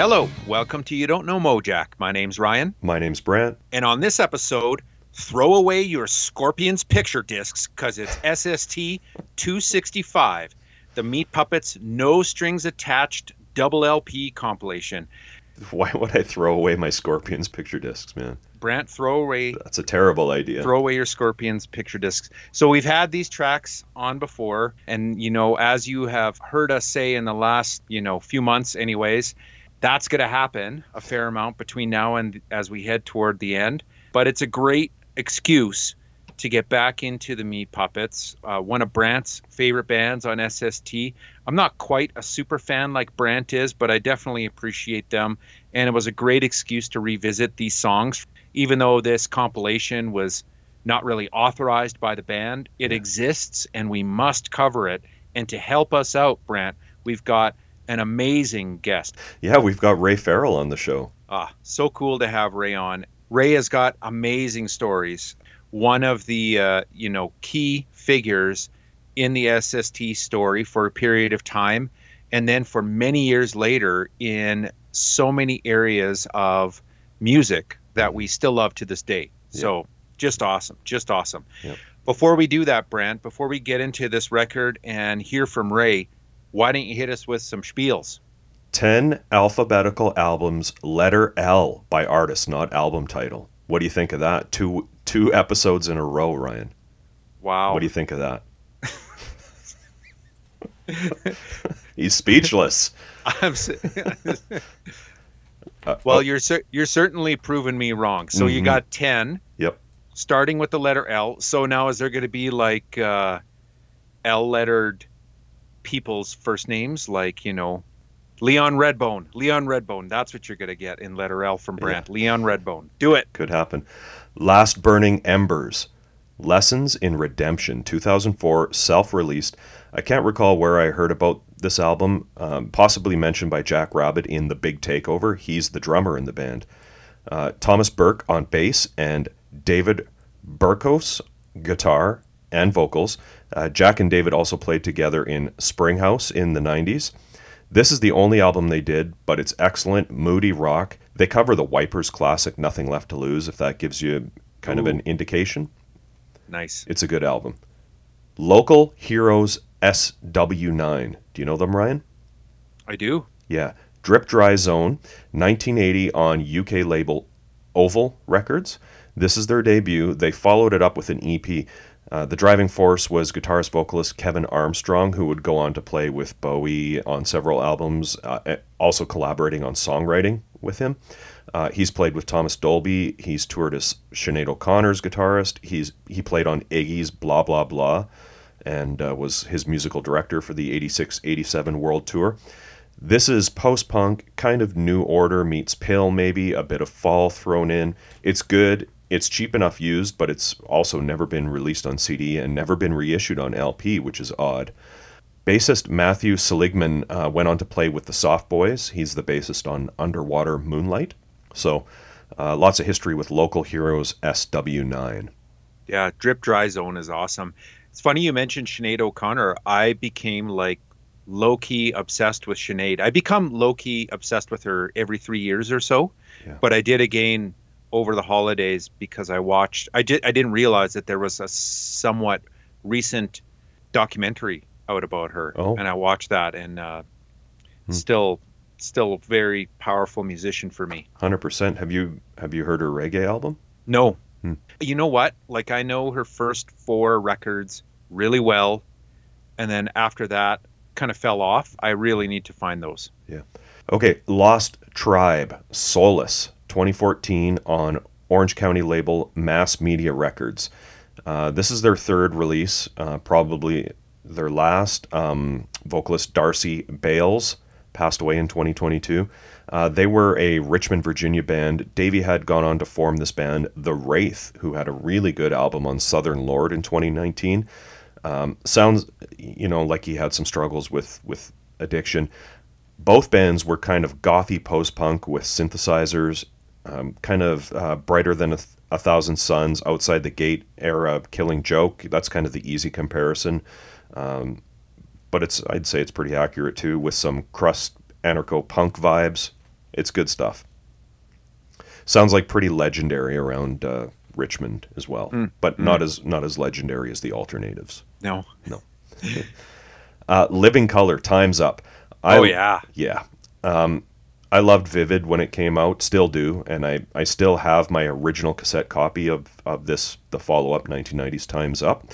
Hello, welcome to You Don't Know Mojack. My name's Ryan, My name's Brant. and on this episode, throw away your Scorpions picture discs because it's SST 265, the Meat Puppets No Strings Attached double LP compilation. Why would I throw away my Scorpions picture discs, man? Brant, throw away That's a terrible idea. throw away your Scorpions picture discs. So we've had these tracks on before, and you know, as you have heard us say in the last, you know, few months, anyways, that's going to happen a fair amount between now and as we head toward the end. But it's a great excuse to get back into the Meat Puppets, uh, one of Brant's favorite bands on SST. I'm not quite a super fan like Brant is, but I definitely appreciate them. And it was a great excuse to revisit these songs. Even though this compilation was not really authorized by the band, it exists and we must cover it. And to help us out, Brant, we've got an amazing guest. Yeah, we've got Ray Farrell on the show. Ah, so cool to have Ray on. Ray has got amazing stories. One of the uh, you know key figures in the SST story for a period of time, and then for many years later in so many areas of music that we still love to this day. So just awesome, just awesome. Yep. Before we do that, Brant, before we get into this record and hear from Ray, why don't you hit us with some spiels? 10 alphabetical albums, letter L by artist, not album title. What do you think of that? Two two episodes in a row, Ryan. Wow. What do you think of that? He's speechless. I'm Uh, well, oh, you're cer- you're certainly proving me wrong. So you Mhm. got ten, Yep. starting with the letter L. So now is there going to be like uh, L lettered people's first names, like you know, Leon Redbone, Leon Redbone. That's what you're going to get in letter L from Brant. Leon Redbone. Do it. could happen. Last Burning Embers. Lessons in Redemption, 2004, self released. I can't recall where I heard about this album, um, possibly mentioned by Jack Rabbit in The Big Takeover. He's the drummer in the band. Uh, Thomas Burke on bass and David Burkos guitar and vocals. Uh, Jack and David also played together in Springhouse in the 90s. This is the only album they did, but it's excellent, moody rock. They cover the Wipers classic Nothing Left to Lose, if that gives you kind of an indication. Nice. It's a good album. Local Heroes SW9. Do you know them, Ryan? I do. Yeah. Drip Dry Zone, 1980 on UK label Oval Records. This is their debut. They followed it up with an EP. Uh, the driving force was guitarist vocalist Kevin Armstrong, who would go on to play with Bowie on several albums, uh, eh, also collaborating on songwriting with him. Uh, he's played with Thomas Dolby. He's toured as Sinead O'Connor's guitarist. He's he played on Iggy's Blah Blah Blah, and uh, was his musical director for the 86-87 World Tour. This is post punk, kind of New Order meets Pale, maybe a bit of Fall thrown in. It's good. It's cheap enough used, but it's also never been released on CD and never been reissued on LP, which is odd. Bassist Matthew Seligman uh, went on to play with the Soft Boys. He's the bassist on Underwater Moonlight. So, uh, lots of history with local heroes SW9. Yeah, Drip Dry Zone is awesome. It's funny you mentioned Sinead O'Connor. I became like low key obsessed with Sinead. I become low key obsessed with her every three years or so. Yeah. But I did again over the holidays because I watched. I did. I didn't realize that there was a somewhat recent documentary out about her, Oh. and I watched that, and uh, Hmm. still, still a very powerful musician for me. 100%. Have you have you heard her reggae album? No. Hmm. You know what? Like I know her first four records really well, and then after that kind of fell off. I really need to find those. Yeah. Okay, Lost Tribe, Solace, 2014 on Orange County label Mass Media Records. Uh, this is their third release, uh, probably their last. Um, vocalist Darcy Bales passed away in 2022. Uh, they were a Richmond, Virginia band. Davey had gone on to form this band, The Wraith, who had a really good album on Southern Lord in 2019. Um, sounds, you know, like he had some struggles with with addiction both bands were kind of gothy post punk with synthesizers, um, kind of uh, brighter than a, th- a thousand suns, outside the gate era Killing Joke. That's kind of the easy comparison, um, but it's I'd say it's pretty accurate too, with some crust anarcho punk vibes. It's good stuff. Sounds like pretty legendary around uh, Richmond as well, Mm. but not as not as legendary as the alternatives. No. Uh, Living Colour, Times Up. I, oh yeah. Yeah. Um, I loved Vivid when it came out, still do, and I, I still have my original cassette copy of, of this, the follow up 1990s Times Up.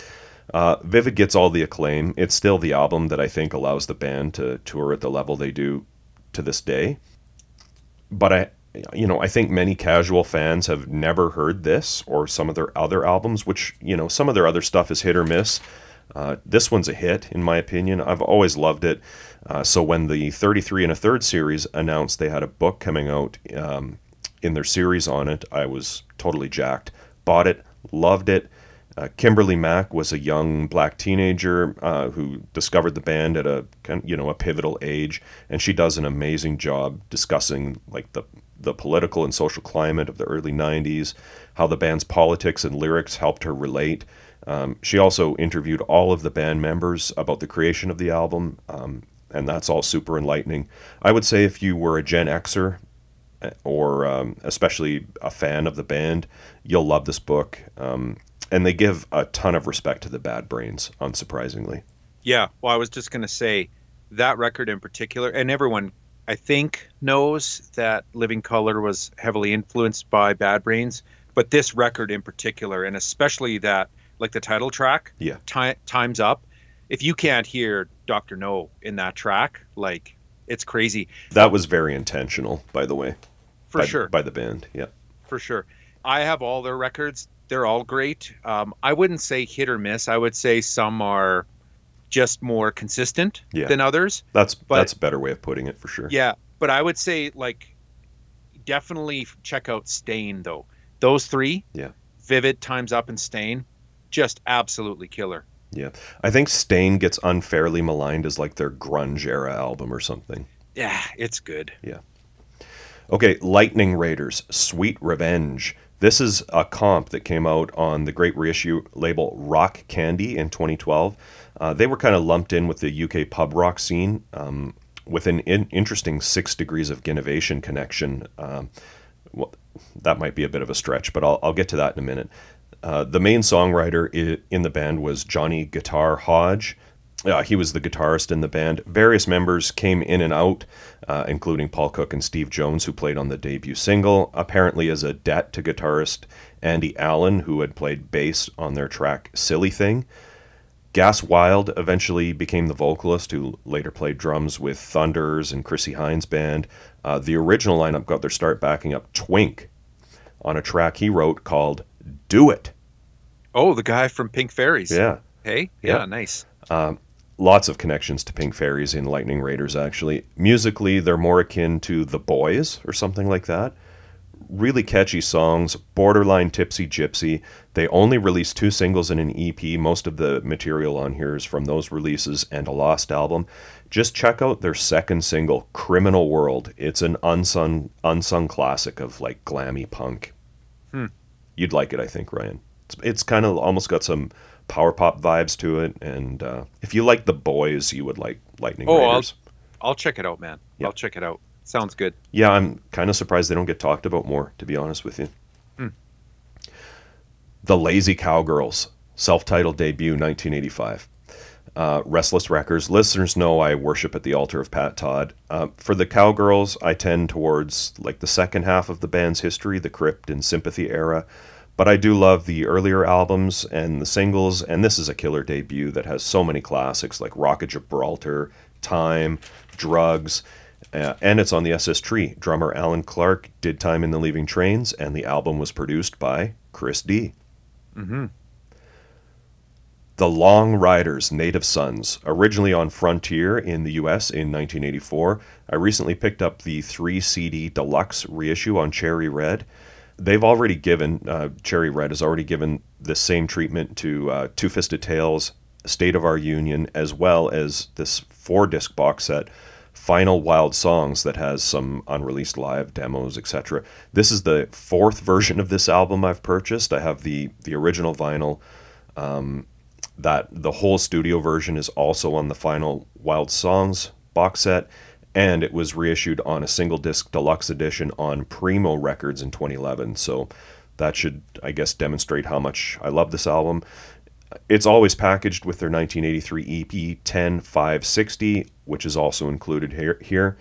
Uh, Vivid gets all the acclaim. It's still the album that I think allows the band to tour at the level they do to this day. But I, you know, I think many casual fans have never heard this or some of their other albums, which, you know, some of their other stuff is hit or miss. Uh, this one's a hit, in my opinion. I've always loved it. Uh, so when the 33 and a third series announced they had a book coming out um, in their series on it, I was totally jacked. Bought it, loved it. Uh, Kimberly Mack was a young black teenager uh, who discovered the band at a you know a pivotal age, and she does an amazing job discussing like the the political and social climate of the early '90s, how the band's politics and lyrics helped her relate. Um, she also interviewed all of the band members about the creation of the album, um, and that's all super enlightening. I would say if you were a Gen Xer or um, especially a fan of the band, you'll love this book. Um, and they give a ton of respect to the Bad Brains, unsurprisingly. Yeah. Well, I was just gonna say that record in particular, and everyone I think knows that Living Colour was heavily influenced by Bad Brains, but this record in particular, and especially that like the title track, Yeah. Ti- Times Up. If you can't hear Doctor No in that track, like it's crazy That was very intentional, by the way. for by, sure. By the band, yeah. for sure. I have all their records. They're all great. Um, I wouldn't say hit or miss. I would say some are just more consistent Yeah. than others. That's But- that's a better way of putting it for sure. Yeah, but I would say like definitely check out Stain though. Those three, Yeah. Vivid, Times Up, and Stain, just absolutely killer. Yeah. I think Stain gets unfairly maligned as like their grunge era album or something. Yeah, it's good. Yeah. Okay, Lightning Raiders, Sweet Revenge. This is a comp that came out on the great reissue label Rock Candy in 2012. Uh, they were kind of lumped in with the UK pub rock scene um, with an in- interesting six degrees of Ginovation connection. Um, well, that might be a bit of a stretch, but I'll, I'll get to that in a minute. Uh, the main songwriter in the band was Johnny Guitar Hodge. Uh, he was the guitarist in the band. Various members came in and out, uh, including Paul Cook and Steve Jones, who played on the debut single, apparently as a debt to guitarist Andy Allen, who had played bass on their track Silly Thing. Gas Wild eventually became the vocalist, who later played drums with Thunders and Chrissie Hynde Band. Uh, the original lineup got their start backing up Twink on a track he wrote called Do It. Oh, the guy from Pink Fairies. Yeah. Hey. Yeah. Yeah. Nice. Um, lots of connections to Pink Fairies in Lightning Raiders, actually. Musically, they're more akin to The Boys or something like that. Really catchy songs, borderline tipsy gypsy. They only released two singles and an EP. Most of the material on here is from those releases and a lost album. Just check out their second single, Criminal World. It's an unsung unsung classic of like glammy punk. Hmm. You'd like it, I think, Ryan. It's, it's kind of almost got some power pop vibes to it, and uh, if you like the boys, you would like Lightning Oh, I'll- I'll check it out, man. Yeah. I'll check it out. Sounds good. Yeah, I'm kind of surprised they don't get talked about more, to be honest with you. The Lazy Cowgirls, self-titled debut, 1985. Uh, Restless Records. Listeners know I worship at the altar of Pat Todd. Uh, for the Cowgirls, I tend towards like the second half of the band's history, the Crypt and Sympathy era. But I do love the earlier albums and the singles, and this is a killer debut that has so many classics like Rocket Gibraltar, Time, Drugs, uh, and it's on the SS Tree. Drummer Alan Clark did Time in the Leaving Trains, and the album was produced by Chris D. Mm-hmm. The Long Riders, Native Sons, originally on Frontier in the US in 1984. I recently picked up the 3 CD deluxe reissue on Cherry Red. They've already given, uh, Cherry Red has already given the same treatment to uh, Two Fisted Tales, State of Our Union, as well as this four disc box set, Final Wild Songs, that has some unreleased live demos, etc. This is the fourth version of this album I've purchased. I have the, the original vinyl that the whole studio version is also on the final Wild Songs box set, and it was reissued on a single disc deluxe edition on Primo Records in 2011. So that should, I guess, demonstrate how much I love this album. It's always packaged with their 1983 EP 10560, which is also included here. here.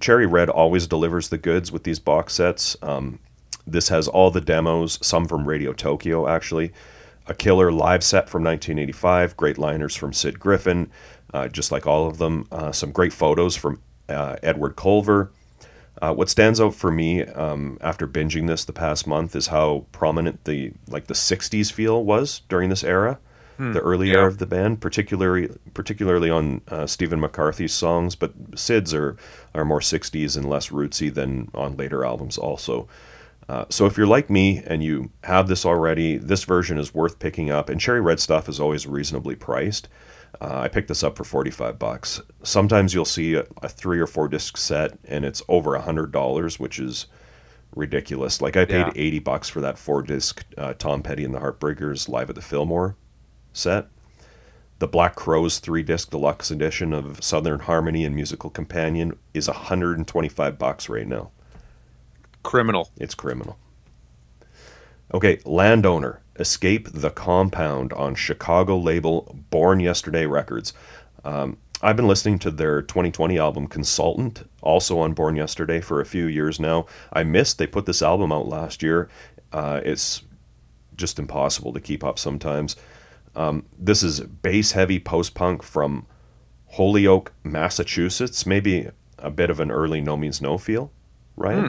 Cherry Red always delivers the goods with these box sets. Um, this has all the demos, some from Radio Tokyo, actually. A killer live set from 1985, great liners from Sid Griffin, uh, just like all of them. Uh, some great photos from uh, Edward Colver. Uh, what stands out for me um, after binging this the past month is how prominent the like the '60s feel was during this era, Hmm, the early yeah. era of the band, particularly particularly on uh, Stephen McCarthy's songs. But Sid's are are more '60s and less rootsy than on later albums, also. Uh, so if you're like me and you have this already, this version is worth picking up. And Cherry Red stuff is always reasonably priced. Uh, I picked this up for 45 bucks. Sometimes you'll see a, a three or four disc set and it's over a hundred dollars, which is ridiculous. Like I paid Yeah. 80 bucks for that four disc uh, Tom Petty and the Heartbreakers live at the Fillmore set. The Black Crowes three disc deluxe edition of Southern Harmony and Musical Companion is 125 bucks right now. Criminal. It's criminal. Okay, landowner. Escape the Compound on Chicago label Born Yesterday Records. Um, I've been listening to their 2020 album Consultant, also on Born Yesterday, for a few years now. I missed they put this album out last year. Uh, it's just impossible to keep up sometimes. Um, this is bass heavy post punk from Holyoke, Massachusetts. Maybe a bit of an early No Means No feel, right? Hmm.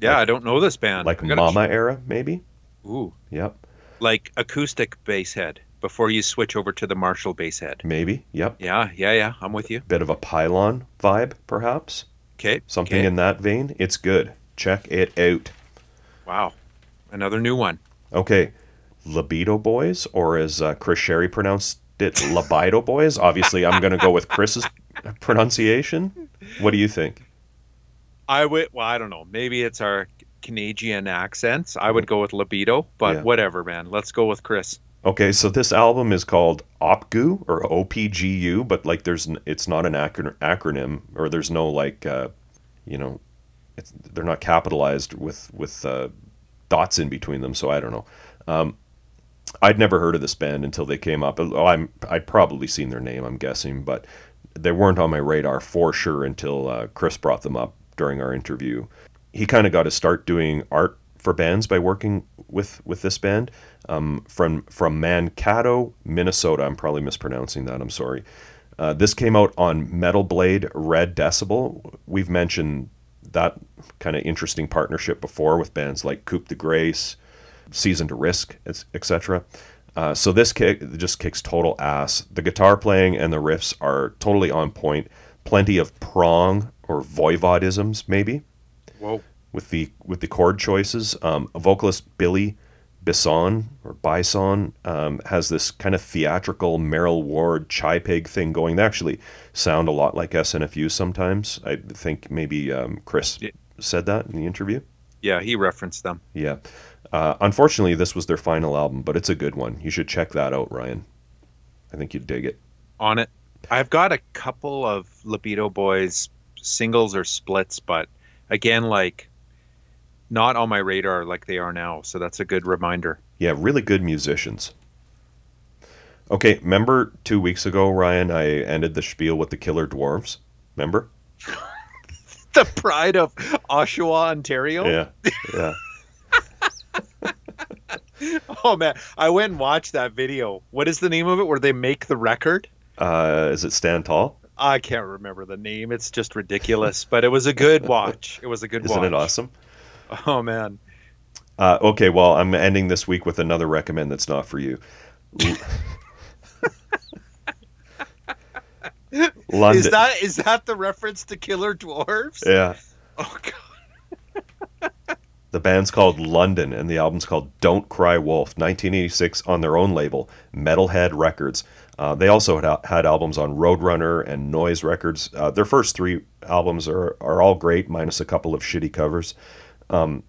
Yeah, I don't know this band. Like Mama era, maybe. ch- Ooh, Yep, like acoustic bass head before you switch over to the Marshall bass head. maybe. Yep. Yeah, yeah, yeah. I'm with you. Bit of a pylon vibe, perhaps. Okay. Something okay. in that vein. It's good. Check it out. Wow. Another new one. Okay, Libido Boys, or as uh, Chris Shary pronounced it, Libido Boys. Obviously, I'm going to go with Chris's pronunciation. What do you think? I would. Well, I don't know. Maybe it's our Canadian accents. I would go with libido, but Yeah. whatever, man. Let's go with Chris. Okay, so this album is called OPGU or OPGU, but like there's n- it's not an acron- acronym or there's no like uh, you know it's, they're not capitalized with with uh, dots in between them, so I don't know. Um, I'd never heard of this band until they came up. Oh, I'm I'd probably seen their name, I'm guessing, but they weren't on my radar for sure until uh, Chris brought them up during our interview. He kind of got to start doing art for bands by working with with this band um, from from Mankato, Minnesota. I'm probably mispronouncing that. I'm sorry. Uh, this came out on Metal Blade Red Decibel. We've mentioned that kind of interesting partnership before with bands like Coupe de Grace, Season to Risk, etc. Uh, so this kick just kicks total ass. The guitar playing and the riffs are totally on point. Plenty of prong or voivodisms, maybe Whoa. with the with the chord choices. Um, vocalist Billy Bisson or Bison um, has this kind of theatrical Merrill Ward chai pig thing going. They actually sound a lot like SNFU sometimes. I think maybe um, Chris Yeah. said that in the interview. Yeah, he referenced them. Yeah. Uh, unfortunately, this was their final album, but it's a good one. You should check that out, Ryan. I think you'd dig it. On it. I've got a couple of Libido Boys singles or splits, but again, like not on my radar like they are now. So that's a good reminder. Yeah, really good musicians. Okay, remember two weeks ago, Ryan, I ended the spiel with the Killer Dwarves? Remember? The pride of Oshawa, Ontario. Yeah, yeah. Oh man, I went and watched that video. What is the name of it? Where they make the record? Uh, is it Stand Tall? I can't remember the name. It's just ridiculous, but it was a good watch. It was a good watch. Isn't it awesome? Oh man. Uh, okay, well, I'm ending this week with another recommend that's not for you. London. Is that is that the reference to Killer Dwarves? yeah. Oh god. The band's called London, and the album's called Don't Cry Wolf, 1986 on their own label, Metalhead Records. Uh, they also had, had albums on Roadrunner and Noise Records. Uh, their first three albums are, are all great, minus a couple of shitty covers. Um,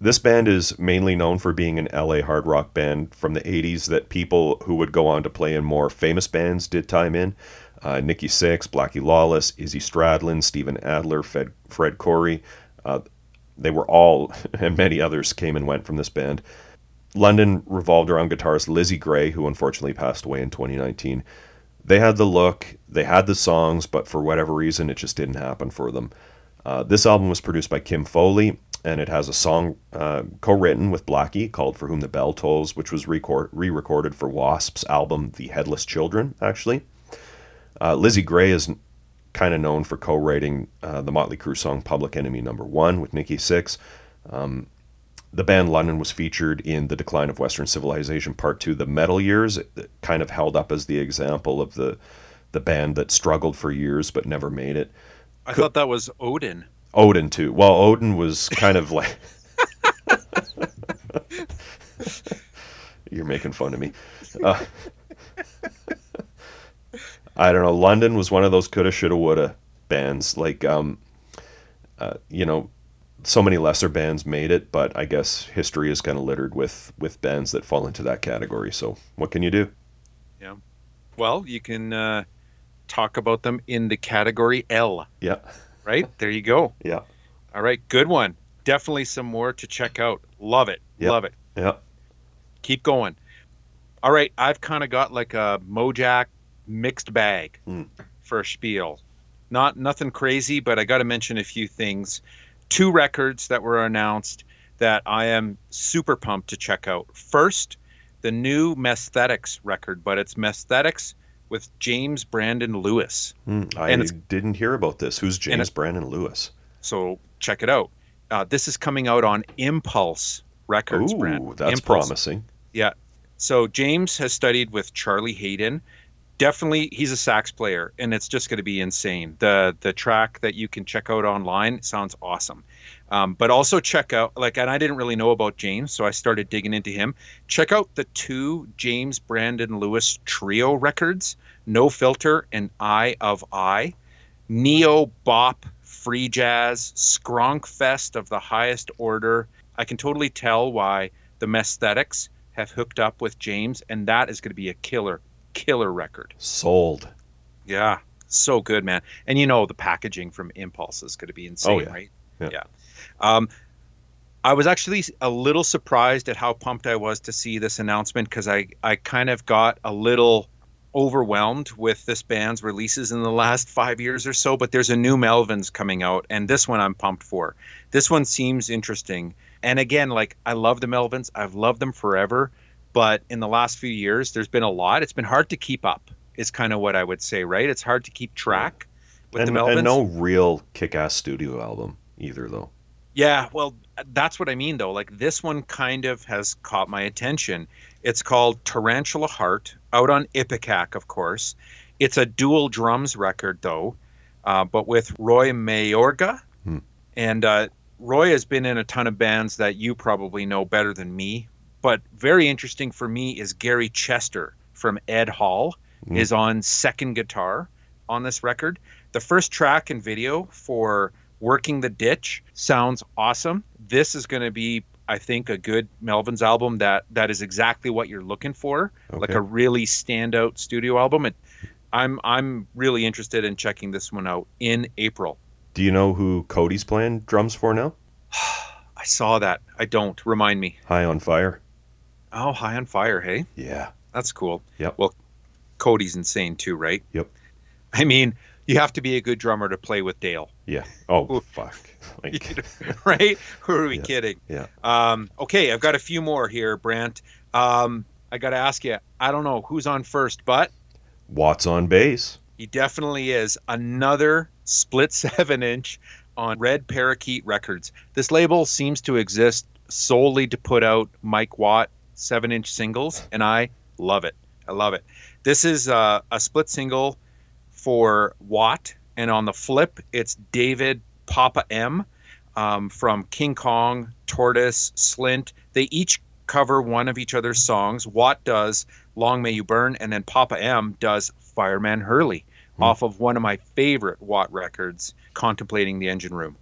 this band is mainly known for being an LA hard rock band from the 80s that people who would go on to play in more famous bands did time in. uh, Nikki Sixx, Blackie Lawless, Izzy Stradlin, Steven Adler, Fred, Fred Coury. Uh, they were all, and many others came and went from this band. London revolved around guitarist Lizzie Grey, who unfortunately passed away in 2019. They had the look, they had the songs, but for whatever reason, it just didn't happen for them. Uh, this album was produced by Kim Fowley, and it has a song uh, co-written with Blackie called "For Whom the Bell Tolls," which was re-recorded for Wasp's album "The Headless Children." Actually, uh, Lizzie Grey is kind of known for co-writing uh, the Motley Crue song "Public Enemy Number One" with Nikki Sixx. Um, the band London was featured in The Decline of Western Civilization Part 2, The Metal Years, it kind of held up as the example of the the band that struggled for years but never made it. I thought that was Odin. Odin too. Well, Odin was kind of like You're making fun of me. Uh, I don't know. London was one of those coulda, shoulda, woulda bands. Like, um, uh, you know, so many lesser bands made it, but I guess history is kind of littered with with bands that fall into that category. So what can you do? Yeah. Well, you can uh, talk about them in the category L. Yeah. Right there, you go. Yeah. All right, good one. Definitely some more to check out. Love it. Yep. Love it. Yeah. Keep going. All right, I've kind of got like a Mojack mixed bag Mm. for a spiel. Not nothing crazy, but I got to mention a few things. Two records that were announced that I am super pumped to check out. First, the new Messthetics record, but it's Messthetics with James Brandon Lewis. Mm, I didn't hear about this. Who's James Brandon Lewis? So check it out. Uh, this is coming out on Impulse Records. Brand. Ooh, that's Impulse. promising. Yeah. So James has studied with Charlie Haden. Definitely, he's a sax player, and it's just going to be insane. the The track that you can check out online sounds awesome. Um, but also check out like, and I didn't really know about James, so I started digging into him. Check out the two James Brandon Lewis trio records, No Filter and Eye of I, neo bop, free jazz, skronk fest of the highest order. I can totally tell why the Messthetics have hooked up with James, and that is going to be a killer, killer record. Sold. Yeah, so good, man. And you know the packaging from Impulse is going to be insane, Oh, yeah. right? Yeah. Um, I was actually a little surprised at how pumped I was to see this announcement because I I kind of got a little overwhelmed with this band's releases in the last five years or so. But there's a new Melvins coming out, and this one I'm pumped for. This one seems interesting. And again, like I love the Melvins, I've loved them forever. But in the last few years, there's been a lot. It's been hard to keep up. Is kind of what I would say, right? It's hard to keep track with And, the Melvins. and no real kick-ass studio album either, though. Yeah, well, that's what I mean though. Like this one kind of has caught my attention. It's called Tarantula Heart, out on Ipecac, of course. It's a dual drums record though, uh, but with Roy Mayorga. Hmm. And uh, Roy has been in a ton of bands that you probably know better than me. But very interesting for me is Gary Chester from Ed Hall Hmm. is on second guitar on this record. The first track and video for Working the Ditch sounds awesome. This is going to be, I think, a good Melvins album that that is exactly what you're looking for, like a really standout studio album. It, I'm I'm really interested in checking this one out in April. Do you know who Cody's playing drums for now? I saw that. I don't. Remind me. High on Fire. Oh, High on Fire. Hey, Yeah. that's cool. Yep. Well, Cody's insane too, right? Yep. I mean, you have to be a good drummer to play with Dale. Yeah. Oh, fuck. Like, right? Who are we Yeah. kidding? Yeah. Um, okay, I've got a few more here, Brant. Um, I got to ask you. I don't know who's on first, but Watts on bass. he definitely is another split seven inch on Red Parakeet Records. This label seems to exist solely to put out Mike Watt seven inch singles, and I love it. I love it. This is uh, a split single for Watt, and on the flip, it's David Papa M um, from King Kong, Tortoise, Slint. They each cover one of each other's songs. Watt does Long May You Burn, and then Papa M does Fireman Hurley Hmm. off of one of my favorite Watt records, Contemplating the Engine Room.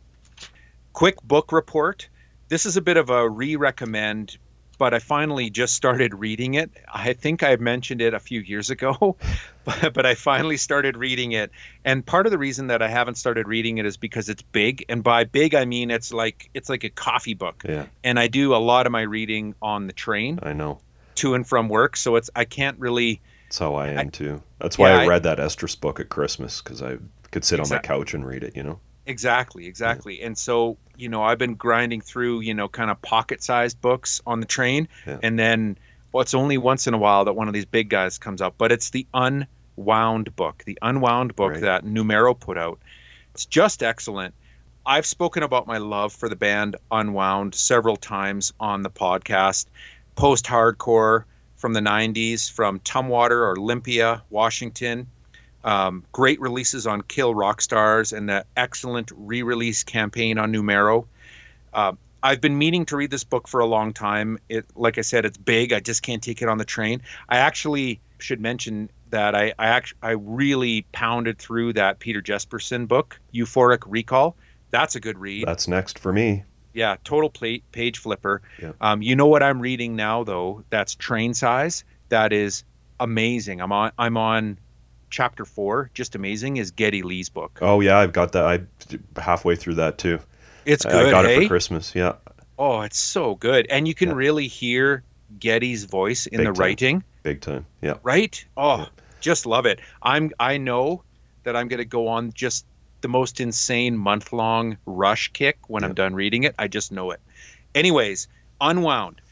Quick book report. This is a bit of a re recommend but I finally just started reading it. I think I mentioned it a few years ago, but, but I finally started reading it. And part of the reason that I haven't started reading it is because it's big, and by big I mean it's like it's like a coffee book. Yeah. And I do a lot of my reading on the train I know. to and from work, so it's I can't really That's how I am too. That's why Yeah, I I- read that Estrus book at Christmas because I could sit on my couch and read it. You know. Exactly, exactly. And so, you know, I've been grinding through, you know, kind of pocket-sized books on the train, Yeah. and then well, it's only once in a while that one of these big guys comes up, but it's the Unwound book, the Unwound book Right. that Numero put out. It's just excellent. I've spoken about my love for the band Unwound several times on the podcast. Post-hardcore from the 90s, from Tumwater or Olympia, Washington, um, great releases on Kill Rock Stars and the excellent re-release campaign on Numero. Uh, I've been meaning to read this book for a long time. It, like I said, it's big. I just can't take it on the train. I actually should mention that I I, I really pounded through that Peter Jesperson book, Euphoric Recall. That's a good read. That's next for me. Yeah, total plate page flipper. Yeah. Um, you know what I'm reading now though? That's train size. That is amazing. I'm on I'm on chapter four. Just amazing is Geddy Lee's book. Oh yeah, I've got that. I halfway through that too. It's good. I got it for Christmas. Yeah. Oh, it's so good, and you can Yeah. really hear Geddy's voice in Big the time. writing. Big time. Yeah. Right? Oh, Yeah. just love it. I'm I know that I'm going to go on just the most insane month long rush kick when I'm done reading it. I just know it. Anyways, Unwound.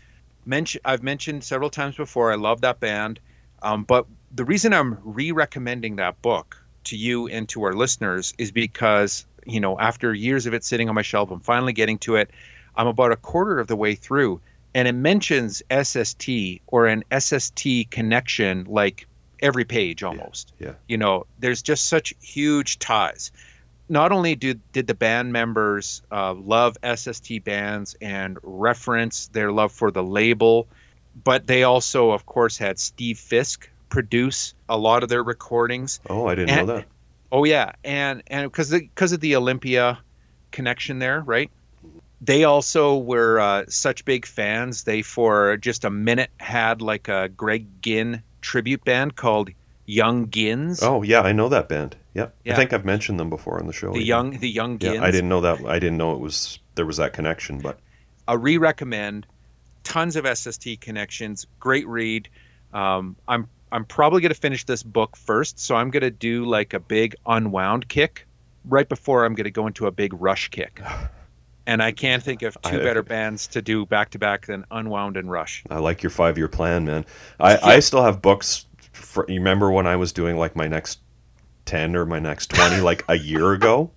Mention I've mentioned several times before. I love that band, um, but the reason I'm re-recommending that book to you and to our listeners is because you know after years of it sitting on my shelf, I'm finally getting to it. I'm about a quarter of the way through, and it mentions SST or an SST connection like every page almost. yeah. You know, there's just such huge ties. Not only did did the band members uh, love SST bands and reference their love for the label, but they also, of course, had Steve Fisk produce a lot of their recordings. Oh, I didn't And- know that. Oh yeah, and and because because of the Olympia connection there, right? They also were uh, such big fans. They for just a minute had like a Greg Ginn tribute band called Young Gins. Oh yeah, I know that band. Yeah. I think I've mentioned them before on the show. the even. young the Young Gins. Yeah, I didn't know that. I didn't know it was there was that connection, but I re-recommend. Tons of SST connections. Great read. Um, I'm I'm probably gonna finish this book first, so I'm gonna do like a big unwound kick right before I'm gonna go into a big rush kick. And I can't think of two I- better bands to do back to back than Unwound and Rush. I like your five year plan, man. I, I still have books. For, you remember when I was doing like my next ten or my next twenty, like a year ago?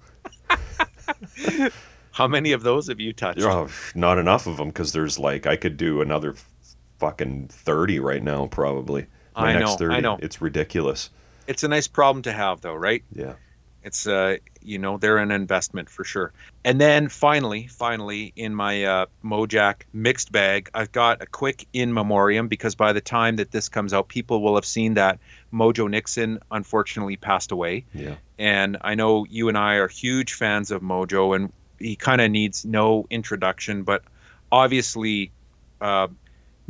How many of those have you touched? Oh, not enough of them because there's like I could do another fucking thirty right now, probably. My I next know, I thirty. know. It's ridiculous. It's a nice problem to have, though, right? Yeah. It's uh, you know, they're an investment for sure. And then finally, finally, in my uh, Mojack mixed bag, I've got a quick in memoriam because by the time that this comes out, people will have seen that Mojo Nixon unfortunately passed away. Yeah. And I know you and I are huge fans of Mojo, and he kind of needs no introduction, but obviously, uh,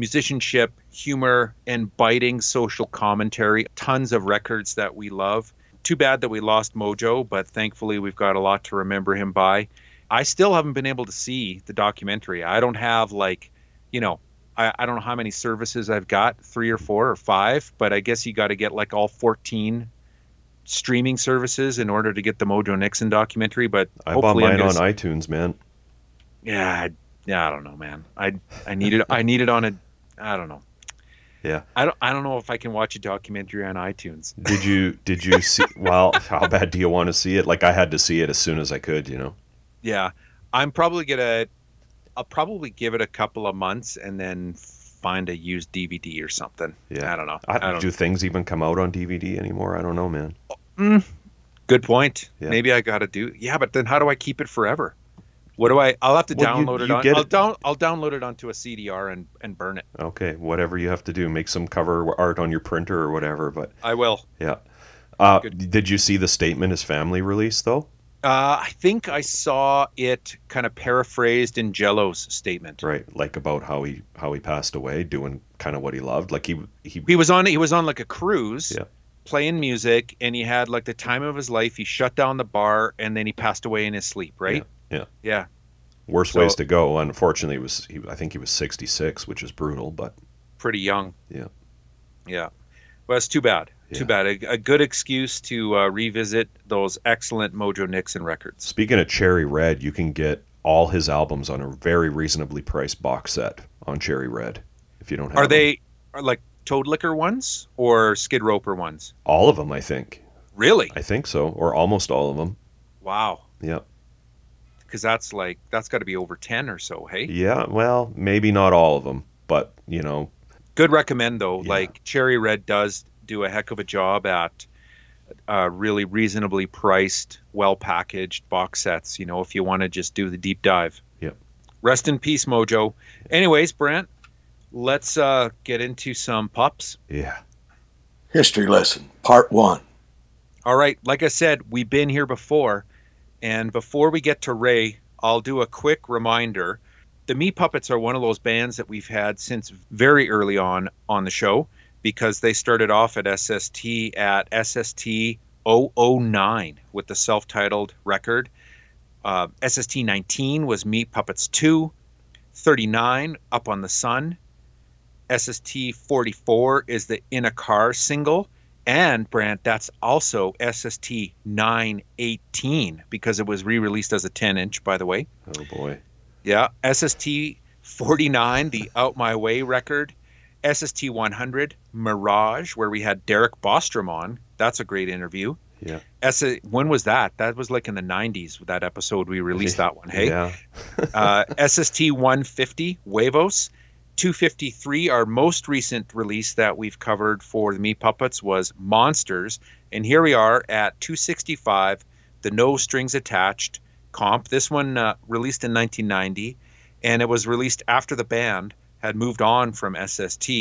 musicianship, humor, and biting social commentary. Tons of records that we love. Too bad that we lost Mojo, but thankfully we've got a lot to remember him by. I still haven't been able to see the documentary. I don't have like, you know, I, I don't know how many services I've got, three or four or five, but I guess you got to get like all 14 streaming services in order to get the Mojo Nixon documentary. But I bought mine on s- iTunes, man. yeah, I, yeah, I don't know, man. I I need it. I need it on a. I don't know. Yeah. I don't. I don't know if I can watch a documentary on iTunes. Did you did you see? Well, how bad do you want to see it? Like I had to see it as soon as I could. You know. Yeah, I'm probably gonna. I'll probably give it a couple of months and then find a used DVD or something. Yeah. I don't know. I, I don't. do things even come out on DVD anymore? I don't know, man. Mm, good point. Yeah. Maybe I got to do. Yeah, but then how do I keep it forever? What do I? I'll have to Well, you- download it you on. get I'll it- down. I'll download it onto a CDR and and burn it. Okay, whatever you have to do, make some cover art on your printer or whatever. But I will. yeah, uh, did you see the statement his family released though? Uh, I think I saw it kind of paraphrased in Jello's statement. Right, like about how he how he passed away, doing kind of what he loved. Like he he He was on he was on like a cruise, Yeah. playing music, and he had like the time of his life. He shut down the bar, and then he passed away in his sleep. Right? Yeah. Yeah. worst So- ways to go. Unfortunately, it was he, I think he was 66, which is brutal, but Pretty young. Yeah. Yeah. Well, it's too bad. Yeah. Too bad. A, a good excuse to uh, revisit those excellent Mojo Nixon records. Speaking of Cherry Red, you can get all his albums on a very reasonably priced box set on Cherry Red. If you don't have Are them. they are like Toad Liquor ones or Skid Roper ones? all of them? I think. Really? I think so, or almost all of them. Wow. Yeah. Because that's like that's got to be over ten or so. Hey. Yeah. Well, maybe not all of them, but you know, Good recommend though. Yeah. Like Cherry Red does do a heck of a job at uh, really reasonably priced, well packaged box sets. You know, if you want to just do the deep dive. Yep. Rest in peace, Mojo. Anyways, Brent, let's uh, get into some pups. yeah. History lesson, part one. All right, like I said, we've been here before, and before we get to Ray, I'll do a quick reminder. The Meat Puppets are one of those bands that we've had since very early on on the show because they started off at SST at SST 009 with the self-titled record. Uh, SST 19 was Meat Puppets 2, 39 Up on the Sun. SST 44 is the In a Car single. And Brant, that's also SST 918 because it was re-released as a 10 inch, by the way. Oh boy. Yeah, SST 49, the Out My Way record. SST 100, Mirage, where we had Derek Bostrom on. That's a great interview. Yeah. S- when was that? That was like in the 90s. with That episode we released that one. Hey, Yeah. uh, SST 150 Huevos. 253, our most recent release that we've covered for the Meat Puppets was Monsters. And here we are at 265, the No Strings Attached comp. This one uh, released in 1990, and it was released after the band had moved on from SST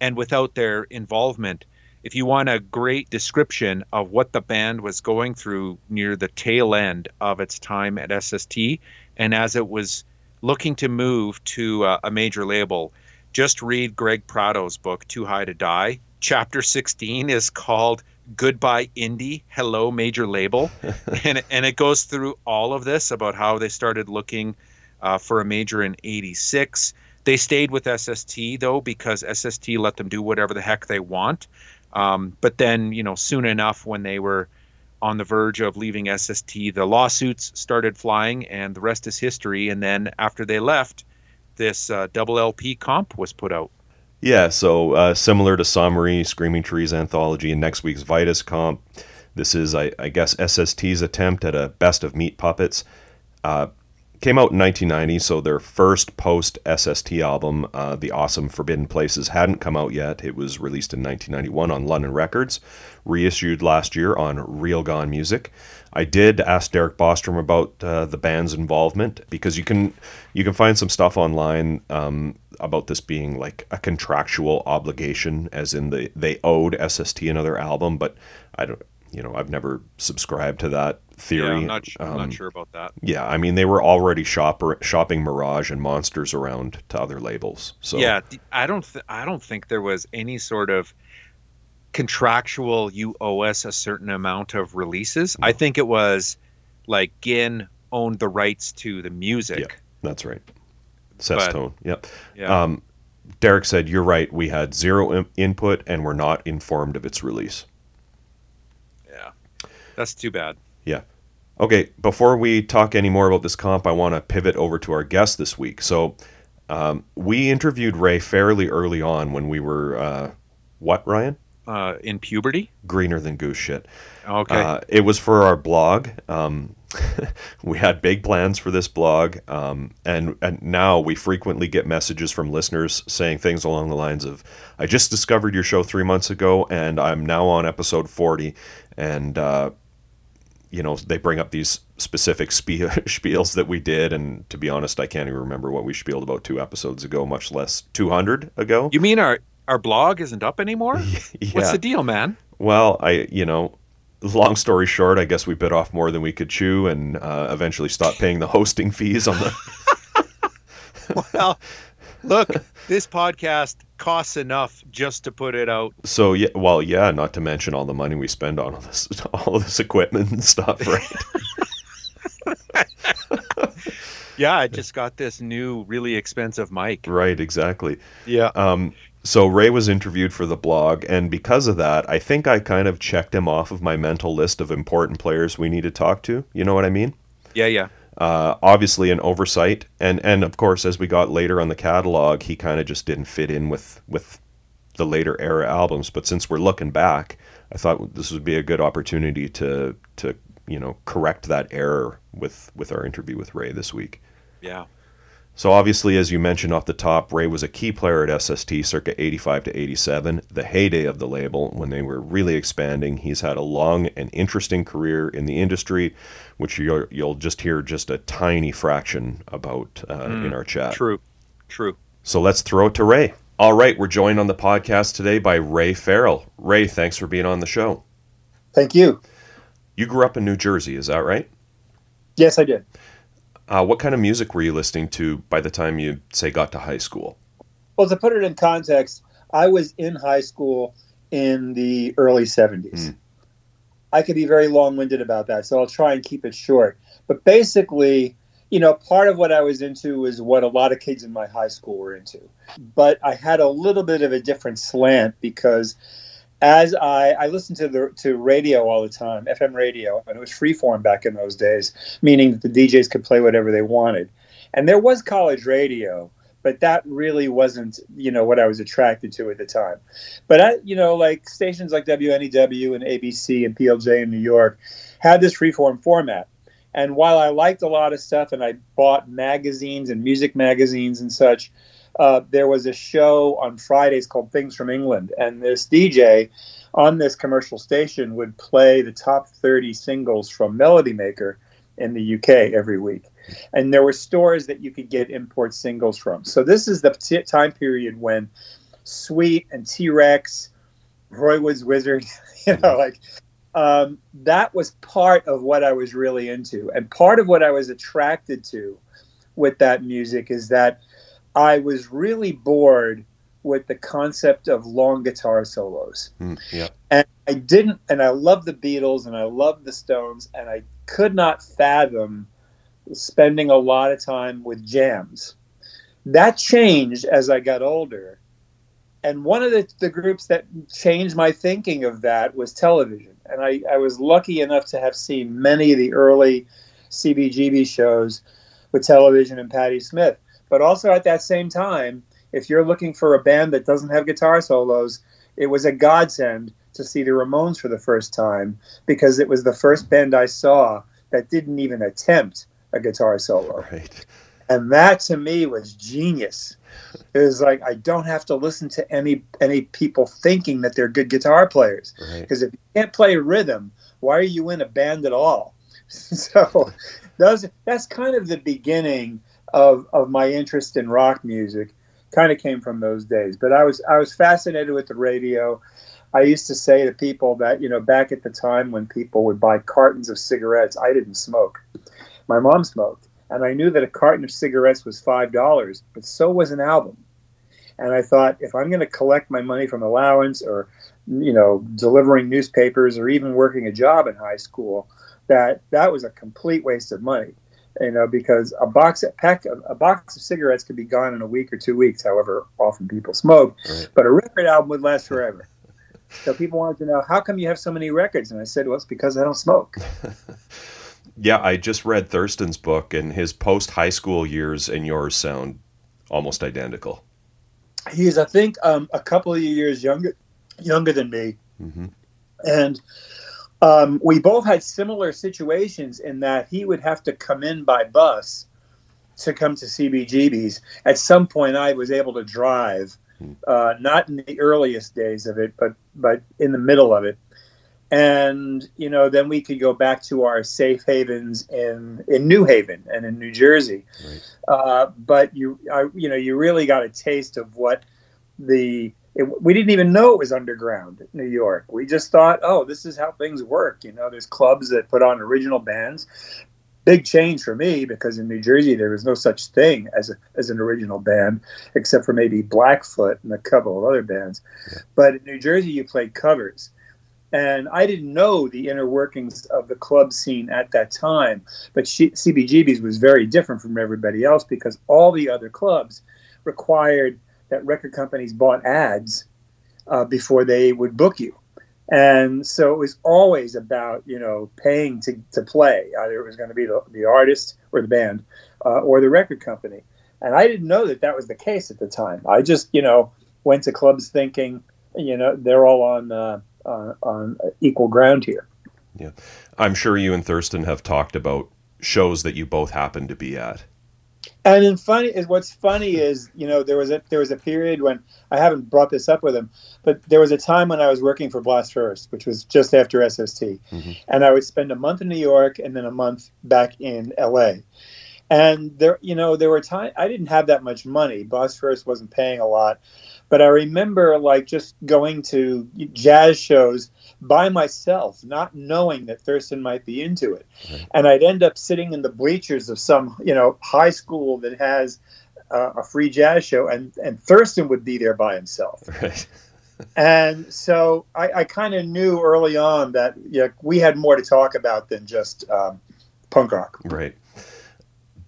and without their involvement. If you want a great description of what the band was going through near the tail end of its time at SST, and as it was looking to move to uh, a major label, just read Greg Prato's book, Too High to Die. Chapter 16 is called Goodbye Indie, Hello Major Label. and, and it goes through all of this about how they started looking uh, for a major in 86. They stayed with SST, though, because SST let them do whatever the heck they want. Um, but then, you know, soon enough, when they were on the verge of leaving SST, the lawsuits started flying, and the rest is history. And then after they left, this uh, double LP comp was put out. Yeah, so uh, similar to Summary, Screaming Trees Anthology, and next week's Vitus comp. This is, I, I guess, SST's attempt at a best of Meat Puppets. Uh, came out in 1990, so their first post SST album, uh, The Awesome Forbidden Places, hadn't come out yet. It was released in 1991 on London Records, reissued last year on Real Gone Music. I did ask Derek Bostrom about uh, the band's involvement because you can you can find some stuff online um, about this being like a contractual obligation, as in the they owed SST another album, but I don't you know I've never subscribed to that theory. Yeah, I'm not, su- I'm Um, not sure about that. yeah, I mean they were already shopper, shopping Mirage and Monsters around to other labels. So yeah, I don't. Th- I don't think there was any sort of contractual. You owe us a certain amount of releases. I think it was like Ginn owned the rights to the music. Yeah, that's right. Seth's But- tone. Yep. Yeah. Um, Derek said, "You're right. We had zero in- input and were not informed of its release." That's too bad. Yeah. Okay, before we talk any more about this comp, I want to pivot over to our guest this week. So, um, we interviewed Ray fairly early on when we were uh, what Ryan Uh, in puberty. greener than goose shit. Okay. Uh, it was for our blog. Um, we had big plans for this blog, um, and and now we frequently get messages from listeners saying things along the lines of, "I just discovered your show three months ago, and I'm now on episode 40," and uh, you know they bring up these specific spie- spiels that we did, and to be honest, I can't even remember what we spieled about two episodes ago, much less 200 ago. you mean our our blog isn't up anymore? yeah. What's the deal, man? Well, I you know, long story short, I guess we bit off more than we could chew, and uh, eventually stopped paying the hosting fees on the. well, look, this podcast costs enough just to put it out. So yeah, well, yeah. Not to mention all the money we spend on all this, all this equipment and stuff, right? yeah, I just got this new, really expensive mic. Right, exactly. Yeah. Um, so Ray was interviewed for the blog, and because of that, I think I kind of checked him off of my mental list of important players we need to talk to. You know what I mean? Yeah, yeah. Uh, obviously an oversight, and and of course, as we got later on the catalog, he kind of just didn't fit in with with the later era albums. But since we're looking back, I thought this would be a good opportunity to to you know correct that error with with our interview with Ray this week. Yeah. So obviously, as you mentioned off the top, Ray was a key player at SST circa 85 to 87, the heyday of the label when they were really expanding. He's had a long and interesting career in the industry, which you'll, you'll just hear just a tiny fraction about uh, mm, in our chat. True, true. So let's throw it to Ray. All right, we're joined on the podcast today by Ray Farrell. Ray, thanks for being on the show. Thank you. You grew up in New Jersey, is that right? Yes, I did. Uh, what kind of music were you listening to by the time you say got to high school? Well, to put it in context, I was in high school in the early 70s. Mm. I could be very long winded about that, so I'll try and keep it short. But basically, you know, part of what I was into was what a lot of kids in my high school were into. But I had a little bit of a different slant because as I, I listened to the to radio all the time, FM radio, and it was freeform back in those days, meaning that the DJs could play whatever they wanted. And there was college radio, but that really wasn't, you know, what I was attracted to at the time. But I, you know, like stations like WNEW and ABC and PLJ in New York had this freeform format. And while I liked a lot of stuff and I bought magazines and music magazines and such, uh, there was a show on Fridays called Things from England, and this DJ on this commercial station would play the top 30 singles from Melody Maker in the UK every week. And there were stores that you could get import singles from. So this is the t- time period when Sweet and T Rex, Roy Wood's Wizzard, you know, like um, that was part of what I was really into. And part of what I was attracted to with that music is that I was really bored with the concept of long guitar solos. Mm, yeah. And I didn't, and I love the Beatles and I love the Stones, and I could not fathom spending a lot of time with jams. That changed as I got older. And one of the, the groups that changed my thinking of that was television. And I, I was lucky enough to have seen many of the early CBGB shows with television and Patti Smith. But also at that same time, if you're looking for a band that doesn't have guitar solos, it was a godsend to see the Ramones for the first time because it was the first band I saw that didn't even attempt a guitar solo. Right. And that to me was genius. It was like I don't have to listen to any any people thinking that they're good guitar players because right. if you can't play rhythm, why are you in a band at all? so those that's kind of the beginning of of my interest in rock music kind of came from those days. But I was I was fascinated with the radio. I used to say to people that you know back at the time when people would buy cartons of cigarettes, I didn't smoke. My mom smoked, and I knew that a carton of cigarettes was five dollars, but so was an album. And I thought if I'm going to collect my money from allowance or you know delivering newspapers or even working a job in high school, that that was a complete waste of money you know, because a box a pack a box of cigarettes could be gone in a week or two weeks, however often people smoke, right. but a record album would last forever. so people wanted to know how come you have so many records, and I said, well, it's because I don't smoke. yeah, I just read Thurston's book, and his post high school years and yours sound almost identical. He's, I think, um, a couple of years younger younger than me, mm-hmm. and um, we both had similar situations in that he would have to come in by bus to come to CBGB's. At some point, I was able to drive, hmm. uh, not in the earliest days of it, but but in the middle of it. And you know, then we could go back to our safe havens in in New Haven and in New Jersey. Right. Uh, but you, I, you know, you really got a taste of what the It, we didn't even know it was underground New York. We just thought, oh, this is how things work. You know, there's clubs that put on original bands. Big change for me because in New Jersey there was no such thing as a, as an original band, except for maybe Blackfoot and a couple of other bands. Yeah. But in New Jersey, you played covers, and I didn't know the inner workings of the club scene at that time. But she, CBGB's was very different from everybody else because all the other clubs required that record companies bought ads uh, before they would book you. And so it was always about, you know, paying to, to play. Either it was going to be the, the artist or the band uh, or the record company. And I didn't know that that was the case at the time. I just, you know, went to clubs thinking, you know, they're all on, uh, on, on equal ground here. Yeah. I'm sure you and Thurston have talked about shows that you both happen to be at. And then funny is what's funny is you know there was a there was a period when I haven't brought this up with him, but there was a time when I was working for Blast First, which was just after SST, mm-hmm. and I would spend a month in New York and then a month back in LA. And there, you know, there were times I didn't have that much money. Blast First wasn't paying a lot, but I remember like just going to jazz shows by myself, not knowing that Thurston might be into it. Right. And I'd end up sitting in the bleachers of some, you know, high school that has uh, a free jazz show, and, and Thurston would be there by himself. Right. and so I, I kind of knew early on that yeah, we had more to talk about than just um, punk rock. Right.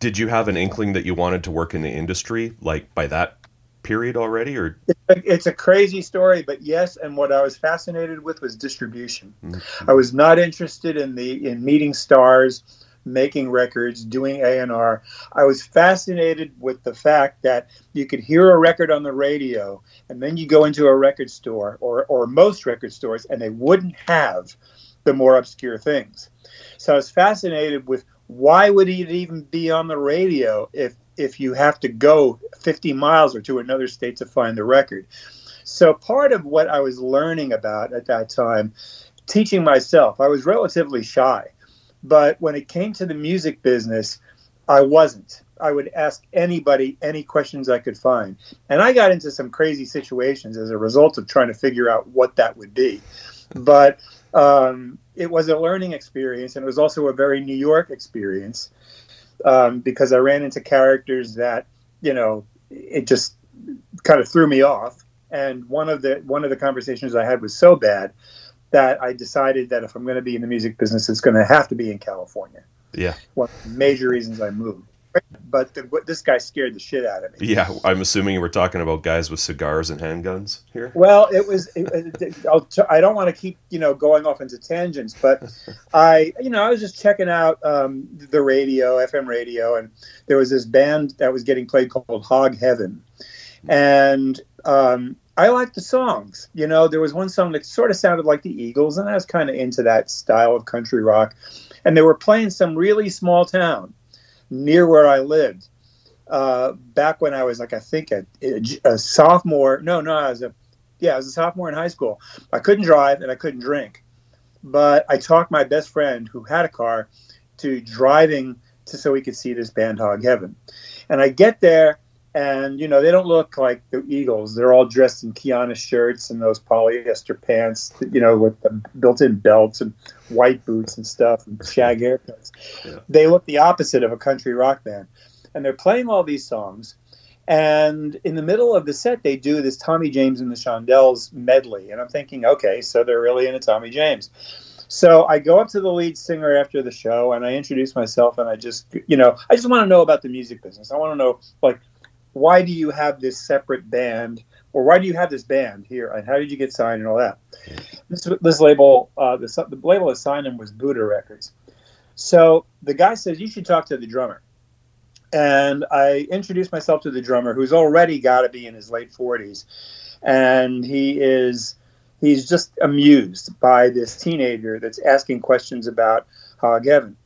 Did you have an inkling that you wanted to work in the industry, like by that period already, or it's a crazy story, but yes. And what I was fascinated with was distribution. Mm-hmm. I was not interested in the in meeting stars, making records, doing A and R. I was fascinated with the fact that you could hear a record on the radio, and then you go into a record store or or most record stores, and they wouldn't have the more obscure things. So I was fascinated with why would it even be on the radio if if you have to go 50 miles or to another state to find the record. So part of what I was learning about at that time, teaching myself, I was relatively shy. But when it came to the music business, I wasn't. I would ask anybody any questions I could find. And I got into some crazy situations as a result of trying to figure out what that would be. But um, it was a learning experience, and it was also a very New York experience um, because I ran into characters that you know it just kind of threw me off. And one of the one of the conversations I had was so bad that I decided that if I'm going to be in the music business, it's going to have to be in California. Yeah, one of the major reasons I moved but the, this guy scared the shit out of me. Yeah, I'm assuming we're talking about guys with cigars and handguns here. Well, it was. It, it, I don't want to keep you know going off into tangents, but I you know I was just checking out um, the radio, FM radio, and there was this band that was getting played called Hog Heaven, and um, I liked the songs. You know, there was one song that sort of sounded like the Eagles, and I was kind of into that style of country rock. And they were playing some really small town near where I lived. Uh, back when I was like I think a, a, sophomore. No, no, I was a yeah, I was a sophomore in high school. I couldn't drive and I couldn't drink, but I talked my best friend who had a car to driving to so we could see this band Hog Heaven. And I get there and you know they don't look like the Eagles. They're all dressed in Qiana shirts and those polyester pants, you know, with the built-in belts and white boots and stuff and shag haircuts. Yeah. They look the opposite of a country rock band, and they're playing all these songs. And in the middle of the set, they do this Tommy James and the Shondells medley, and I'm thinking, okay, so they're really into Tommy James. So I go up to the lead singer after the show and I introduce myself and I just, you know, I just want to know about the music business. I want to know, like, why do you have this separate band? Or why do you have this band here? And how did you get signed and all that? This, this label uh, the label that signed him was buddha records. So the guy says you should talk to the drummer. And i introduced myself to the drummer who's already got to be in his late 40s and he is he's just amused by this teenager that's asking questions about hog heaven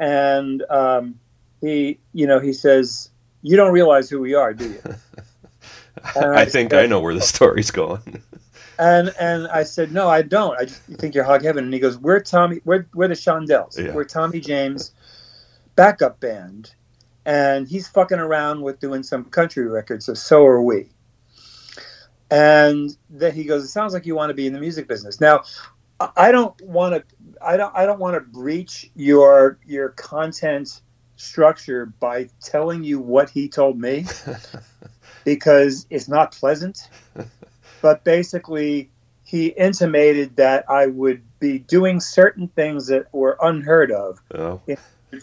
and um, he you know he says you don't realize who we are, do you? I, I, think said, I know where the story's going. and and I said, no, I don't. I just think you're hog heaven. And he goes, we're Tommy, we're we're the Shondells. Yeah. We're Tommy James backup band, and he's fucking around with doing some country records. So so are we. And then he goes, "It sounds like you want to be in the music business." Now, I don't want to. I don't. I don't want to breach your your content structure by telling you what he told me because it's not pleasant. But basically, he intimated that I would be doing certain things that were unheard of Oh.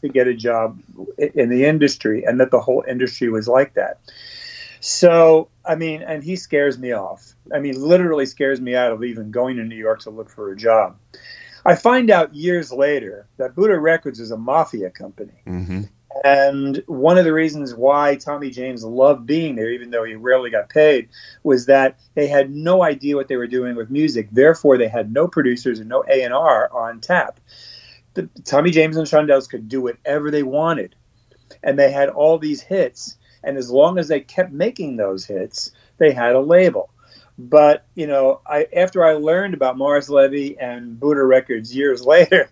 to get a job in the industry, and that the whole industry was like that. So, I mean, and he scares me off. I mean, literally scares me out of even going to New York to look for a job. I find out years later that Buddha Records is a mafia company. hmm And one of the reasons why Tommy James loved being there, even though he rarely got paid, was that they had no idea what they were doing with music. Therefore, they had no producers and no A and R on tap. The, Tommy James and Shondells could do whatever they wanted, and they had all these hits. And as long as they kept making those hits, they had a label. But you know, I after I learned about Morris Levy and Buddha Records years later,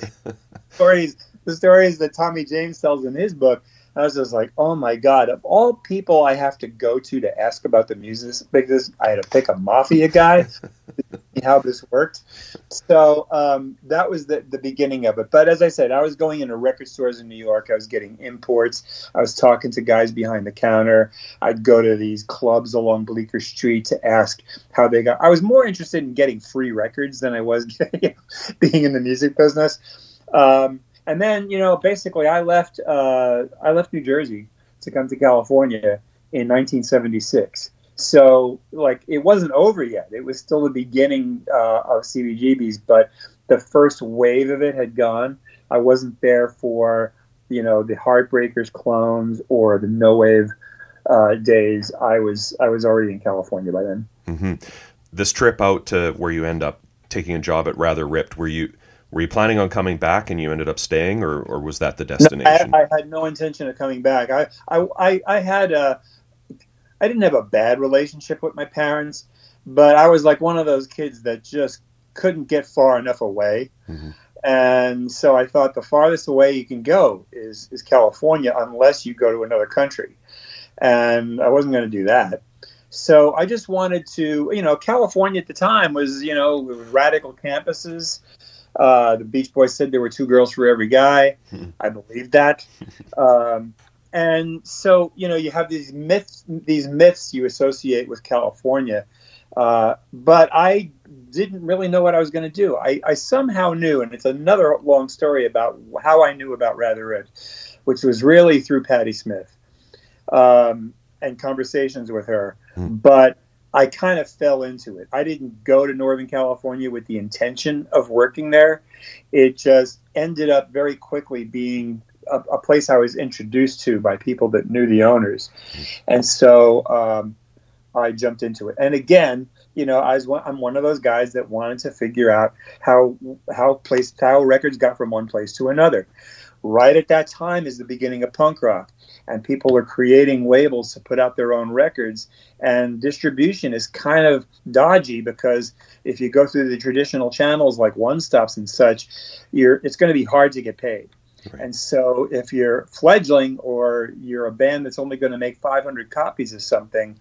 stories the stories that Tommy James tells in his book, I was just like, oh my god! Of all people I have to go to to ask about the music business, I had to pick a mafia guy. to see how this worked. So um, that was the, the beginning of it. But as I said, I was going into record stores in New York. I was getting imports. I was talking to guys behind the counter. I'd go to these clubs along Bleecker Street to ask how they got. I was more interested in getting free records than I was know, being in the music business. Um, and then, you know, basically, I left. Uh, I left New Jersey to come to California in 1976. So, like, it wasn't over yet. It was still the beginning uh, of CBGBs, but the first wave of it had gone. I wasn't there for, you know, the Heartbreakers clones or the No Wave uh, days. I was I was already in California by then. hmm This trip out to where you end up taking a job at Rather Ripped, where you were you planning on coming back and you ended up staying, or, or was that the No, destination? I, I had no intention of coming back. I, I, I, I had a, I didn't have a bad relationship with my parents, but I was like one of those kids that just couldn't get far enough away. Mhm. And so I thought the farthest away you can go is, is California unless you go to another country. And I wasn't going to do that. So I just wanted to, you know, California at the time was, you know, radical campuses. Uh, the Beach Boys said there were two girls for every guy. I believe that. Um, and so, you know, you have these myths, these myths you associate with California. Uh, but I didn't really know what I was going to do. I, I somehow knew, and it's another long story about how I knew about Rather Ripped, which was really through Patti Smith um, and conversations with her. Hmm. But I kind of fell into it. I didn't go to Northern California with the intention of working there. It just ended up very quickly being a, a place I was introduced to by people that knew the owners. And so um, I jumped into it. And again, you know, I was one, I'm one of those guys that wanted to figure out how how place how records got from one place to another. Right at that time is the beginning of punk rock, and people are creating labels to put out their own records. And distribution is kind of dodgy because if you go through the traditional channels like one stops and such, you're it's going to be hard to get paid. Right. And so if you're fledgling or you're a band that's only going to make 500 copies of something,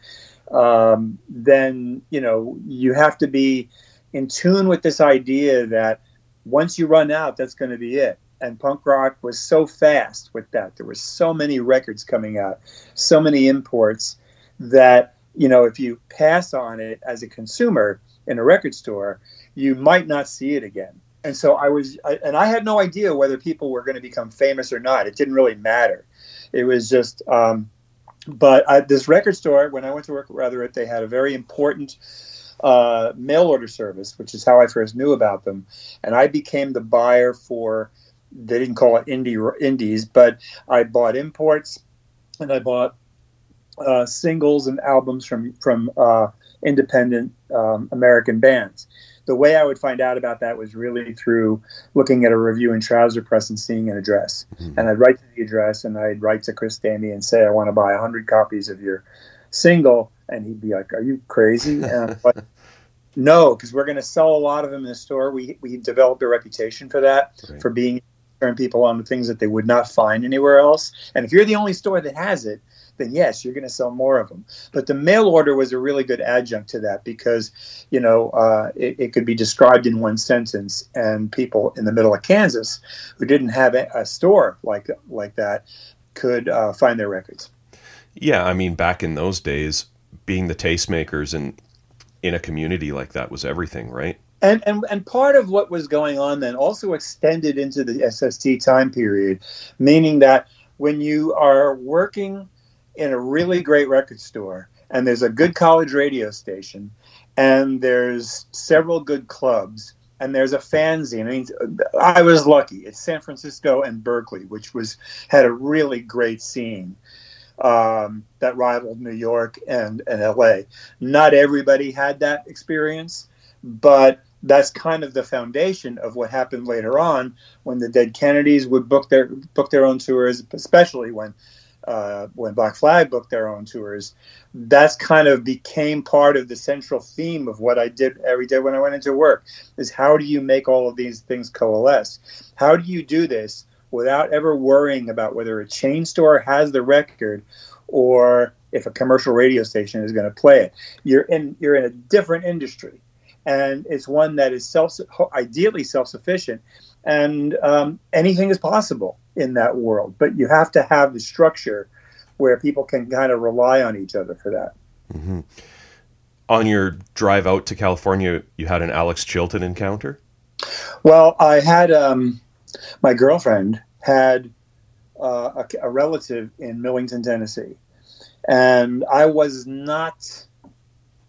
um, then you know you have to be in tune with this idea that once you run out, that's going to be it. And punk rock was so fast with that. There were so many records coming out, so many imports that you know if you pass on it as a consumer in a record store, you might not see it again. And so I was, I, and I had no idea whether people were going to become famous or not. It didn't really matter. It was just. Um, but I, this record store, when I went to work at Rather Ripped, they had a very important uh, mail order service, which is how I first knew about them. And I became the buyer for, they didn't call it indie indies, but I bought imports and I bought uh, singles and albums from from uh, independent um, American bands. The way I would find out about that was really through looking at a review in Trouser Press and seeing an address. Mhm. And I'd write to the address and I'd write to Chris Stamey and say, I want to buy 100 copies of your single. And he'd be like, Are you crazy? And I'm like, no, because we're going to sell a lot of them in the store. We, we developed a reputation for that, Right. for being turn people on to things that they would not find anywhere else. And if you're the only store that has it, then yes, you're going to sell more of them. But the mail order was a really good adjunct to that because, you know, uh, it, it, could be described in one sentence, and people in the middle of Kansas who didn't have a, store like like that could uh, find their records. Yeah, I mean, back in those days, being the tastemakers and in a community like that was everything, right? And, and and part of what was going on then also extended into the SST time period, meaning that when you are working in a really great record store and there's a good college radio station and there's several good clubs and there's a fanzine. I mean, I was lucky. It's San Francisco and Berkeley, which was had a really great scene um, that rivaled New York and, and LA. Not everybody had that experience, but that's kind of the foundation of what happened later on when the Dead Kennedys would book their book their own tours, especially when uh, when Black Flag booked their own tours. That's kind of became part of the central theme of what I did every day when I went into work. Is how do you make all of these things coalesce? How do you do this without ever worrying about whether a chain store has the record or if a commercial radio station is going to play it. You're in you're in a different industry, and it's one that is self ideally self sufficient, and um, anything is possible in that world. But you have to have the structure where people can kind of rely on each other for that. Mm-hmm. On your drive out to California, you had an Alex Chilton encounter. Well, I had um, my girlfriend had uh, a, a, relative in Millington, Tennessee, and I was not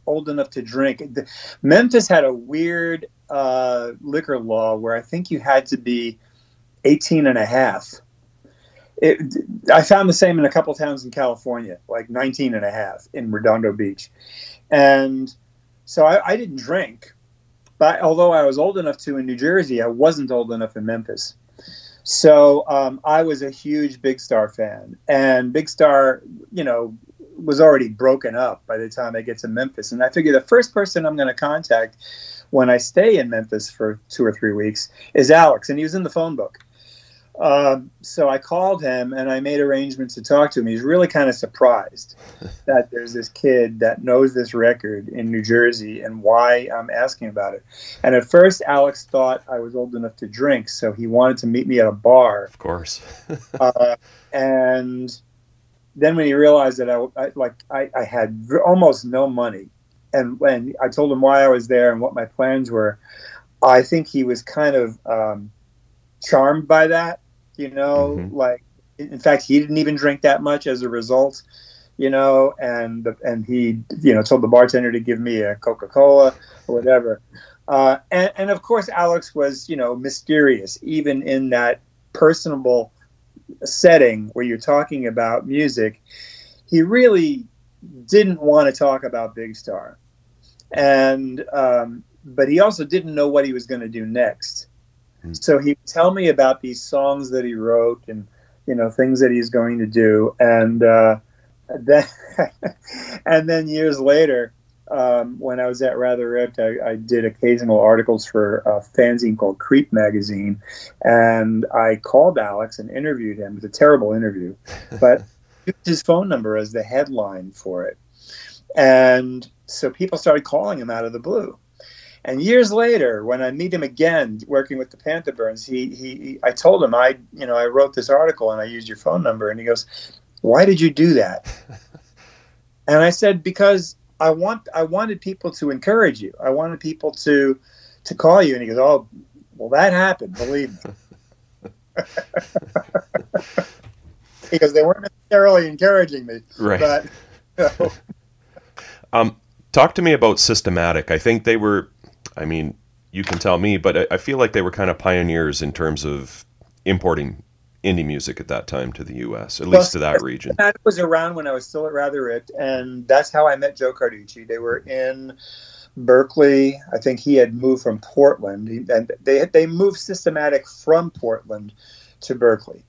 old enough to drink. The, Memphis had a weird uh, liquor law where I think you had to be 18 and a half. It, I found the same in a couple towns in California, like 19 and a half in Redondo Beach. And so I, I didn't drink, but although I was old enough to in New Jersey, I wasn't old enough in Memphis. So um, I was a huge Big Star fan, and Big Star, you know, was already broken up by the time I get to Memphis. And I figure the first person I'm going to contact when I stay in Memphis for two or three weeks is Alex, and he was in the phone book. Um, so I called him and I made arrangements to talk to him. He's really kind of surprised that there's this kid that knows this record in New Jersey and why I'm asking about it. And at first, Alex thought I was old enough to drink, so he wanted to meet me at a bar. Of course. uh, and then when he realized that I, I like I, I had almost no money, and when I told him why I was there and what my plans were, I think he was kind of um, charmed by that you know, mm-hmm. like in fact he didn't even drink that much as a result, you know, and the, and he you know told the bartender to give me a Coca Cola or whatever, uh, and and of course Alex was you know mysterious even in that personable setting where you're talking about music, he really didn't want to talk about Big Star, and um, but he also didn't know what he was going to do next. So he would tell me about these songs that he wrote and you know things that he's going to do, and uh, then and then years later, um, when I was at Rather Ripped, I, I, did occasional articles for a fanzine called Creep Magazine, and I called Alex and interviewed him. It was a terrible interview, but used his phone number as the headline for it, and so people started calling him out of the blue. And years later, when I meet him again, working with the Panther Burns, he, he, he, I told him I, you know, I wrote this article and I used your phone number, and he goes, "Why did you do that?" and I said, "Because I want, I wanted people to encourage you. I wanted people to, to call you." And he goes, "Oh, well, that happened. Believe me." because they weren't necessarily encouraging me, right? But. You know. um, talk to me about systematic. I think they were I mean, you can tell me, but I, I feel like they were kind of pioneers in terms of importing indie music at that time to the U.S., at well, least to that region. That was around when I was still at Rather Ripped, and that's how I met Joe Carducci. They were in Berkeley. I think he had moved from Portland, and they they moved systematic from Portland to Berkeley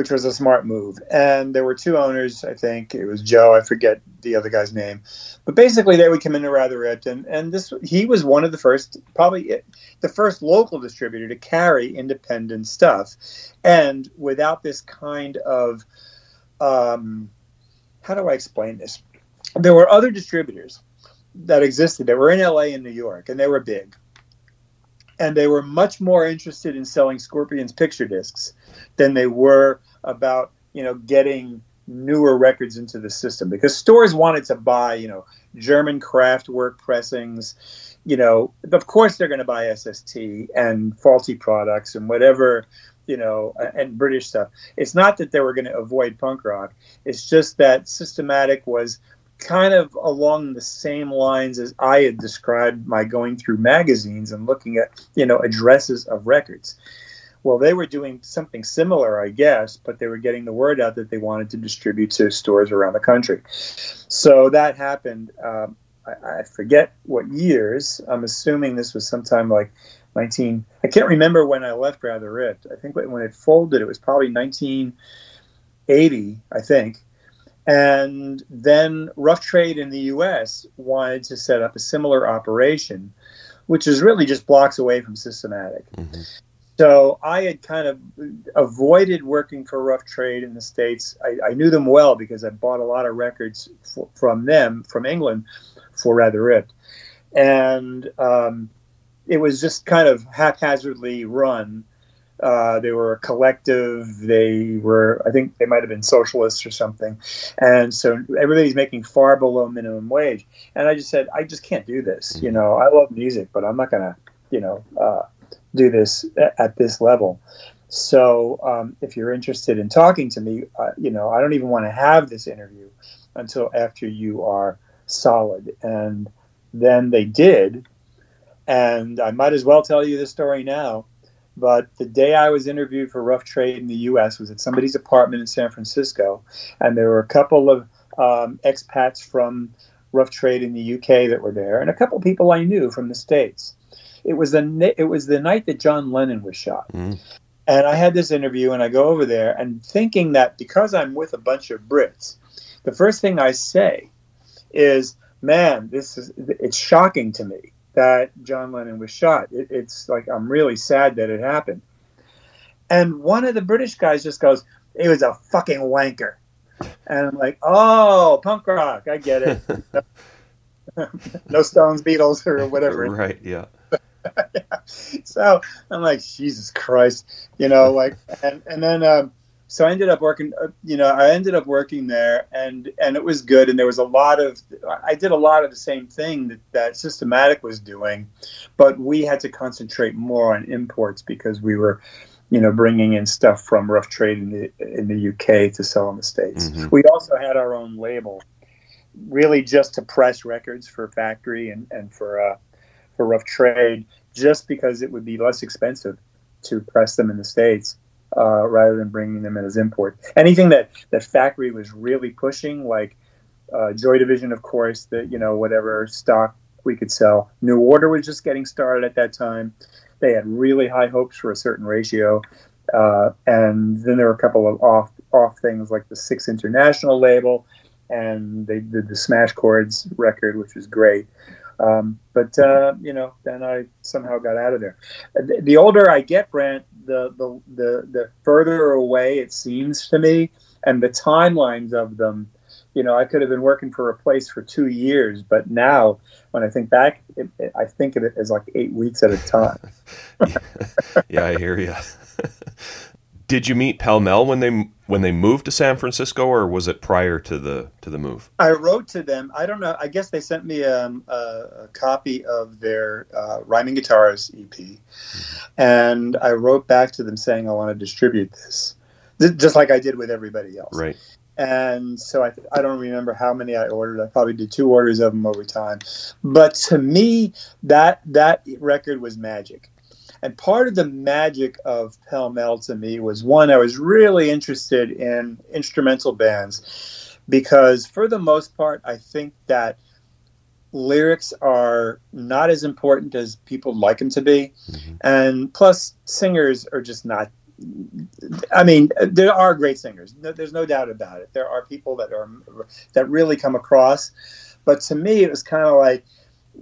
which was a smart move. And there were two owners, I think it was Joe, I forget the other guy's name, but basically they would come into Rather Ripped, and and this he was one of the first, probably the first local distributor to carry independent stuff, and without this kind of um, how do I explain this? There were other distributors that existed that were in LA and New York, and they were big. And they were much more interested in selling Scorpions picture discs than they were about, you know, getting newer records into the system because stores wanted to buy, you know, German Kraftwerk pressings. You know, of course they're going to buy SST and faulty products and whatever, you know, and British stuff. It's not that they were going to avoid punk rock. It's just that Systematic was kind of along the same lines as I had described my going through magazines and looking at, you know, addresses of records. Well, they were doing something similar, I guess, but they were getting the word out that they wanted to distribute to stores around the country. So that happened. Um, I, I forget what years. I'm assuming this was sometime like 19. I can't remember when I left Rather Ripped. I think when it folded, it was probably 1980, I think. And then Rough Trade in the U.S. wanted to set up a similar operation, which is really just blocks away from Systematic. Mm-hmm. So I had kind of avoided working for Rough Trade in the States. I, I knew them well because I bought a lot of records f- from them, from England, for Rather Ripped. And um, it was just kind of haphazardly run. Uh, they were a collective. They were, I think, they might have been socialists or something, and so everybody's making far below minimum wage. And I just said, I just can't do this. You know, I love music, but I'm not gonna, you know, uh, do this at this level. So um, if you're interested in talking to me, uh, you know, I don't even want to have this interview until after you are solid. And then they did. And I might as well tell you the story now. But the day I was interviewed for Rough Trade in the U.S. was at somebody's apartment in San Francisco, and there were a couple of um, expats from Rough Trade in the U.K. that were there, and a couple people I knew from the states it was the it was the night that John Lennon was shot. Mm. And I had this interview, and I go over there, and thinking that because I'm with a bunch of Brits, the first thing I say is, "Man, this is it's shocking to me that John Lennon was shot. It, it's like I'm really sad that it happened." And one of the British guys just goes, "It was a fucking wanker," and I'm like, "Oh, punk rock, I get it." no Stones, Beatles, or whatever. Right? Yeah. so I'm like, Jesus Christ, you know, like, and and then um, so I ended up working, uh, you know, I ended up working there, and and it was good, and there was a lot of, I did a lot of the same thing that that Systematic was doing, but we had to concentrate more on imports because we were. You know, bringing in stuff from Rough Trade in the in the UK to sell in the states. Mm-hmm. We also had our own label, really just to press records for factory and and for uh, for rough trade just because it would be less expensive to press them in the states uh, rather than bringing them in as import. Anything that that factory was really pushing, like uh, Joy Division, of course, that you know whatever stock we could sell. New Order was just getting started at that time. They had really high hopes for a certain ratio, uh, and then there were a couple of off off things like the Six International label, and they did the Smash Chords record, which was great. Um, but uh, you know, then I somehow got out of there. The, the, older I get, Brent, the, the the the further away it seems to me, and the timelines of them. You know, I could have been working for a place for two years, but now, when I think back, it, it, I think of it as like eight weeks at a time. yeah, I hear you. Did you meet Pell Mell when they when they moved to San Francisco, or was it prior to the to the move? I wrote to them. I don't know. I guess they sent me um, a, a, copy of their uh, Rhyming Guitars EP, and I wrote back to them saying I want to distribute this, just like I did with everybody else. Right. And so I, I don't remember how many I ordered. I probably did two orders of them over time. But to me, that that record was magic and part of the magic of Pell Mell to me was one, I was really interested in instrumental bands because, for the most part, I think that lyrics are not as important as people like them to be. Mm-hmm. And plus, singers are just not. I mean, there are great singers. There's no doubt about it. There are people that are that really come across, but to me, it was kind of like,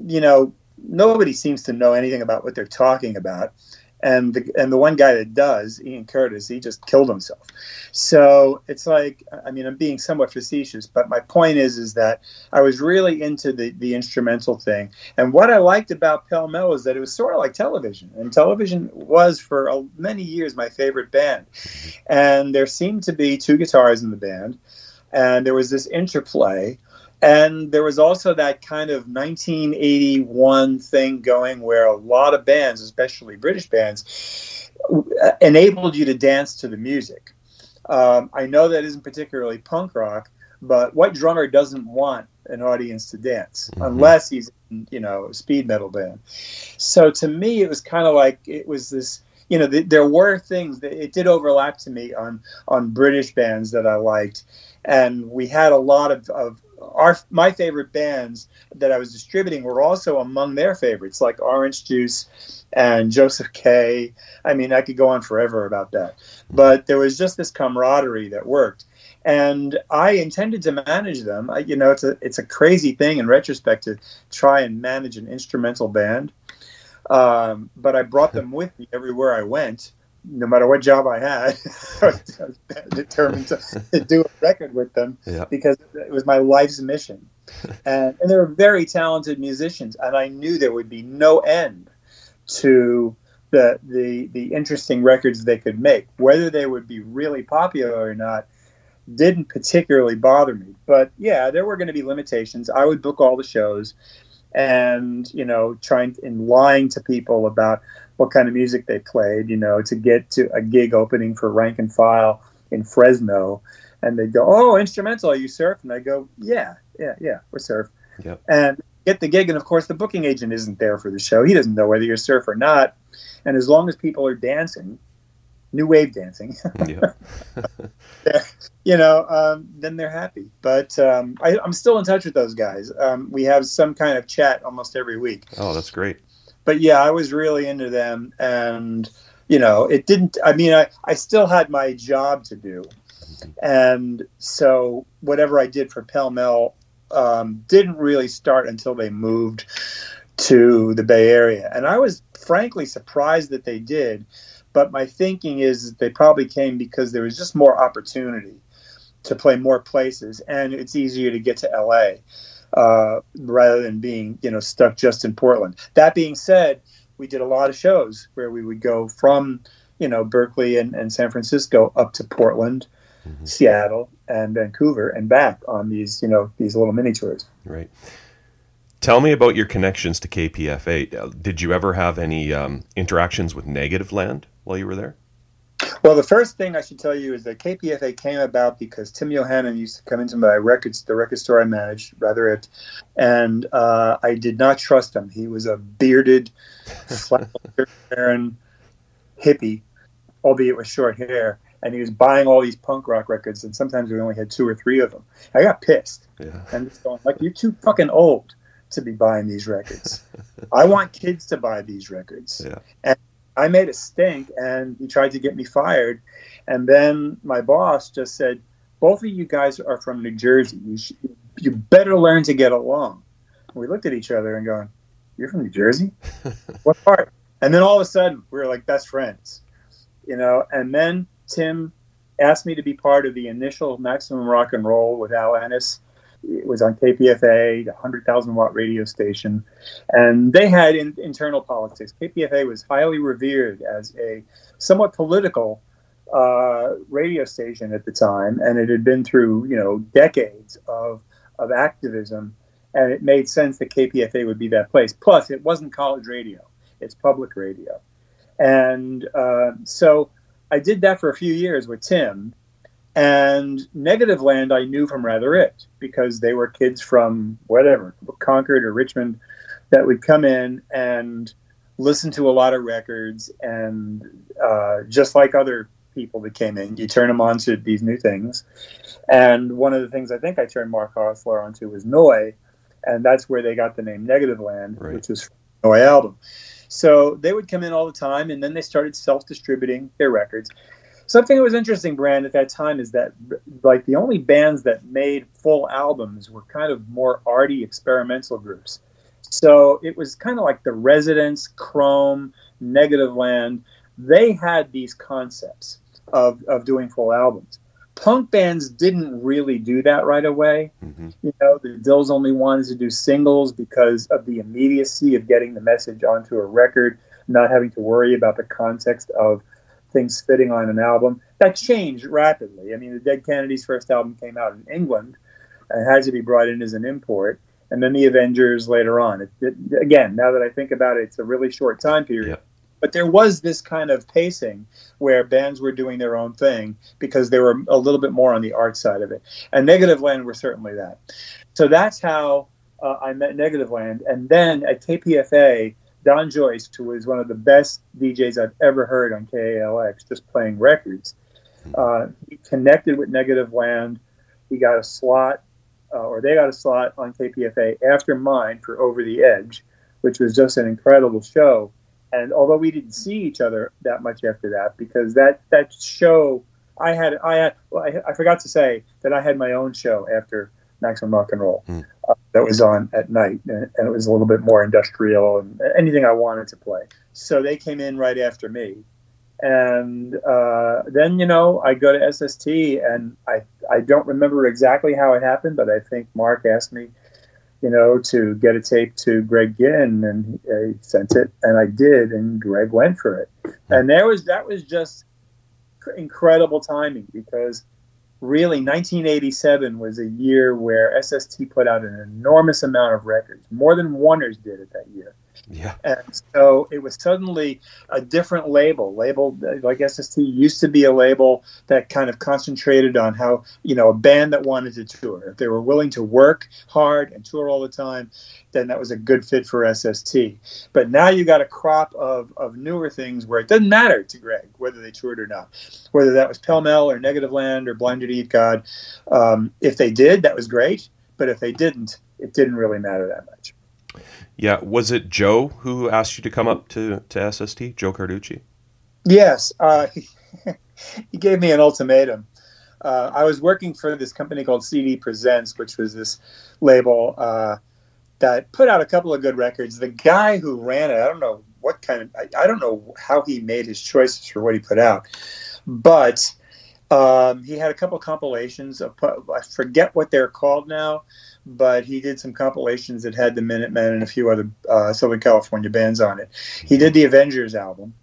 you know, nobody seems to know anything about what they're talking about. and the and the one guy that does, Ian Curtis, he just killed himself. So it's like, I mean, I'm being somewhat facetious, but my point is, is that I was really into the the instrumental thing, and what I liked about Pell Mell is that it was sort of like television, and television was for uh, many years my favorite band, and there seemed to be two guitars in the band, and there was this interplay and there was also that kind of 1981 thing going where a lot of bands, especially British bands, enabled you to dance to the music. Um, I know that isn't particularly punk rock, but what drummer doesn't want an audience to dance mm-hmm. unless he's, you know, a speed metal band? So to me, it was kind of like it was this you know, the, there were things that it did overlap to me on on British bands that I liked, and we had a lot of, of our my favorite bands that I was distributing were also among their favorites, like Orange Juice and Josef K. I mean, I could go on forever about that, but there was just this camaraderie that worked, and I intended to manage them. I, you know, it's a it's a crazy thing in retrospect to try and manage an instrumental band, um, but I brought them with me everywhere I went no matter what job I had, I was determined to, to, do a record with them yeah. because it was my life's mission. And, and they were very talented musicians, and I knew there would be no end to the, the the interesting records they could make. Whether they would be really popular or not didn't particularly bother me. But yeah, there were going to be limitations. I would book all the shows, and you know, trying and lying to people about what kind of music they played, you know, to get to a gig opening for Rank and File in Fresno. And they go, Oh, instrumental, are you surf? And I go, Yeah, yeah, yeah, we're surf. Yep. And get the gig. And of course, the booking agent isn't there for the show. He doesn't know whether you're surf or not. And as long as people are dancing, new wave dancing, you know, um, then they're happy. But um, I, am still in touch with those guys. Um, we have some kind of chat almost every week. Oh, that's great but yeah, I was really into them, and you know, it didn't. I mean, I I still had my job to do, and so whatever I did for Pell Mell um, didn't really start until they moved to the Bay Area, and I was frankly surprised that they did. But my thinking is they probably came because there was just more opportunity to play more places, and it's easier to get to LA uh, rather than being you know stuck just in Portland. That being said, we did a lot of shows where we would go from you know Berkeley and, and San Francisco up to Portland, mm-hmm. Seattle, and Vancouver and back on these you know these little mini tours. Right. Tell me about your connections to KPFA. Did you ever have any um, interactions with Negativland while you were there? Well, the first thing I should tell you is that KPFA came about because Tim Yohannan used to come into my records, the record store I managed, Rather Ripped, and uh, I did not trust him. He was a bearded, flat wearing hippie, albeit with short hair, and he was buying all these punk rock records, and sometimes we only had two or three of them. I got pissed, yeah. and just going like, "You're too fucking old." to be buying these records. I want kids to buy these records. Yeah. And I made a stink and he tried to get me fired. And then my boss just said, Both of you guys are from New Jersey. You, should, you better learn to get along. And we looked at each other and going, You're from New Jersey? what part? And then all of a sudden, we were like best friends, you know. And then Tim asked me to be part of the initial Maximum Rock and Roll with Al Ennis it was on KPFA, the 100,000 watt radio station, and they had in, internal politics. KPFA was highly revered as a somewhat political uh, radio station at the time, and it had been through you know decades of of activism, and it made sense that KPFA would be that place. Plus, it wasn't college radio; it's public radio, and uh, so I did that for a few years with Tim and Negativland, I knew from Rather Ripped because they were kids from whatever, Concord or Richmond, that would come in and listen to a lot of records. And uh, just like other people that came in, you turn them on to these new things. And one of the things I think I turned Mark Hosler onto was Neu. And that's where they got the name Negativland, right. which was Neu album. So they would come in all the time, and then they started self distributing their records something that was interesting, Brand, at that time is that like the only bands that made full albums were kind of more arty experimental groups. So it was kind of like the Residents, Chrome, Negativland, they had these concepts of, of doing full albums. Punk bands didn't really do that right away. Mhm. You know, the Dils only wanted to do singles because of the immediacy of getting the message onto a record, not having to worry about the context of things fitting on an album. That changed rapidly. I mean, the Dead Kennedys' first album came out in England and had to be brought in as an import. And then the Avengers later on. It, it, again, now that I think about it, it's a really short time period. Yep. But there was this kind of pacing where bands were doing their own thing because they were a little bit more on the art side of it. And Negativland were certainly that. So that's how uh, I met Negativland. And then at KPFA, Don Joyce, who was one of the best DJs I've ever heard on KALX, just playing records, uh, he connected with Negativland. He got a slot, uh, or they got a slot on KPFA after mine for Over the Edge, which was just an incredible show. And although we didn't see each other that much after that, because that that show, I had I had well, I, I forgot to say that I had my own show after Maximum Rock and Roll Hmm. uh, that was on at night, and, and it was a little bit more industrial and anything I wanted to play. So they came in right after me, and uh, then you know I go to SST, and I I don't remember exactly how it happened, but I think Mark asked me, you know, to get a tape to Greg Ginn, and he sent it, and I did, and Greg went for it, and there was that was just incredible timing because really 1987 was a year where SST put out an enormous amount of records, more than Warner's did it that year. Yeah. And so it was suddenly a different label. Label like SST used to be a label that kind of concentrated on how, you know, a band that wanted to tour. If they were willing to work hard and tour all the time, then that was a good fit for SST. But now you got a crop of, of newer things where it doesn't matter to Greg whether they toured or not, whether that was Pell Mell or Negativland or Blind Idiot God. Um, if they did, that was great. But if they didn't, it didn't really matter that much. Yeah. Was it Joe who asked you to come up to, to SST? Joe Carducci? Yes, uh, he, gave me an ultimatum. Uh, I was working for this company called CD Presents, which was this label uh, that put out a couple of good records. The guy who ran it, I don't know what kind of, I, I don't know how he made his choices for what he put out, but um, he had a couple compilations of, I forget what they're called now, but he did some compilations that had the Minutemen and a few other uh, Southern California bands on it. He did the Avengers album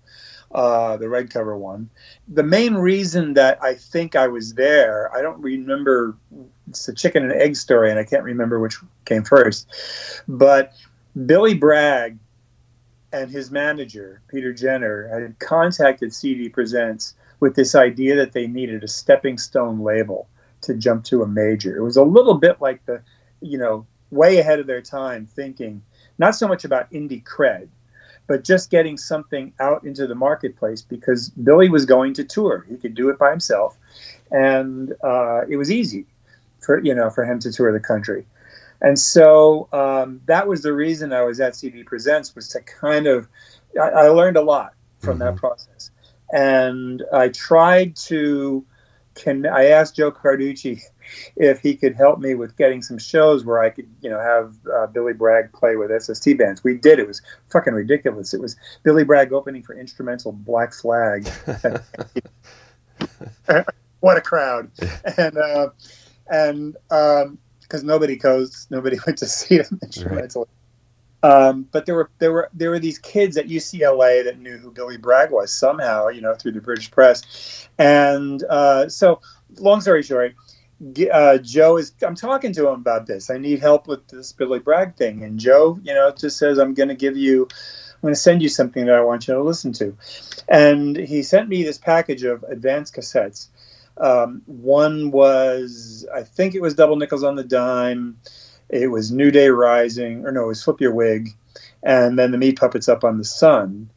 uh, the red cover one. The main reason that I think I was there, I don't remember. It's a chicken and egg story, and I can't remember which came first. But Billy Bragg and his manager Peter Jenner had contacted CD Presents with this idea that they needed a stepping stone label to jump to a major. It was a little bit like the, you know, way ahead of their time, thinking not so much about indie cred but just getting something out into the marketplace because Billy was going to tour. He could do it by himself, and uh, it was easy for you know for him to tour the country. And so um, that was the reason I was at CD Presents was to kind of I, I learned a lot from that process, and I tried to. Can I asked Joe Carducci if he could help me with getting some shows where I could, you know, have uh, Billy Bragg play with SST bands. We did. It was fucking ridiculous. It was Billy Bragg opening for instrumental Black Flag. what a crowd! And uh, and because um, nobody goes, nobody went to see him instrumental. Right. Um, but there were there were there were these kids at UCLA that knew who Billy Bragg was somehow, you know, through the British press, and uh, so long story short, uh, Joe is. I'm talking to him about this. I need help with this Billy Bragg thing, and Joe, you know, just says I'm going to give you. I'm going to send you something that I want you to listen to, and he sent me this package of advanced cassettes. Um, one was, I think it was Double Nickels on the Dime. It was New Day Rising, or no, it was Flip Your Wig, and then the Meat Puppets Up on the Sun.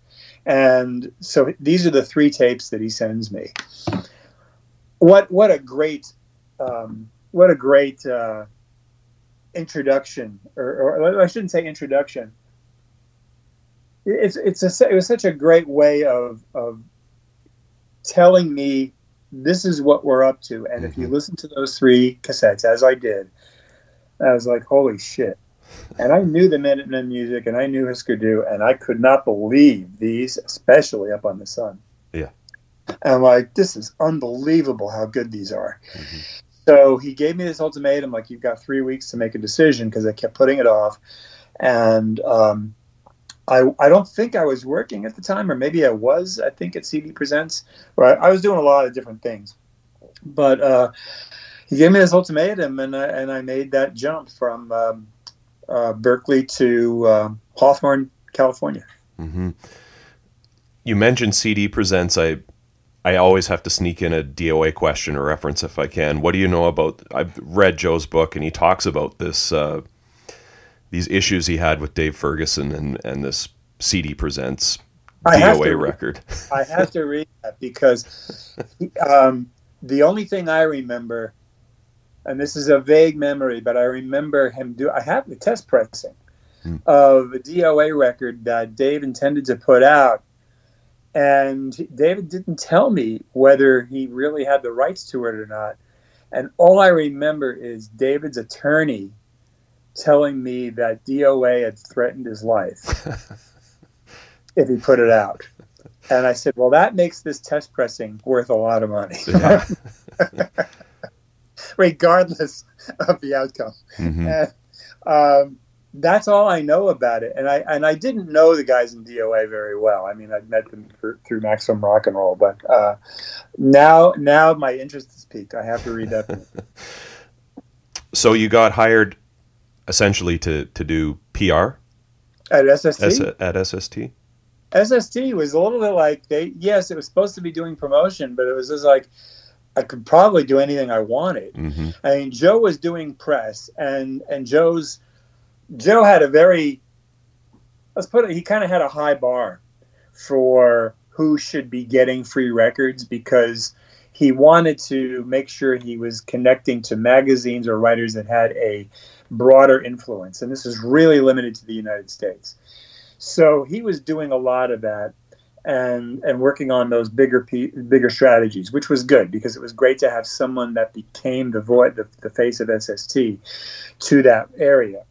And so these are the three tapes that he sends me. What what a great um, what a great uh, introduction, or, or, I shouldn't say introduction. It's it's a, it was such a great way of of telling me this is what we're up to, and mm-hmm. if you listen to those three cassettes, as I did, I was like, holy shit, And I knew the Minutemen music and I knew Husker Du, and I could not believe these, especially Up on the Sun. Yeah. And I'm like, this is unbelievable how good these are. Mm-hmm. So he gave me this ultimatum, like, you've got three weeks to make a decision because I kept putting it off. And um, I, I don't think I was working at the time, or maybe I was, I think, at CD Presents, or I, I was doing a lot of different things. But uh, he gave me this ultimatum, and I, and I made that jump from um, uh, Berkeley to uh, Hawthorne, California. Mm-hmm. You mentioned CD Presents. I I always have to sneak in a DOA question or reference if I can. What do you know about? I've read Joe's book, and he talks about this uh, these issues he had with Dave Ferguson and and this CD Presents DOA record. I have to read that because um, the only thing I remember and this is a vague memory, but I remember him do. I have the test pressing hmm. of a DOA record that Dave intended to put out, and David didn't tell me whether he really had the rights to it or not. And all I remember is David's attorney telling me that DOA had threatened his life if he put it out. And I said, well, that makes this test pressing worth a lot of money. Yeah. regardless of the outcome. Mm-hmm. And, um, that's all I know about it, and I and I didn't know the guys in DOA very well. I mean, I'd met them for, through Maximum Rock and Roll, but uh, now now my interest has piqued. I have to read that. so you got hired essentially to to do PR at SST. S- at SST. SST was a little bit like they. Yes, it was supposed to be doing promotion, but it was just like I could probably do anything I wanted. Mm-hmm. I mean, Joe was doing press, and and Joe's Joe had a very let's put it. He kind of had a high bar for who should be getting free records because he wanted to make sure he was connecting to magazines or writers that had a broader influence, and this is really limited to the United States. So he was doing a lot of that and and working on those bigger bigger strategies, which was good because it was great to have someone that became the voice, the, the face of SST to that area.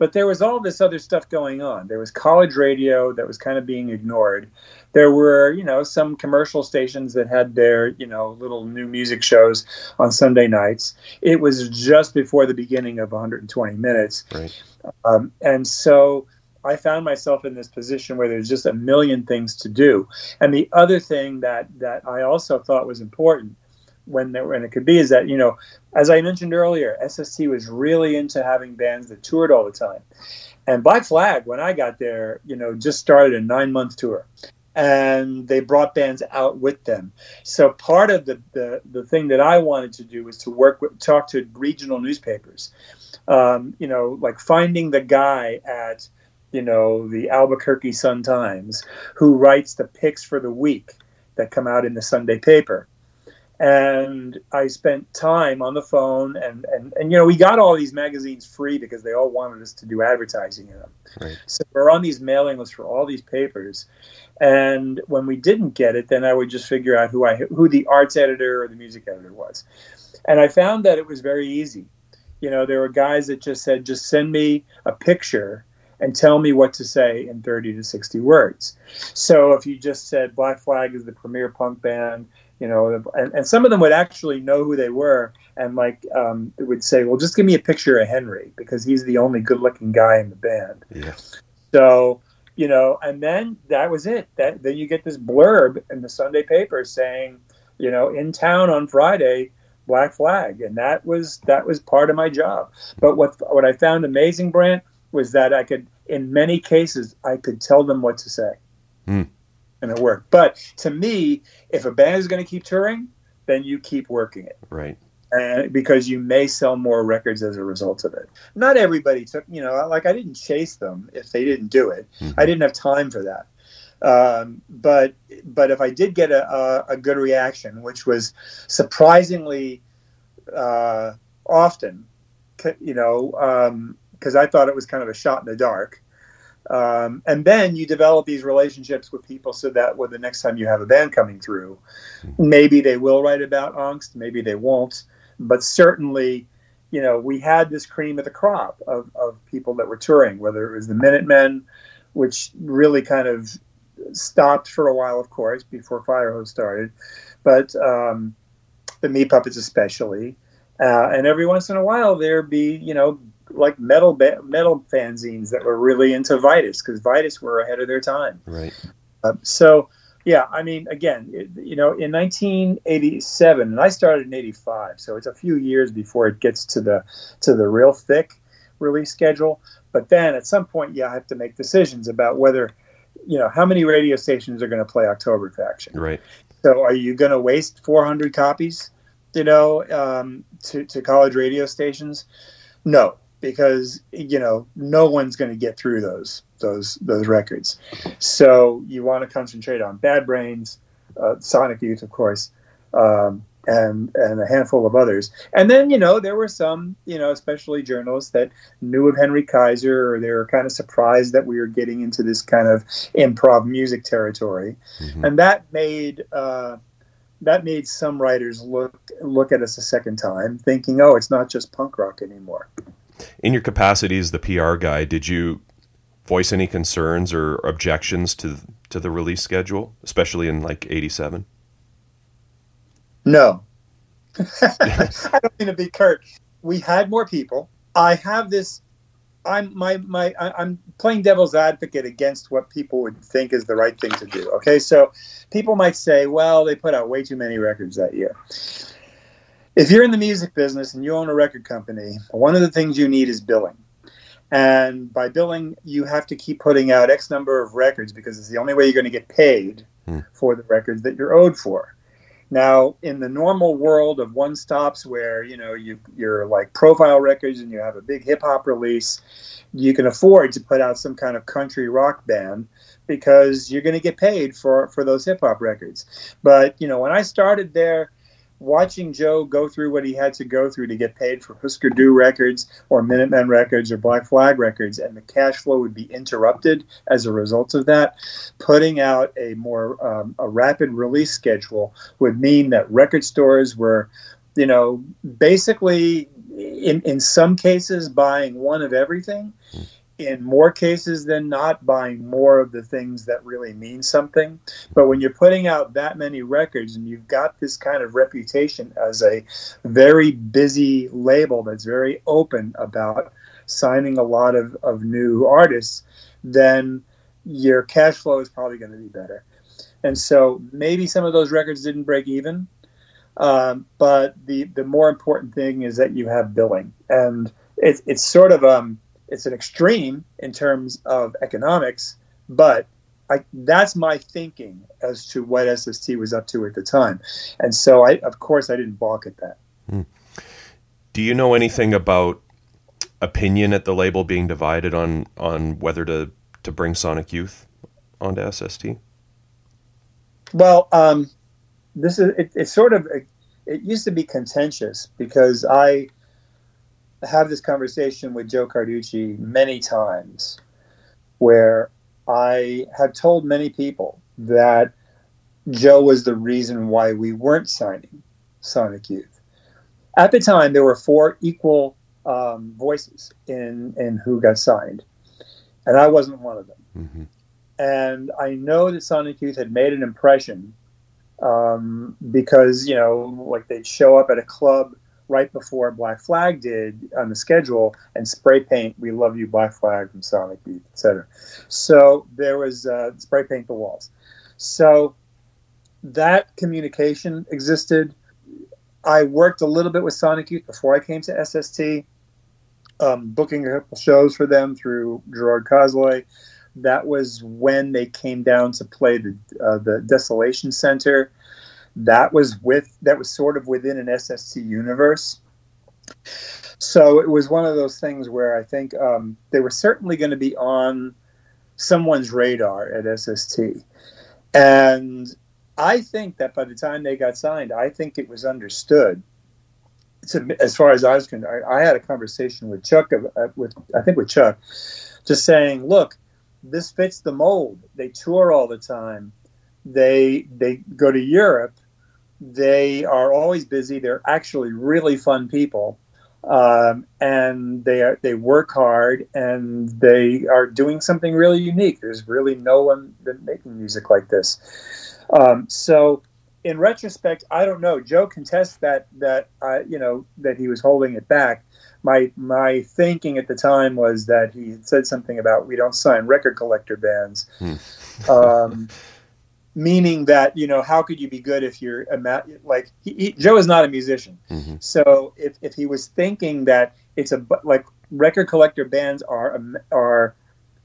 But there was all this other stuff going on. There was college radio that was kind of being ignored. There were, you know, some commercial stations that had their, you know, little new music shows on Sunday nights. It was just before the beginning of 120 minutes. Right. Um, and so I found myself in this position where there's just a million things to do. And the other thing that that I also thought was important when there when it could be is that you know, as I mentioned earlier, SST was really into having bands that toured all the time. And Black Flag, when I got there, you know, just started a nine month tour. And they brought bands out with them. So part of the, the, the thing that I wanted to do was to work with, talk to regional newspapers. Um, you know, like finding the guy at you know, the Albuquerque Sun Times, who writes the picks for the week that come out in the Sunday paper. And I spent time on the phone, and, and, and you know, we got all these magazines free because they all wanted us to do advertising in them. Right. So we're on these mailing lists for all these papers. And when we didn't get it, then I would just figure out who I who the arts editor or the music editor was. And I found that it was very easy. You know, there were guys that just said, just send me a picture and tell me what to say in 30 to 60 words. So if you just said Black Flag is the premier punk band, you know, and, and some of them would actually know who they were and like um, would say, well, just give me a picture of Henry because he's the only good looking guy in the band. Yeah. So, you know, and then that was it. That then you get this blurb in the Sunday paper saying, you know, in town on Friday, Black Flag, and that was that was part of my job. But what what I found amazing, Brant, was that I could, in many cases, I could tell them what to say, mm. And it worked. But to me, if a band is going to keep touring, then you keep working it, right? And because you may sell more records as a result of it. Not everybody took, you know, like I didn't chase them if they didn't do it. Mm-hmm. I didn't have time for that. Um, but but if I did get a, a, a good reaction, which was surprisingly uh, often, you know, um, because I thought it was kind of a shot in the dark. Um, and then you develop these relationships with people so that when the next time you have a band coming through, maybe they will write about angst, maybe they won't, but certainly you know, we had this cream of the crop of, of people that were touring, whether it was the Minutemen, which really kind of stopped for a while, of course, before Firehose started, but um, the Meat Puppets especially. Uh, and every once in a while, there'd be, you know, like metal ba- metal fanzines that were really into Vitus because Vitus were ahead of their time. Right. Uh, so yeah, I mean, again, it, you know, in 1987, and I started in '85, so it's a few years before it gets to the to the real thick release schedule. But then at some point, yeah, I have to make decisions about whether, you know, how many radio stations are going to play October Faction. Right. So are you going to waste 400 copies, you know, um, to to college radio stations? No, because you know no one's going to get through those those those records. So you want to concentrate on Bad Brains, uh, Sonic Youth, of course, um, and and a handful of others. And then you know there were some you know especially journalists that knew of Henry Kaiser or they were kind of surprised that we were getting into this kind of improv music territory, mm-hmm. and that made. Uh, that made some writers look look at us a second time, thinking, "Oh, it's not just punk rock anymore." In your capacity as the PR guy, did you voice any concerns or objections to to the release schedule, especially in like '87? No, I don't mean to be curt. We had more people. I have this. I'm my my. I'm playing devil's advocate against what people would think is the right thing to do. Okay, so people might say, well, they put out way too many records that year. If you're in the music business and you own a record company, one of the things you need is billing. And by billing, you have to keep putting out X number of records because it's the only way you're going to get paid hmm. for the records that you're owed for. Now, in the normal world of one stops where, you know, you, you're like profile records and you have a big hip hop release, you can afford to put out some kind of country rock band because you're going to get paid for, for those hip hop records. But, you know, when I started there, watching Joe go through what he had to go through to get paid for Husker Du records or Minutemen records or Black Flag records, and the cash flow would be interrupted as a result of that. Putting out a more um, a rapid release schedule would mean that record stores were, you know, basically in in some cases buying one of everything in more cases than not buying more of the things that really mean something. But when you're putting out that many records and you've got this kind of reputation as a very busy label that's very open about signing a lot of, of new artists, then your cash flow is probably going to be better. And so maybe some of those records didn't break even. Um, but the, the more important thing is that you have billing. And it, it's sort of um, it's an extreme in terms of economics, but I, that's my thinking as to what SST was up to at the time. And so, I, of course, I didn't balk at that. Hmm. Do you know anything about opinion at the label being divided on, on whether to, to bring Sonic Youth onto SST? Well, um, this is it, it's sort of it used to be contentious because I have this conversation with Joe Carducci many times where I have told many people that Joe was the reason why we weren't signing Sonic Youth. At the time, there were four equal um, voices in, in who got signed, and I wasn't one of them. Mm-hmm. And I know that Sonic Youth had made an impression um, because, you know, like they'd show up at a club right before Black Flag did on the schedule and spray paint "We Love You, Black Flag" from Sonic Youth, etc. So there was uh, spray paint the walls. So that communication existed. I worked a little bit with Sonic Youth before I came to SST, um, booking a couple shows for them through Gerard Cosloy. That was when they came down to play the uh, the Desolation Center that was with that was sort of within an SST universe. So it was one of those things where I think um, they were certainly going to be on someone's radar at SST, and I think that by the time they got signed, I think it was understood. To, as far as I was concerned, I, I had a conversation with Chuck, uh, with I think with Chuck, just saying, look, this fits the mold. They tour all the time. They they go to Europe they are always busy. They're actually really fun people. um, and they are they work hard and they are doing something really unique. There's really no one making music like this. Um, so, in retrospect, I don't know. Joe contests that that uh, you know that he was holding it back. My my thinking at the time was that he said something about we don't sign record collector bands. um, meaning that you know how could you be good if you're a ma- like he, he, Joe is not a musician. Mhm. So if, if he was thinking that it's a like record collector bands are um, are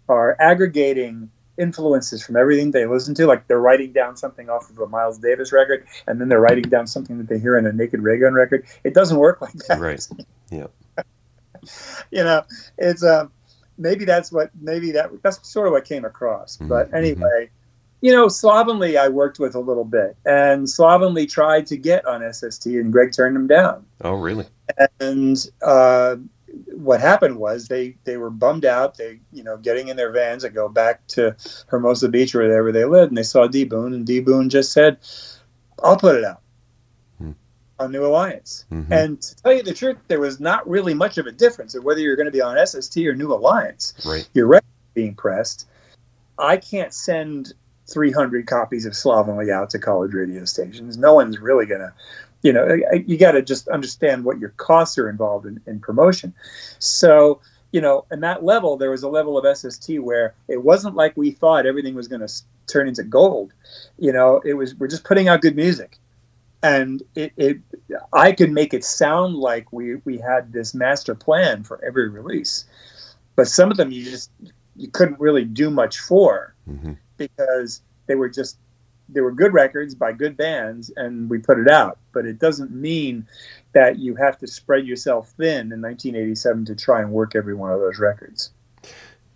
are aggregating influences from everything they listen to, like they're writing down something off of a Miles Davis record, and then they're writing down something that they hear in a Naked Raygun record. It doesn't work like that. Right. Yeah. you know, it's um maybe that's what maybe that that's sort of what came across. But Mhm, anyway, you know, Slovenly I worked with a little bit, and Slovenly tried to get on SST, and Greg turned him down. Oh, really? And uh, what happened was they they were bummed out. They you know getting in their vans and go back to Hermosa Beach or wherever they lived, and they saw D Boon, and D Boon just said, "I'll put it out." Hmm. On New Alliance, Mhm. and to tell you the truth, there was not really much of a difference of whether you're going to be on SST or New Alliance Right. your record being pressed. I can't send 300 copies of Slovenly out to college radio stations. No one's really going to, you know, you got to just understand what your costs are involved in, in promotion. So, you know, in that level, there was a level of SST where it wasn't like we thought everything was going to turn into gold. You know, it was, we're just putting out good music. And it, it, I could make it sound like we, we had this master plan for every release, but some of them you just you couldn't really do much for hmm because they were just they were good records by good bands and we put it out but it doesn't mean that you have to spread yourself thin in 1987 to try and work every one of those records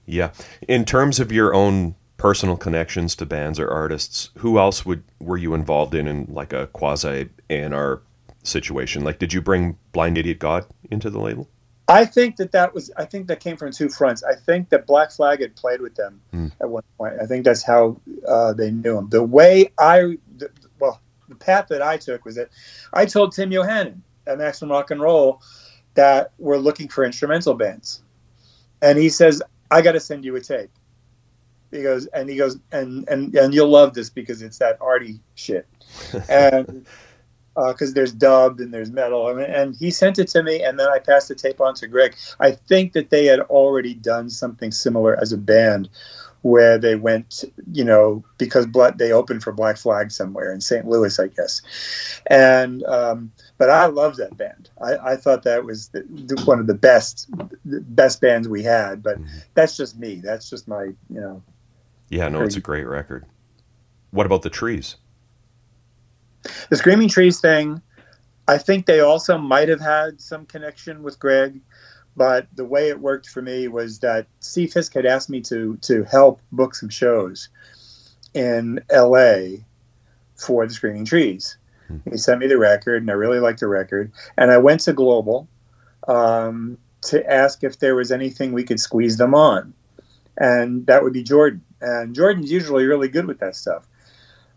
Yeah. In terms of your own personal connections to bands or artists, who else would were you involved in in like a quasi A&R situation? Like, did you bring Blind Idiot God into the label? I think that that was i think that came from two fronts. I think that black flag had played with them Hmm. at one point. I think that's how uh, they knew him. The way i the, well the path that i took was that i told tim yohannan at maximum rock and roll that we're looking for instrumental bands. And he says i got to send you a tape. He goes and he goes and and and you'll love this because it's that arty shit. And because there's dubbed and there's metal. I mean, and he sent it to me and then i passed the tape on to greg. I think that they had already done something similar as a band where they went you know because blood they opened for black flag somewhere in st louis i guess. And um, but i love that band. I, I thought that was the, the, one of the best the best bands we had. But that's just me. That's just my you know Yeah, no, it's a great record. What about the trees? The Screaming Trees thing, I think they also might have had some connection with Greg, but the way it worked for me was that Steve Fisk had asked me to to help book some shows in L.A. for the Screaming Trees. He sent me the record, and I really liked the record. And I went to Global um, to ask if there was anything we could squeeze them on, and that would be Jordan. And Jordan's usually really good with that stuff.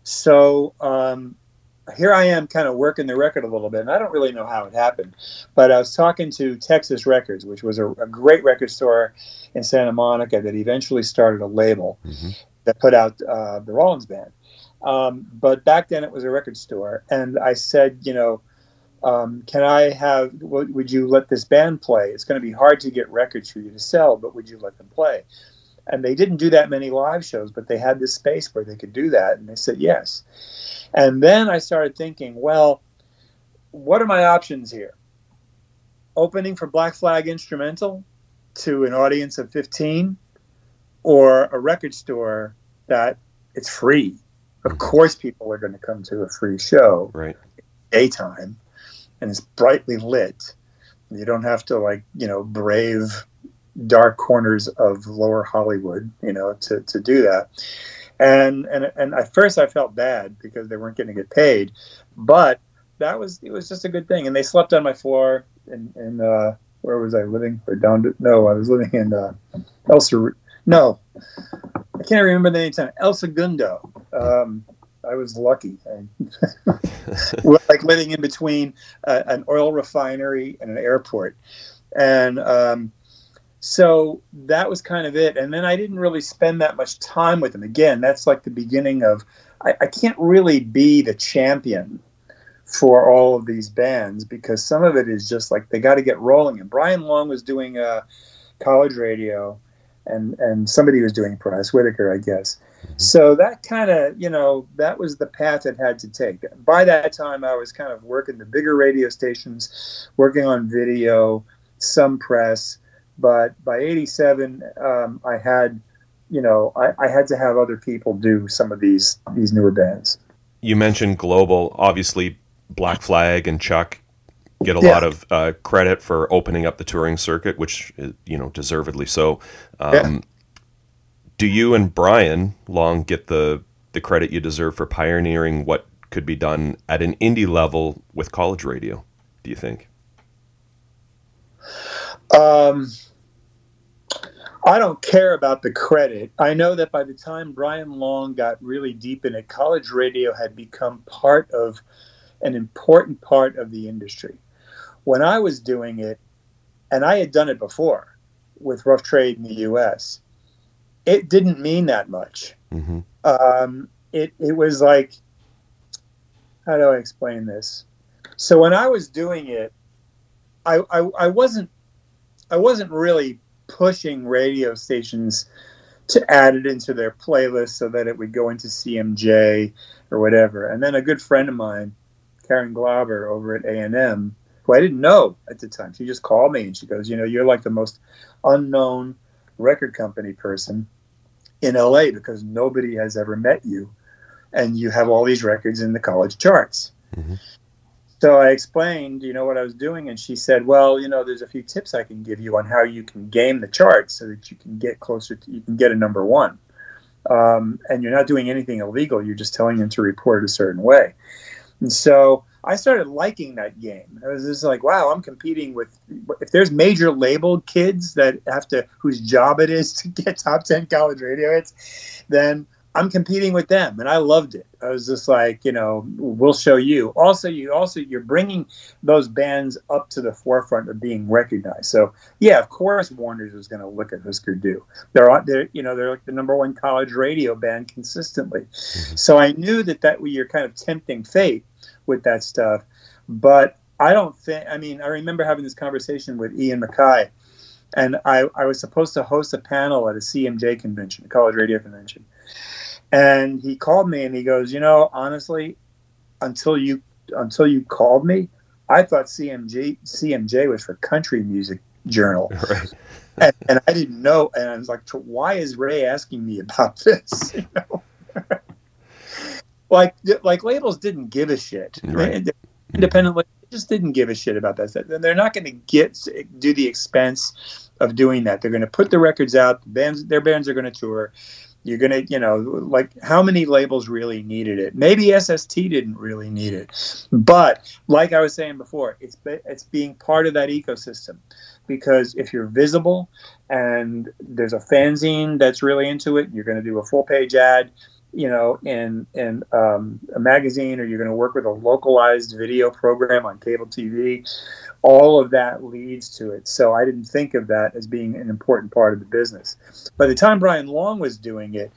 So um, here I am kind of working the record a little bit, and I don't really know how it happened, but I was talking to Texas Records, which was a, a great record store in Santa Monica that eventually started a label Mhm. that put out uh, the Rollins Band. Um, but back then it was a record store, and I said, you know, um, can I have? Would you let this band play? It's going to be hard to get records for you to sell, but would you let them play? And they didn't do that many live shows, but they had this space where they could do that, and they said yes. And then I started thinking, well, what are my options here? Opening for Black Flag Instrumental to an audience of 15 or a record store that it's free. Of course, people are going to come to a free show Right. daytime and it's brightly lit. You don't have to like, you know, brave dark corners of lower Hollywood, you know, to, to do that. And and and at first I felt bad because they weren't getting to get paid, but that was it was just a good thing. And they slept on my floor and, in uh, where was I living? Or down to, no, I was living in uh, El no, I can't remember the name. Time El Segundo. Um, I was lucky. like living in between uh, an oil refinery and an airport, and um, so that was kind of it. And then I didn't really spend that much time with them. Again, that's like the beginning of. I, I can't really be the champion for all of these bands because some of it is just like they got to get rolling. And Brian Long was doing uh, college radio, and and somebody was doing press, Whitaker, I guess. So that kind of you know that was the path it had to take. By that time, I was kind of working the bigger radio stations, working on video, some press. But by '87, um, I had you know I, I had to have other people do some of these these newer bands. You mentioned global, obviously Black Flag and Chuck get a Yeah. lot of uh, credit for opening up the touring circuit, which uh, you know deservedly so. Um, Yeah. Do you and Brian Long get the the credit you deserve for pioneering what could be done at an indie level with college radio? Do you think? Um, I don't care about the credit. I know that by the time Brian Long got really deep in it, college radio had become part of an important part of the industry. When I was doing it, and I had done it before with Rough Trade in the U.S., it didn't mean that much. hmm Um, it it was like, how do I explain this? So when I was doing it, I, I I wasn't I wasn't really pushing radio stations to add it into their playlist so that it would go into CMJ or whatever. And then a good friend of mine, Karen Glauber over at A and M, who I didn't know at the time, she just called me and she goes, you know, you're like the most unknown record company person in LA because nobody has ever met you, and you have all these records in the college charts. Mhm. So I explained, you know, what I was doing, and she said, "Well, you know, there's a few tips I can give you on how you can game the charts so that you can get closer to, you can get a number one, um, and you're not doing anything illegal. You're just telling them to report a certain way." And so I started liking that game. I was just like, wow, I'm competing with if there's major labeled kids that have to whose job it is to get top ten college radio hits, then I'm competing with them, and I loved it. I was just like, you know, we'll show you. Also, you also you're bringing those bands up to the forefront of being recognized. So yeah, of course, Warner's was going to look at Husker Du. They're they're you know they're like the number one college radio band consistently. Mm-hmm. So I knew that that you're kind of tempting fate with that stuff, but I don't think. I mean, I remember having this conversation with Ian MacKaye, and I, I was supposed to host a panel at a CMJ convention, a college radio convention, and he called me and he goes, you know, honestly, until you until you called me, I thought CMJ CMJ was for country music journal, Right. and, and I didn't know. And I was like, why is Ray asking me about this? You know, like like labels didn't give a shit. Right. They- independently they just didn't give a shit about that. They're not going to get do the expense of doing that. They're going to put the records out. The bands, their bands are going to tour. You're going to, you know, like how many labels really needed it? Maybe SST didn't really need it, but like I was saying before, it's it's being part of that ecosystem because if you're visible and there's a fanzine that's really into it, you're going to do a full page ad you know, in in um, a magazine, or you're going to work with a localized video program on cable TV. All of that leads to it. So I didn't think of that as being an important part of the business. By the time Brian Long was doing it,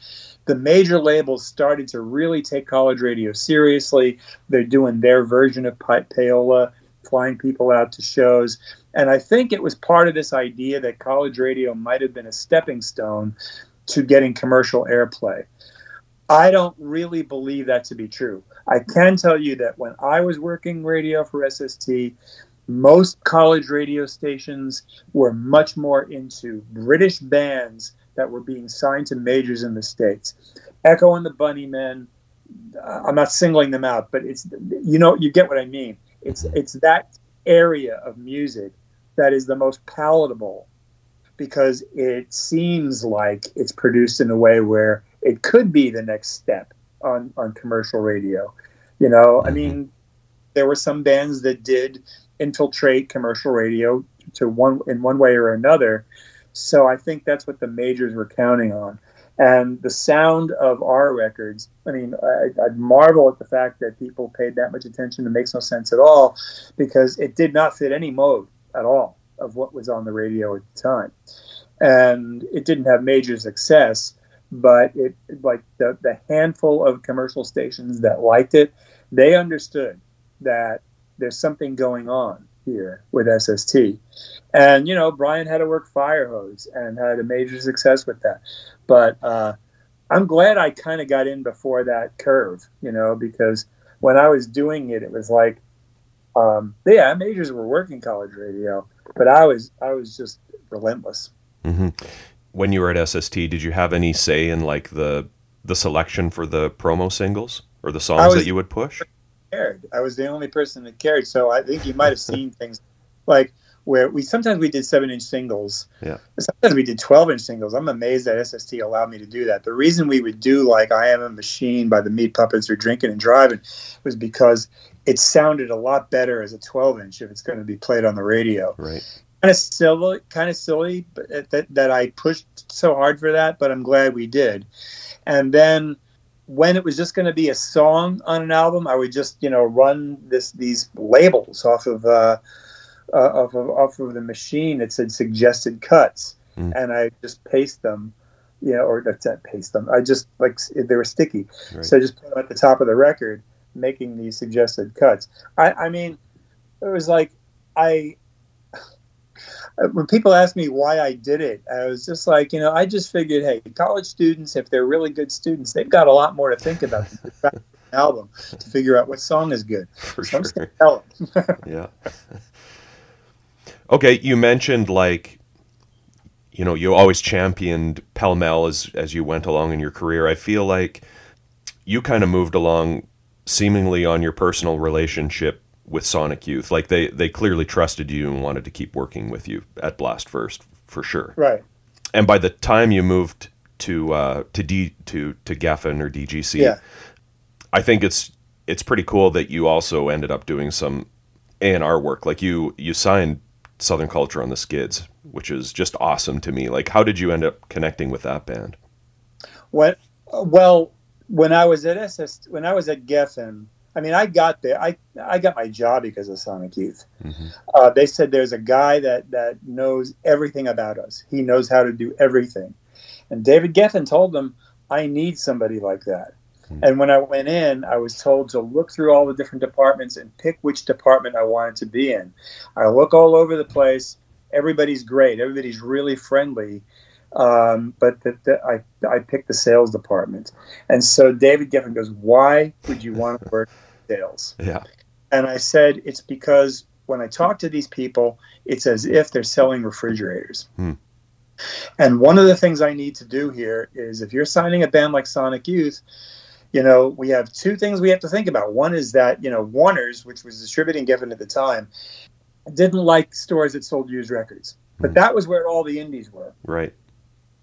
the major labels started to really take college radio seriously. They're doing their version of pa- payola, flying people out to shows. And I think it was part of this idea that college radio might have been a stepping stone to getting commercial airplay. I don't really believe that to be true. I can tell you that when I was working radio for SST, most college radio stations were much more into British bands that were being signed to majors in the States. Echo and the Bunnymen, I'm not singling them out, but it's, you know, you get what I mean. It's, it's that area of music that is the most palatable because it seems like it's produced in a way where it could be the next step on, on commercial radio. You know, I mm-hmm. mean, there were some bands that did infiltrate commercial radio to one in one way or another. So I think that's what the majors were counting on. And the sound of our records, I mean, I, I marvel at the fact that people paid that much attention. It makes no sense at all because it did not fit any mode at all of what was on the radio at the time. And it didn't have major success, but it like the, the handful of commercial stations that liked it, they understood that there's something going on here with SST. And, you know, Brian had to work Firehose and had a major success with that. But uh, I'm glad I kind of got in before that curve, you know, because when I was doing it, it was like, um, yeah, majors were working college radio, but I was I was just relentless. Mm-hmm. When you were at SST, did you have any say in like the the selection for the promo singles or the songs was, that you would push? Cared. I was the only person that cared, so I think you might have seen things like where we sometimes we did seven inch singles. Yeah. Sometimes we did twelve inch singles. I'm amazed that SST allowed me to do that. The reason we would do like I Am a Machine by the Meat Puppets or Drinking and Driving was because it sounded a lot better as a 12 inch if it's going to be played on the radio. Right. Kind of silly, kind of silly, but that that I pushed so hard for that, but I'm glad we did. And then when it was just going to be a song on an album, I would just you know run this these labels off of uh, uh, off of off of the machine that said suggested cuts, mm. and I just paste them. You know, or that's not paste them. I just like they were sticky, right. so I just put them at the top of the record making these suggested cuts. I, I mean, it was like I Uh, when people ask me why I did it, I was just like, you know, I just figured, hey, college students, if they're really good students, they've got a lot more to think about than album to figure out what song is good. For so sure. I'm just gonna tell them. yeah. Okay, you mentioned like, you know, you always championed Pell Mell as as you went along in your career. I feel like you kind of moved along seemingly on your personal relationship with Sonic Youth. Like they they clearly trusted you and wanted to keep working with you at Blast First for sure. Right. And by the time you moved to uh, to D to to Geffen or DGC, yeah. I think it's it's pretty cool that you also ended up doing some A and R work. Like you you signed Southern Culture on the Skids, which is just awesome to me. Like how did you end up connecting with that band? What well when I was at SS, when I was at Geffen, I mean, I got there. I I got my job because of Sonic Youth. Mm-hmm. Uh, they said there's a guy that that knows everything about us. He knows how to do everything. And David Geffen told them, I need somebody like that. Mm-hmm. And when I went in, I was told to look through all the different departments and pick which department I wanted to be in. I look all over the place. Everybody's great. Everybody's really friendly. Um, but the, the, I, I picked the sales department. And so David Geffen goes, Why would you want to work Yeah. And I said, It's because when I talk to these people, it's as if they're selling refrigerators. Hmm. And one of the things I need to do here is if you're signing a band like Sonic Youth, you know, we have two things we have to think about. One is that, you know, Warner's, which was distributing Geffen at the time, didn't like stores that sold used records. But hmm. that was where all the indies were. Right.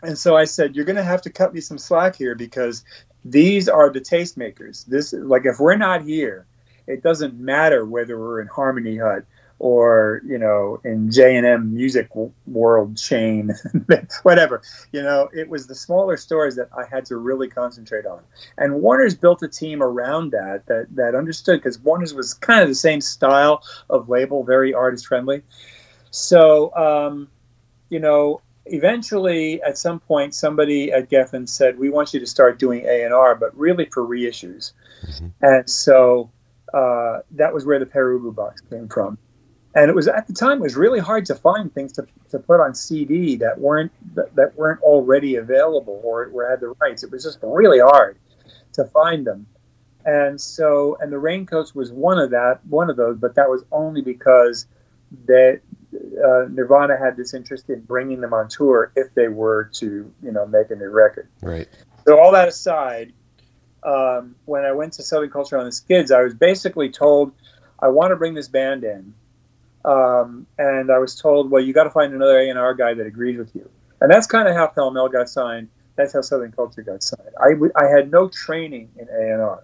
And so I said, you're going to have to cut me some slack here because these are the tastemakers. This, like, if we're not here, it doesn't matter whether we're in Harmony Hut or you know in J&M Music World chain, whatever. You know, it was the smaller stores that I had to really concentrate on. And Warner's built a team around that that that understood because Warner's was kind of the same style of label, very artist friendly. So, um, you know, eventually at some point somebody at Geffen said we want you to start doing A&R but really for reissues. Mm-hmm. and so uh, that was where the Pere Ubu box came from. And it was at the time it was really hard to find things to, to put on CD that weren't that, that weren't already available or, or had the rights. It was just really hard to find them. And so and the raincoats was one of that one of those but that was only because that uh, Nirvana had this interest in bringing them on tour if they were to, you know, make a new record. Right. So all that aside, um, when I went to Southern Culture on the Skids, I was basically told, I want to bring this band in. Um, and I was told, well, you got to find another A&R guy that agrees with you. And that's kind of how Pell Mell got signed. That's how Southern Culture got signed. I, w- I had no training in A&R.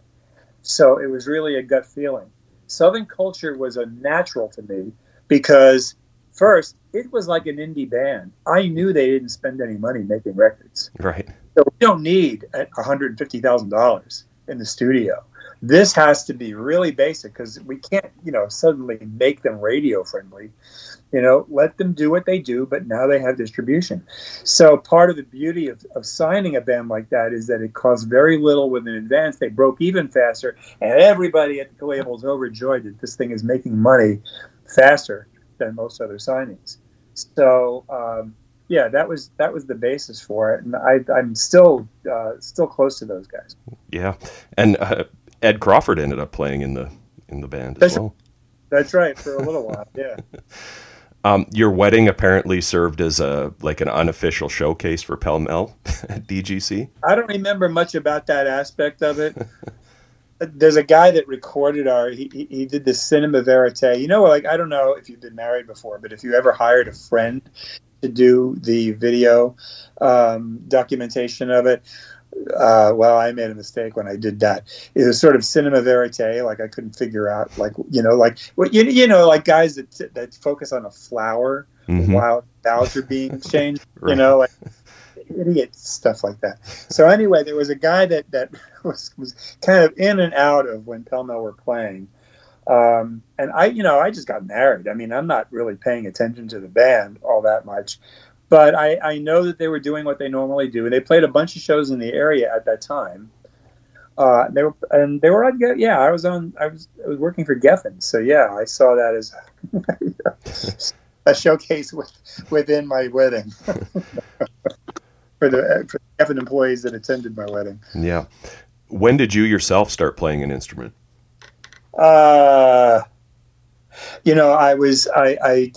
So it was really a gut feeling. Southern Culture was a natural to me because first, it was like an indie band. I knew they didn't spend any money making records. Right. So we don't need $150,000 in the studio. This has to be really basic because we can't, you know, suddenly make them radio friendly. You know, let them do what they do, but now they have distribution. So part of the beauty of, of signing a band like that is that it costs very little with an advance. They broke even faster, and everybody at the label is overjoyed that this thing is making money faster than most other signings. So um, yeah, that was that was the basis for it, and I, I'm still uh, still close to those guys. Yeah, and uh, Ed Crawford ended up playing in the in the band as That's well. That's right for a little while. Yeah. Um, your wedding apparently served as a like an unofficial showcase for Pell Mell at DGC. I don't remember much about that aspect of it. There's a guy that recorded our. He, he- he did the cinema verite. You know, like I don't know if you've been married before, but if you ever hired a friend to do the video um, documentation of it, uh, well, I made a mistake when I did that. It was sort of cinema verite. Like I couldn't figure out, like you know, like what you you know, like guys that that focus on a flower Mhm. while vows are being exchanged. Right. You know, like idiot stuff like that. So anyway, there was a guy that that was was kind of in and out of when Pell Mell were playing. Um, and I, you know, I just got married. I mean, I'm not really paying attention to the band all that much, but I, I know that they were doing what they normally do. They played a bunch of shows in the area at that time. Uh, they were, and they were on. Yeah, I was on. I was, I was working for Geffen, so yeah, I saw that as a showcase with, within my wedding for the for the Geffen employees that attended my wedding. Yeah. When did you yourself start playing an instrument? Uh, you know, I was I, I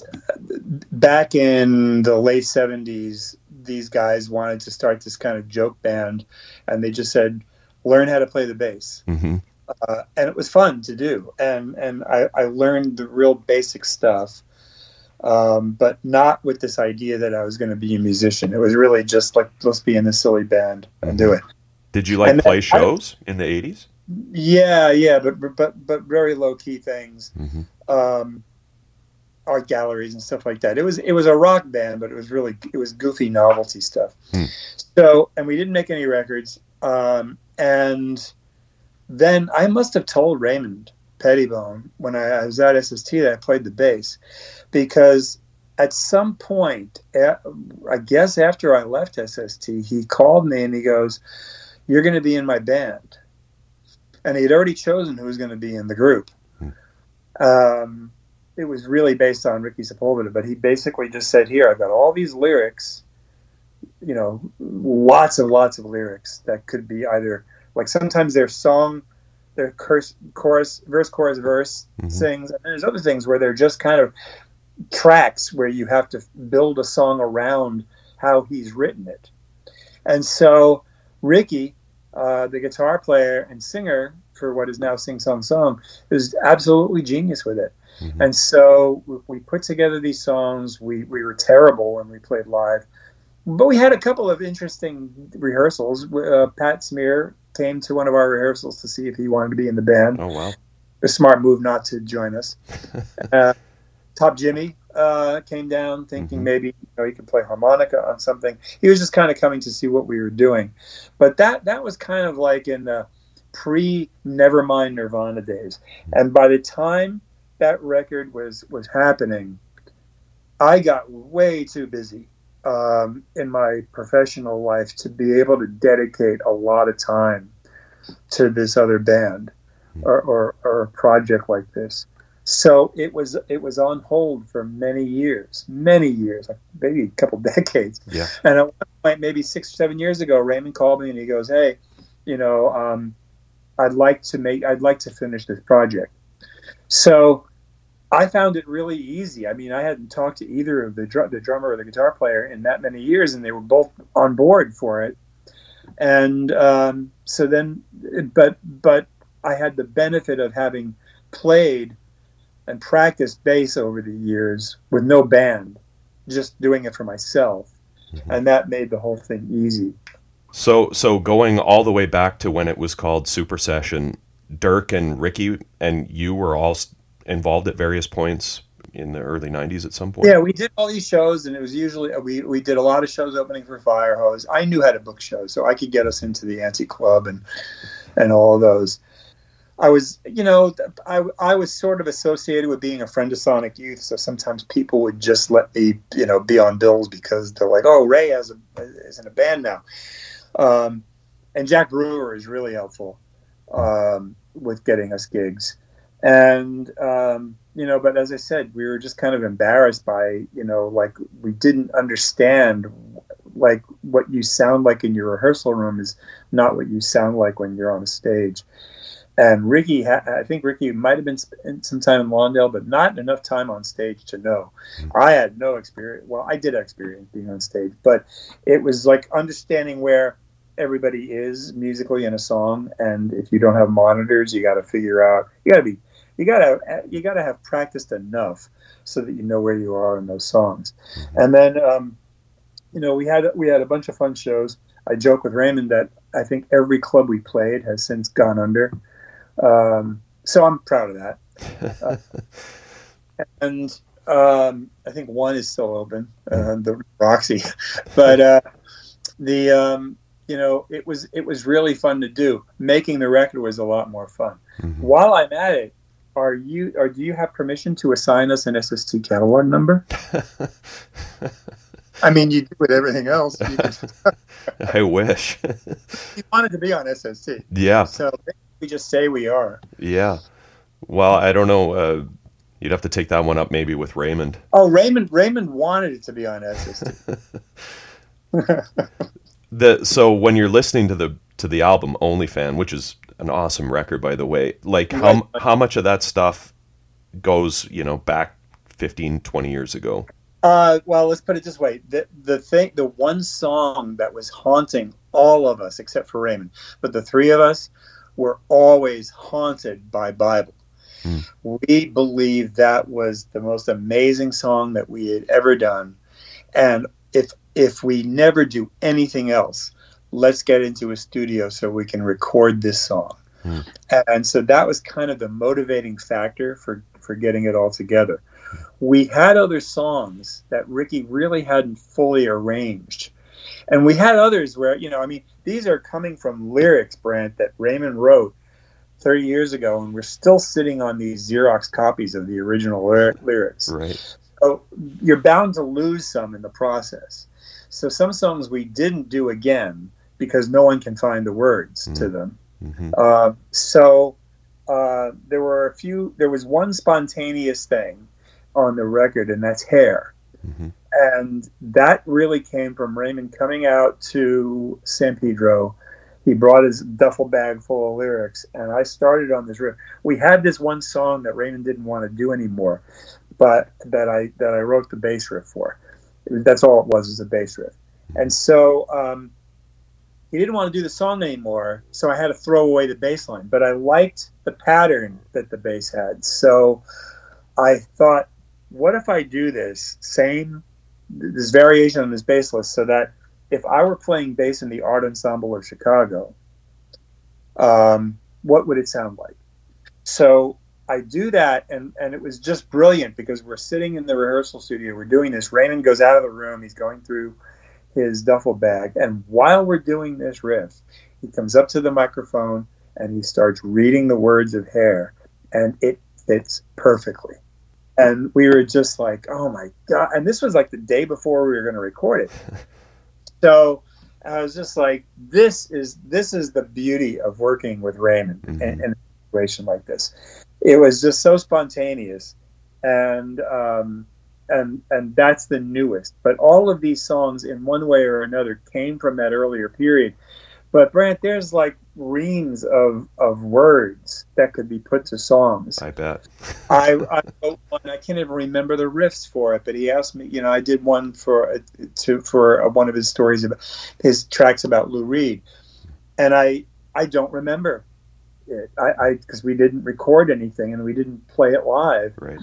back in the late seventies. These guys wanted to start this kind of joke band, and they just said, "Learn how to play the bass." hmm uh, and it was fun to do. And and I, I learned the real basic stuff, um, but not with this idea that I was going to be a musician. It was really just like let's be in this silly band and do it. Did you like And play I- shows in the 80s? Yeah, yeah, but but but very low key things. Mhm. Um, art galleries and stuff like that. It was it was a rock band, but it was really it was goofy novelty stuff. Hmm. So and we didn't make any records. Um, and then I must have told Raymond Pettibon when I, I was at SST that I played the bass, because at some point, I guess after I left SST, he called me and he goes, "You're going to be in my band," and he had already chosen who was going to be in the group. Um, it was really based on Ricky Sepulveda, but he basically just said, "Here, I've got all these lyrics, you know, lots and lots of lyrics that could be either like sometimes they're song, they're curse, chorus, verse, chorus, verse Mhm. sings, and there's other things where they're just kind of tracks where you have to build a song around how he's written it. And so Ricky, uh, the guitar player and singer for what is now Sing Song Song, is absolutely genius with it. Mhm. And so we- we put together these songs. We, we were terrible when we played live, but we had a couple of interesting rehearsals. Uh, Pat Smear came to one of our rehearsals to see if he wanted to be in the band Oh, wow. a smart move not to join us. uh, Top Jimmy uh, came down thinking Mhm. maybe you know he could play harmonica on something. He was just kind of coming to see what we were doing, but that that was kind of like in the pre Nevermind Nirvana days. And by the time that record was was happening, I got way too busy um, in my professional life to be able to dedicate a lot of time to this other band or, or, or a project like this. So it was it was on hold for many years, many years, maybe a couple decades. Yeah. And at one point, maybe six or seven years ago, Raymond called me and he goes, "Hey, you know, um, I'd like to make, I'd like to finish this project." So I found it really easy. I mean, I hadn't talked to either of the dr- the drummer or the guitar player in that many years, and they were both on board for it. And um, so then, but but I had the benefit of having played and practiced bass over the years with no band, just doing it for myself, Mhm. and that made the whole thing easy. So, so going all the way back to when it was called Super Session, Dirk and Ricky and you were all involved at various points in the early '90s at some point. Yeah, we did all these shows, and it was usually we we did a lot of shows opening for Firehose. I knew how to book shows, so I could get us into the Anti Club and and all of those. I was, you know, I, I was sort of associated with being a friend of Sonic Youth, so sometimes people would just let me, you know, be on bills because they're like, oh, Ray has a, is in a band now. Um, and Jack Brewer is really helpful um, with getting us gigs. And, um, you know, but as I said, we were just kind of embarrassed by, you know, like we didn't understand like what you sound like in your rehearsal room is not what you sound like when you're on a stage. And Ricky, I think Ricky might have been spent some time in Lawndale, but not enough time on stage to know. I had no experience. Well, I did experience being on stage, but it was like understanding where everybody is musically in a song, and if you don't have monitors, you got to figure out. You got to be. You got to. You got to have practiced enough so that you know where you are in those songs. And then, um, you know, we had we had a bunch of fun shows. I joke with Raymond that I think every club we played has since gone under. Um, so I'm proud of that. uh, and um, I think one is still open, uh, the Roxy, but uh, the um, you know it was it was really fun to do. Making the record was a lot more fun. Mm-hmm. While I'm at it, are you or do you have permission to assign us an SST catalog number? I mean, you do with everything else. I wish. you wanted to be on SST. Yeah. So we just say we are. Yeah. Well, I don't know. Uh, you'd have to take that one up maybe with Raymond. Oh, Raymond! Raymond wanted it to be on SST. the so when you're listening to the to the album Only Fan, which is an awesome record by the way, like how right. how much of that stuff goes you know back 15, 20 years ago? Uh, well, let's put it this way: the the thing, the one song that was haunting all of us, except for Raymond, but the three of us were always haunted by Bible. Mm. We believe that was the most amazing song that we had ever done. And if if we never do anything else, let's get into a studio so we can record this song. Mm. And so that was kind of the motivating factor for, for getting it all together. We had other songs that Ricky really hadn't fully arranged. And we had others where, you know, I mean, these are coming from lyrics, Brant, that Raymond wrote 30 years ago, and we're still sitting on these Xerox copies of the original lyrics. Right. So you're bound to lose some in the process. So some songs we didn't do again because no one can find the words mm-hmm. to them. Mm-hmm. Uh, so uh, there were a few. There was one spontaneous thing on the record, and that's hair. Mm-hmm and that really came from Raymond coming out to San Pedro. He brought his duffel bag full of lyrics, and I started on this riff. We had this one song that Raymond didn't want to do anymore, but that I that I wrote the bass riff for. That's all it was, was a bass riff. And so um, he didn't want to do the song anymore, so I had to throw away the bass line. But I liked the pattern that the bass had, so I thought, what if I do this same this variation on this bass list so that if I were playing bass in the art ensemble of Chicago, um, what would it sound like? So I do that, and, and it was just brilliant because we're sitting in the rehearsal studio, we're doing this. Raymond goes out of the room, he's going through his duffel bag, and while we're doing this riff, he comes up to the microphone and he starts reading the words of hair, and it fits perfectly and we were just like, oh my god! And this was like the day before we were going to record it. so I was just like, this is this is the beauty of working with Raymond mm-hmm. in, in, a situation like this. It was just so spontaneous, and um, and and that's the newest. But all of these songs, in one way or another, came from that earlier period. But Brant, there's like reams of, of words that could be put to songs. I bet. I, I wrote one. I can't even remember the riffs for it, but he asked me. You know, I did one for uh, to for uh, one of his stories about his tracks about Lou Reed, and I I don't remember it. I because we didn't record anything and we didn't play it live. Right.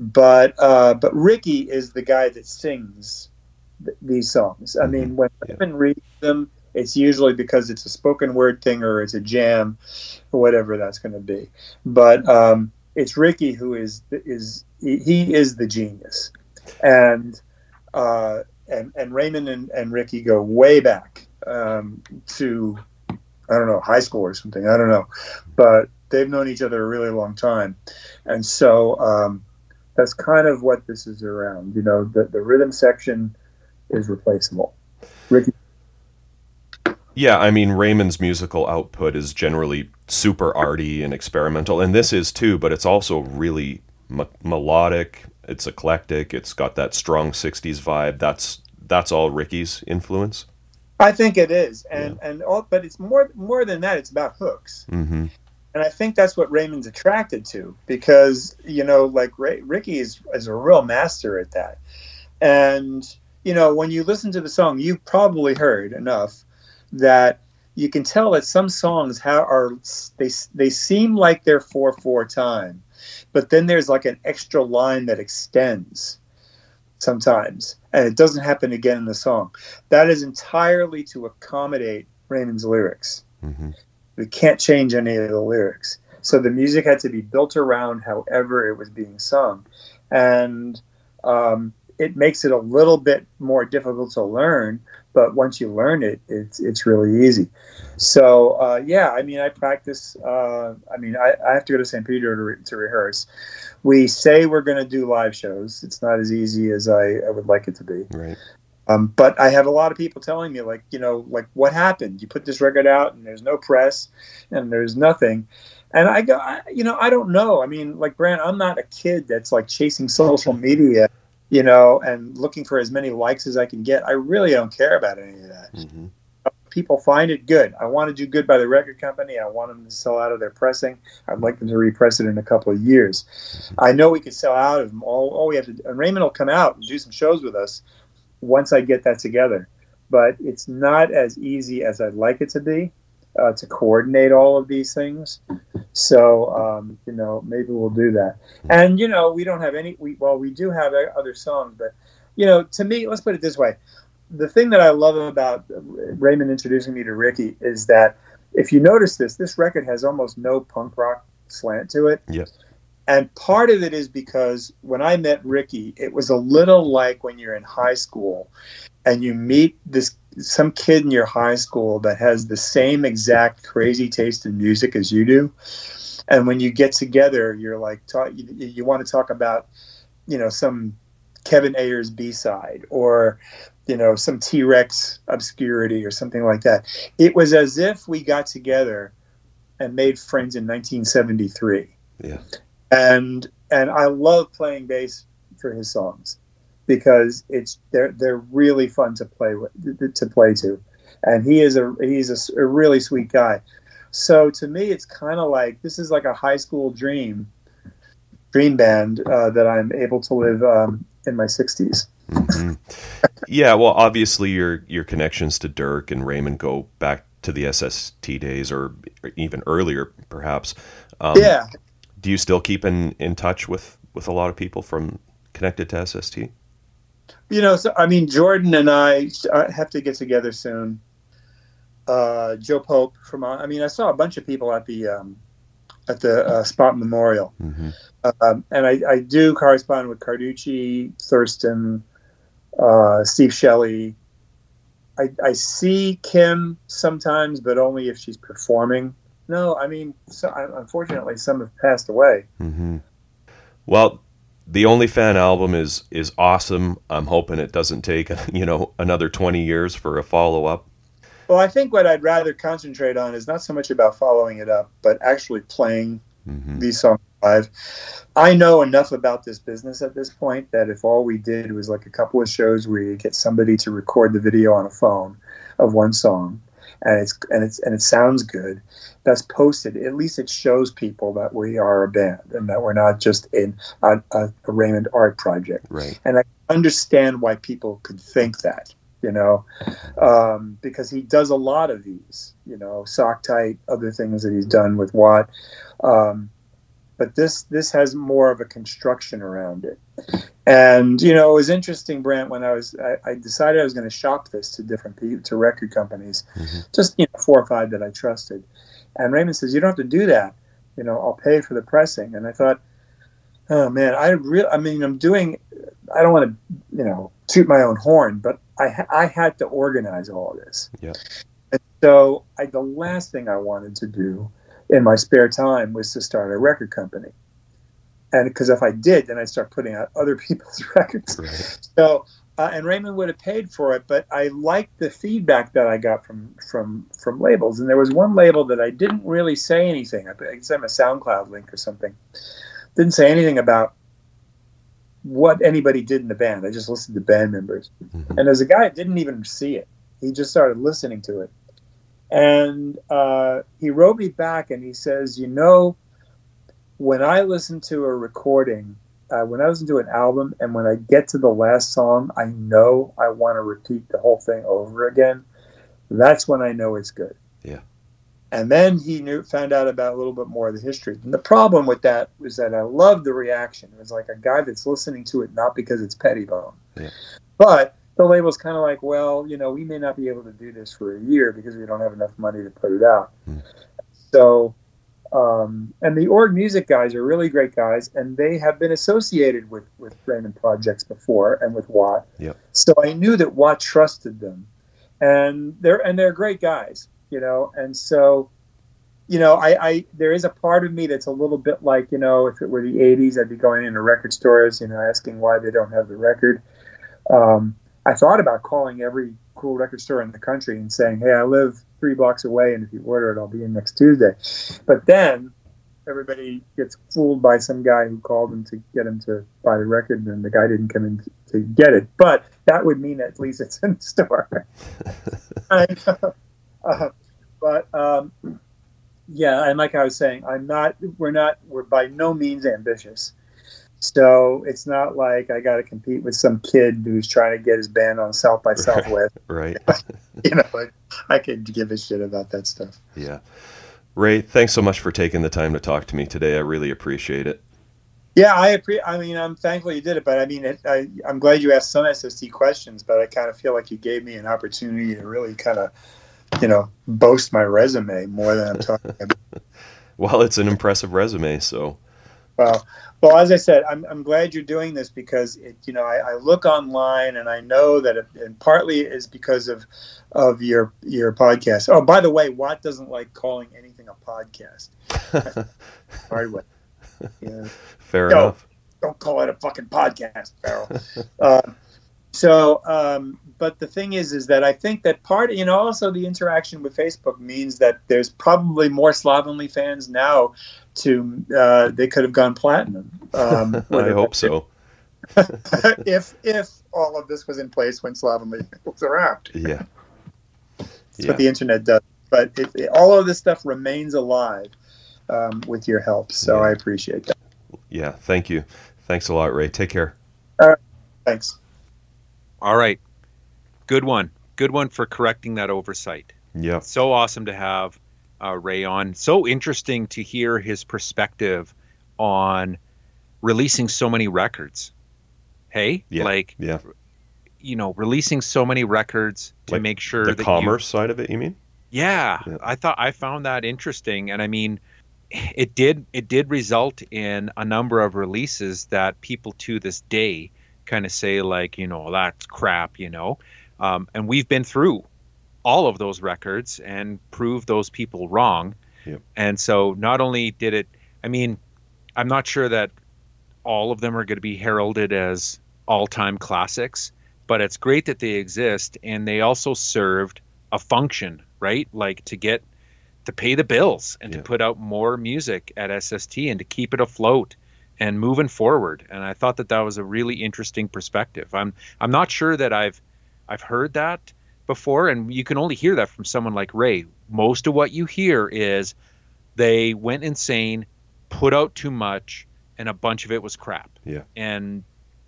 But uh, but Ricky is the guy that sings th- these songs. I mm-hmm. mean, when yeah. Raymond reads them it's usually because it's a spoken word thing or it's a jam or whatever that's going to be. But um, it's Ricky who is is he, he is the genius, and uh, and and Raymond and, and Ricky go way back um, to I don't know high school or something. I don't know, but they've known each other a really long time, and so um, that's kind of what this is around. You know, the the rhythm section is replaceable. Ricky Yeah, I mean Raymond's musical output is generally super arty and experimental, and this is too. But it's also really m- melodic. It's eclectic. It's got that strong '60s vibe. That's that's all Ricky's influence. I think it is, and and all, but it's more more than that. It's about hooks, Mm-hmm. And I think that's what Raymond's attracted to because you know, like Ray, Ricky is is a real master at that, and you know, when you listen to the song, you've probably heard enough that you can tell that some songs are they they seem like they're four four time, but then there's like an extra line that extends sometimes, and it doesn't happen again in the song. That is entirely to accommodate Raymond's lyrics. Mm-hmm. We can't change any of the lyrics, so the music had to be built around however it was being sung, and um, it makes it a little bit more difficult to learn. But once you learn it, it's it's really easy. So uh, yeah, I mean, I practice. Uh, I mean, I, I have to go to St. Peter to, re- to rehearse. We say we're going to do live shows. It's not as easy as I, I would like it to be. Right. Um, but I have a lot of people telling me, like, you know, like, what happened? You put this record out, and there's no press, and there's nothing. And I go, I, you know, I don't know. I mean, like, Brant, I'm not a kid that's like chasing social media, you know, and looking for as many likes as I can get. I really don't care about any of that. Mm-hmm. People find it good. I want to do good by the record company. I want them to sell out of their pressing. I'd like them to repress it in a couple of years. I know we could sell out of them. All, all we have to, and Raymond will come out and do some shows with us once I get that together. But it's not as easy as I'd like it to be uh, to coordinate all of these things. So um, you know, maybe we'll do that. And you know, we don't have any. We well, we do have other songs, but you know, to me, let's put it this way: the thing that I love about Raymond introducing me to Ricky is that if you notice this, this record has almost no punk rock slant to it. Yes. And part of it is because when I met Ricky, it was a little like when you're in high school and you meet this some kid in your high school that has the same exact crazy taste in music as you do. And when you get together, you're like, talk, you, you want to talk about, you know, some Kevin Ayers B side or, you know, some T Rex obscurity or something like that. It was as if we got together and made friends in 1973. Yeah. And and I love playing bass for his songs because it's they're they're really fun to play with to play to, and he is a he's a, a really sweet guy. So to me, it's kind of like this is like a high school dream, dream band uh, that I'm able to live um, in my 60s. Mm-hmm. yeah, well, obviously your your connections to Dirk and Raymond go back to the SST days, or even earlier, perhaps. Um, yeah. Do you still keep in, in touch with, with a lot of people from connected to SST? You know, so I mean, Jordan and I have to get together soon. Uh, Joe Pope from I mean, I saw a bunch of people at the um, at the uh, Spot Memorial, mm-hmm. um, and I, I, do correspond with Carducci, Thurston, uh, Steve Shelley. I, I, see Kim sometimes, but only if she's performing. No, I mean, so, unfortunately, some have passed away. Mm-hmm. Well, the Only Fan album is is awesome. I'm hoping it doesn't take you know another 20 years for a follow up. Well, I think what I'd rather concentrate on is not so much about following it up, but actually playing mm-hmm. these songs live. I know enough about this business at this point that if all we did was like a couple of shows where you get somebody to record the video on a phone of one song, and it's and it's and it sounds good, that's posted. At least it shows people that we are a band and that we're not just in a, a, a Raymond art project. Right. And I understand why people could think that you know, um, because he does a lot of these, you know, sock tight, other things that he's done with Watt. Um, but this this has more of a construction around it. And you know, it was interesting, Brant, when I was I, I decided I was going to shop this to different people, to record companies, mm-hmm. just you know, four or five that I trusted. And Raymond says, "You don't have to do that." you know, I'll pay for the pressing. And I thought, oh man, I really, I mean, I'm doing, I don't want to, you know, toot my own horn, but I, I had to organize all of this. Yeah. And so I, the last thing I wanted to do in my spare time was to start a record company. And because if I did, then I'd start putting out other people's records. Right. So, uh, and Raymond would have paid for it, but I liked the feedback that I got from from from labels. And there was one label that I didn't really say anything. I sent him a SoundCloud link or something. Didn't say anything about what anybody did in the band. I just listened to band members. Mhm. And there's a guy, didn't even see it. He just started listening to it. And uh, he wrote me back and he says, You know, when I listen to a recording, uh, when I listen to an album, and when I get to the last song, I know I want to repeat the whole thing over again. That's when I know it's good. Yeah. And then he knew, found out about a little bit more of the history. And the problem with that was that I loved the reaction. It was like a guy that's listening to it not because it's Pettibon, Yeah. but the label's kind of like, well, you know, we may not be able to do this for a year because we don't have enough money to put it out. Hmm. So, um, and the org music guys are really great guys, and they have been associated with with Raymond projects before and with Watt. Yep. So I knew that Watt trusted them, and they're and they're great guys, you know. And so, you know, I, I there is a part of me that's a little bit like, you know, if it were the '80s, I'd be going into record stores, you know, asking why they don't have the record. Um, I thought about calling every cool record store in the country and saying, "Hey, I live three blocks away, and if you order it, I'll be in next Tuesday." But then everybody gets fooled by some guy who called them to get him to buy the record, and the guy didn't come in to get it. But that would mean at least it's in the store. Uh, but um, yeah, and like I was saying, I'm not. We're not. We're by no means ambitious. So it's not like I got to compete with some kid who's trying to get his band on South by Southwest. Right. you know, like, I could give a shit about that stuff. Yeah. Ray, thanks so much for taking the time to talk to me today. I really appreciate it. Yeah, I appreciate. I mean, I'm thankful you did it, but I mean, it, I, I'm glad you asked some SST questions, but I kind of feel like you gave me an opportunity to really kind of, you know, boast my resume more than I'm talking about. Well, it's an impressive resume, so Well, well, as I said, I'm, I'm glad you're doing this because it, you know, I, I look online and I know that it, and partly is because of of your your podcast. Oh, by the way, Watt doesn't like calling anything a podcast. Hard way. Yeah. fair No. enough. don't call it a fucking podcast, Farrell. uh, so, um, but the thing is, is that I think that part, you know, also the interaction with Facebook means that there's probably more Slovenly fans now. To uh, they could have gone platinum. Um, I hope so. if if all of this was in place when Slovenly was around. Yeah. That's Yeah. what the internet does. But it, it- all of this stuff remains alive um, with your help. So Yeah. I appreciate that. Yeah. Thank you. Thanks a lot, Ray. Take care. Thanks. All right. Good one. Good one for correcting that oversight. Yeah. So awesome to have uh, Ray on. So interesting to hear his perspective on releasing so many records. Hey, Yeah. like Yeah. you know, releasing so many records to Like make sure The that you- commerce side of it, you mean? yeah, Yeah. I thought I found that interesting, and I mean, it did it did result in a number of releases that people to this day kind of say like, you know, that's crap, you know, um, and we've been through all of those records and prove those people wrong, Yep. and so not only did it, I mean, I'm not sure that all of them are going to be heralded as all-time classics, but it's great that they exist and they also served a function, right? Like to get to pay the bills and to put out more music at SST and to keep it afloat and moving forward. And I thought that that was a really interesting perspective. I'm I'm not sure that I've I've heard that before, and you can only hear that from someone like Ray. Most of what you hear is they went insane, put out too much, and a bunch of it was crap. Yeah. And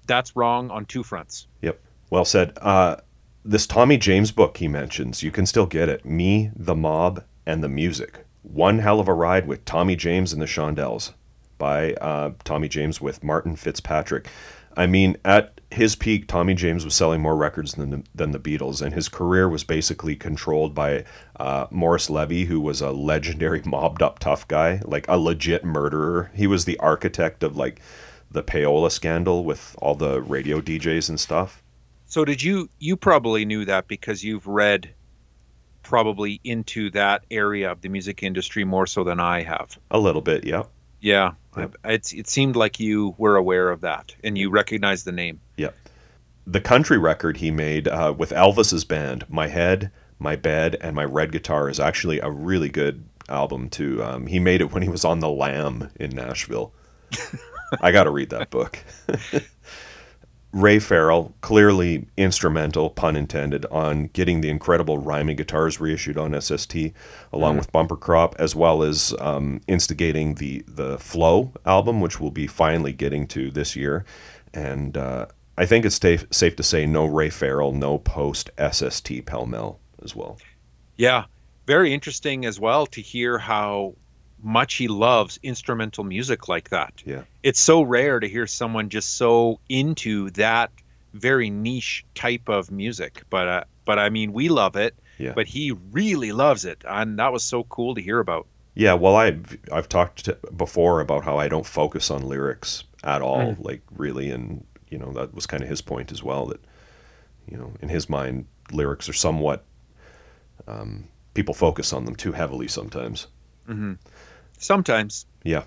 that's wrong on two fronts. Yep. Well said. Uh, this Tommy James book he mentions, you can still get it. Me, the Mob, and the Music. One hell of a ride with Tommy James and the Shondells by uh, Tommy James with Martin Fitzpatrick. I mean, at his peak, Tommy James was selling more records than the, than the Beatles, and his career was basically controlled by uh, Morris Levy, who was a legendary mobbed up tough guy, like a legit murderer. He was the architect of like the payola scandal with all the radio DJs and stuff. So did you? You probably knew that because you've read probably into that area of the music industry more so than I have. A little bit, yeah. Yeah, it's it seemed like you were aware of that and you recognized the name. Yep. The country record he made uh, with Elvis's band, My Head, My Bed, and My Red Guitar, is actually a really good album too. Um, he made it when he was on the Lam in Nashville. I got to read that book. Ray Farrell, clearly instrumental, pun intended, on getting the incredible rhyming guitars reissued on SST, along mm. with Bumper Crop, as well as um, instigating the the Flow album, which we'll be finally getting to this year. And uh, I think it's safe, safe to say no Ray Farrell, no post SST pell mell as well. Yeah, very interesting as well to hear how much he loves instrumental music like that. Yeah. It's so rare to hear someone just so into that very niche type of music. But uh, but I mean, we love it. Yeah. But he really loves it, and that was so cool to hear about. Yeah, well, I've I've talked before about how I don't focus on lyrics at all, mm. like really, and you know that was kind of his point as well. That you know, in his mind, lyrics are somewhat um, people focus on them too heavily sometimes. Mm-hmm. Sometimes. Yeah.